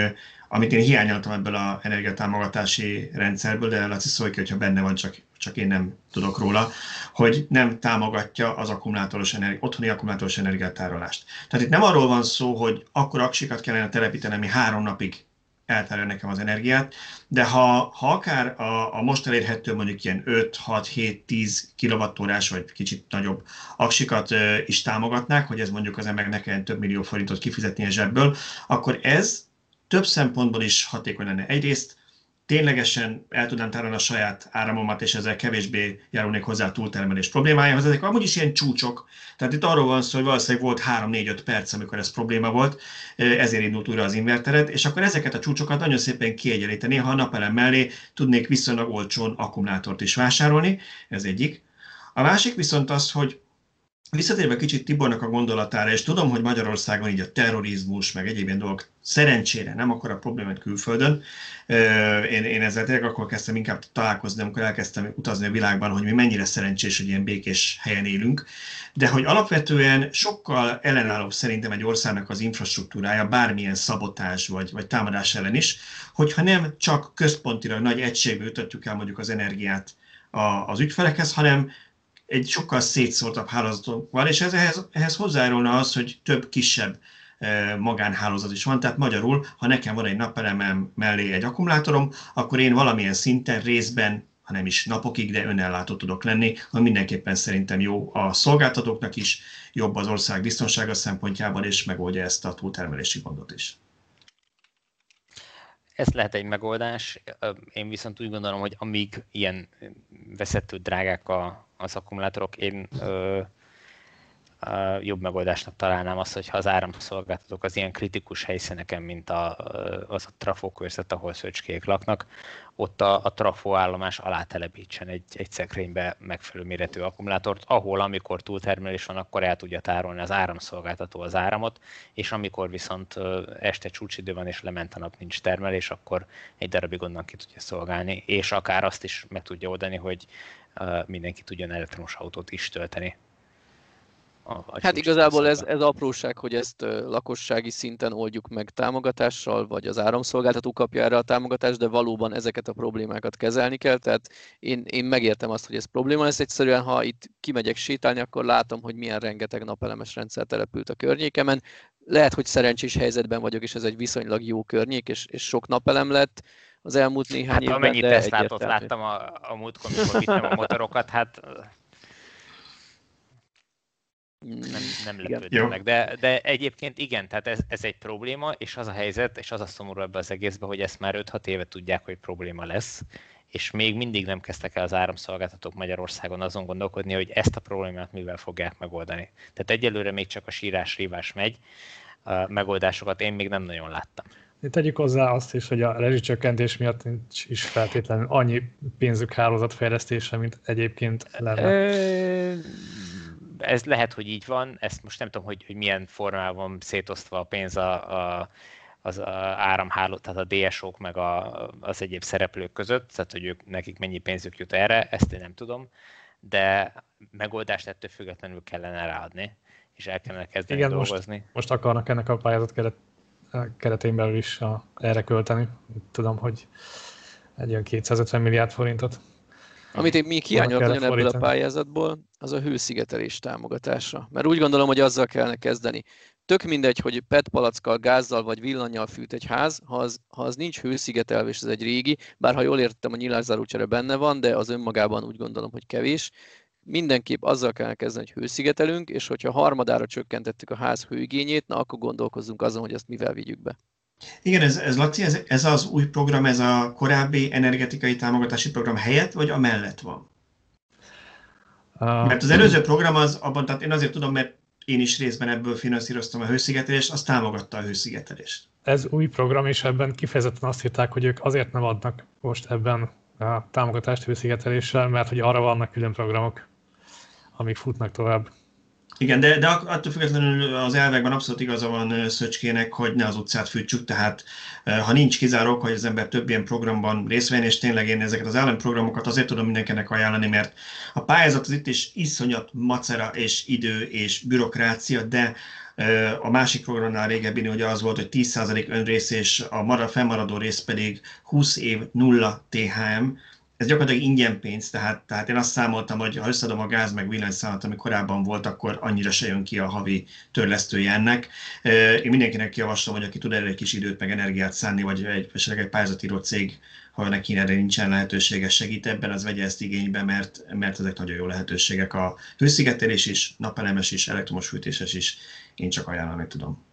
amit én hiányoltam ebből a energiatámogatási rendszerből, de Laci szól ki, hogyha benne van, csak, csak én nem tudok róla, hogy nem támogatja az akkumulátoros energi, otthoni akkumulátoros energiatárolást. Tehát itt nem arról van szó, hogy akkor aksikat kellene telepíteni, ami három napig eltárja nekem az energiát, de ha, ha akár a, a most elérhető mondjuk ilyen 5, 6, 7, 10 kWh vagy kicsit nagyobb aksikat ö, is támogatnák, hogy ez mondjuk az embernek kelljen több millió forintot kifizetni a zsebből, akkor ez több szempontból is hatékony lenne. Egyrészt ténylegesen el tudnám tárolni a saját áramomat, és ezzel kevésbé járulnék hozzá a túltermelés problémájához. Ezek amúgy is ilyen csúcsok. Tehát itt arról van szó, hogy valószínűleg volt 3-4-5 perc, amikor ez probléma volt, ezért indult újra az inverteret, és akkor ezeket a csúcsokat nagyon szépen kiegyenlíteni, ha a napelem mellé tudnék viszonylag olcsón akkumulátort is vásárolni, ez egyik. A másik viszont az, hogy Visszatérve kicsit Tibornak a gondolatára, és tudom, hogy Magyarországon így a terrorizmus, meg egyéb ilyen dolgok szerencsére nem akar a problémát külföldön. Én, én ezzel tényleg akkor kezdtem inkább találkozni, amikor elkezdtem utazni a világban, hogy mi mennyire szerencsés, hogy ilyen békés helyen élünk. De hogy alapvetően sokkal ellenállóbb szerintem egy országnak az infrastruktúrája, bármilyen szabotás vagy, vagy támadás ellen is, hogyha nem csak központilag nagy egységből ütöttük el mondjuk az energiát az ügyfelekhez, hanem egy sokkal szétszórtabb hálózatunk van, és ez, ehhez, ehhez hozzájárulna az, hogy több kisebb e, magánhálózat is van, tehát magyarul, ha nekem van egy napelemem mellé egy akkumulátorom, akkor én valamilyen szinten részben, ha nem is napokig, de önellátó tudok lenni, ami mindenképpen szerintem jó a szolgáltatóknak is, jobb az ország biztonsága szempontjából, és megoldja ezt a túltermelési gondot is. Ez lehet egy megoldás. Én viszont úgy gondolom, hogy amíg ilyen veszettő drágák a, az akkumulátorok, én ö, ö, jobb megoldásnak találnám azt, hogyha az áramszolgáltatók az ilyen kritikus helyszíneken, mint a, az a trafókörzet, ahol szöcskék laknak, ott a, a trafó állomás alá telepítsen egy, egy szekrénybe megfelelő méretű akkumulátort, ahol amikor túltermelés van, akkor el tudja tárolni az áramszolgáltató az áramot, és amikor viszont este csúcsidő van és lement a nap, nincs termelés, akkor egy darabig onnan ki tudja szolgálni, és akár azt is meg tudja oldani, hogy mindenki tudjon elektromos autót is tölteni. A, hát igazából ez, ez apróság, hogy ezt lakossági szinten oldjuk meg támogatással, vagy az áramszolgáltató kapja erre a támogatást, de valóban ezeket a problémákat kezelni kell, tehát én, én megértem azt, hogy ez probléma lesz. Egyszerűen, ha itt kimegyek sétálni, akkor látom, hogy milyen rengeteg napelemes rendszer települt a környékemen. Lehet, hogy szerencsés helyzetben vagyok, és ez egy viszonylag jó környék, és, és sok napelem lett, az elmúlt néhány hát, évben. Amennyit Teslát láttam a, a múltkor, amikor vittem a motorokat, hát nem, nem meg. De, de egyébként igen, tehát ez, ez egy probléma, és az a helyzet, és az a szomorú ebbe az egészben, hogy ezt már 5-6 éve tudják, hogy probléma lesz, és még mindig nem kezdtek el az áramszolgáltatók Magyarországon azon gondolkodni, hogy ezt a problémát mivel fogják megoldani. Tehát egyelőre még csak a sírás-rívás megy, a megoldásokat én még nem nagyon láttam. Tegyük hozzá azt is, hogy a rezsicsökkentés miatt nincs is feltétlenül annyi pénzük hálózatfejlesztése, mint egyébként lenne. Ez lehet, hogy így van, ezt most nem tudom, hogy, hogy milyen formában szétosztva a pénz a, a, az áramháló, tehát a DSO-k meg a, az egyéb szereplők között, tehát hogy ők, nekik mennyi pénzük jut erre, ezt én nem tudom, de megoldást ettől függetlenül kellene ráadni, és el kellene kezdeni Igen, dolgozni. Most, most akarnak ennek a pályázat keretén belül is a, erre költeni. Tudom, hogy egy olyan 250 milliárd forintot. Amit én még hiányolok nagyon ebből a pályázatból, az a hőszigetelés támogatása. Mert úgy gondolom, hogy azzal kellene kezdeni. Tök mindegy, hogy PET palackkal, gázzal vagy villanyjal fűt egy ház, ha az, ha az nincs hőszigetelve, és ez egy régi, bár ha jól értettem, a nyilászárócsere benne van, de az önmagában úgy gondolom, hogy kevés, mindenképp azzal kell kezdeni, hogy hőszigetelünk, és hogyha harmadára csökkentettük a ház hőigényét, na akkor gondolkozzunk azon, hogy ezt mivel vigyük be. Igen, ez, ez Laci, ez, ez az új program, ez a korábbi energetikai támogatási program helyett, vagy a mellett van? Uh, mert az előző program az abban, tehát én azért tudom, mert én is részben ebből finanszíroztam a hőszigetelést, az támogatta a hőszigetelést. Ez új program, és ebben kifejezetten azt hitták, hogy ők azért nem adnak most ebben a támogatást hőszigeteléssel, mert hogy arra vannak külön programok amik futnak tovább. Igen, de, de attól függetlenül az elvekben abszolút igaza van Szöcskének, hogy ne az utcát fűtsük, tehát ha nincs kizárók, hogy az ember több ilyen programban részt venni, és tényleg én ezeket az állami programokat azért tudom mindenkinek ajánlani, mert a pályázat az itt is iszonyat macera és idő és bürokrácia, de a másik programnál régebbi ugye az volt, hogy 10% önrész, és a marad, fennmaradó rész pedig 20 év nulla THM, ez gyakorlatilag ingyen pénz, tehát, tehát én azt számoltam, hogy ha összeadom a gáz meg villanyszámot, ami korábban volt, akkor annyira se jön ki a havi törlesztője ennek. Én mindenkinek javaslom, hogy aki tud erre egy kis időt meg energiát szánni, vagy egy, esetleg egy pályázatíró cég, ha neki erre nincsen lehetősége, segít ebben, az vegye ezt igénybe, mert, mert ezek nagyon jó lehetőségek. A hőszigetelés is, napelemes is, elektromos fűtéses is, én csak ajánlani tudom.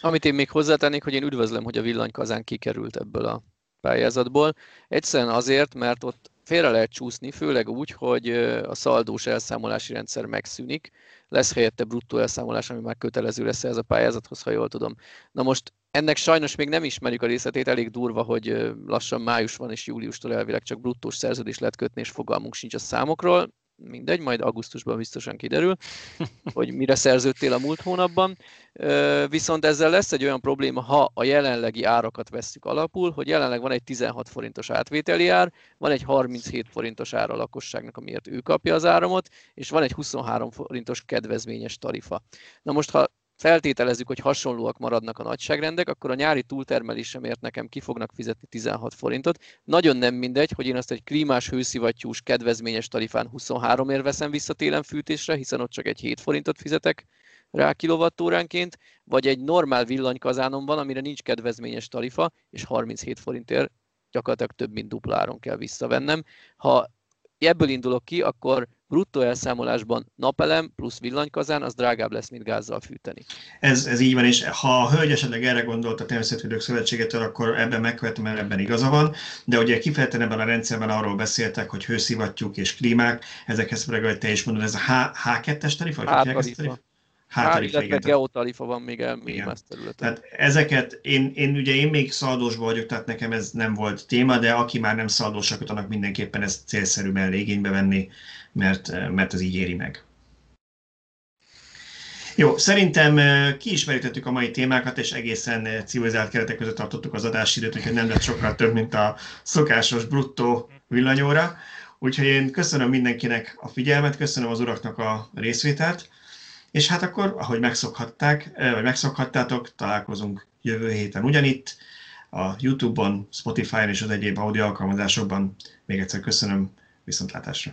Amit én még hozzátennék, hogy én üdvözlöm, hogy a villanykazán kikerült ebből a pályázatból. Egyszerűen azért, mert ott félre lehet csúszni, főleg úgy, hogy a szaldós elszámolási rendszer megszűnik, lesz helyette bruttó elszámolás, ami már kötelező lesz ez a pályázathoz, ha jól tudom. Na most ennek sajnos még nem ismerjük a részletét, elég durva, hogy lassan május van, és júliustól elvileg csak bruttós szerződést lehet kötni, és fogalmunk sincs a számokról mindegy, majd augusztusban biztosan kiderül, hogy mire szerződtél a múlt hónapban. Viszont ezzel lesz egy olyan probléma, ha a jelenlegi árakat vesszük alapul, hogy jelenleg van egy 16 forintos átvételi ár, van egy 37 forintos ár a lakosságnak, amiért ő kapja az áramot, és van egy 23 forintos kedvezményes tarifa. Na most, ha feltételezzük, hogy hasonlóak maradnak a nagyságrendek, akkor a nyári túltermelésemért nekem ki fognak fizetni 16 forintot. Nagyon nem mindegy, hogy én azt egy klímás hőszivattyús kedvezményes tarifán 23 ér veszem vissza télen fűtésre, hiszen ott csak egy 7 forintot fizetek rá kilovattóránként, vagy egy normál villanykazánom van, amire nincs kedvezményes tarifa, és 37 forintért gyakorlatilag több mint dupláron kell visszavennem. Ha ebből indulok ki, akkor bruttó elszámolásban napelem plusz villanykazán, az drágább lesz, mint gázzal fűteni. Ez, ez így van, és ha a hölgy esetleg erre gondolt a Természetvédők Szövetségetől, akkor ebben megkövetem, mert ebben igaza van, de ugye kifejezetten ebben a rendszerben arról beszéltek, hogy hőszivattyúk és klímák, ezekhez pedig, hogy te is mondod, ez a H, H2-es tarifa? H-tarifa. Hát, illetve geotarifa van még, el, még más területen. Tehát ezeket, én, én ugye én még szaldósban vagyok, tehát nekem ez nem volt téma, de aki már nem szaldós, annak mindenképpen ez célszerű mellé igénybe venni, mert, mert ez így éri meg. Jó, szerintem kiismerítettük a mai témákat, és egészen civilizált keretek között tartottuk az adásidőt, úgyhogy nem lett sokkal több, mint a szokásos bruttó villanyóra. Úgyhogy én köszönöm mindenkinek a figyelmet, köszönöm az uraknak a részvételt, és hát akkor, ahogy megszokhatták, vagy megszokhattátok, találkozunk jövő héten ugyanitt, a YouTube-on, Spotify-on és az egyéb audio alkalmazásokban. Még egyszer köszönöm, viszontlátásra!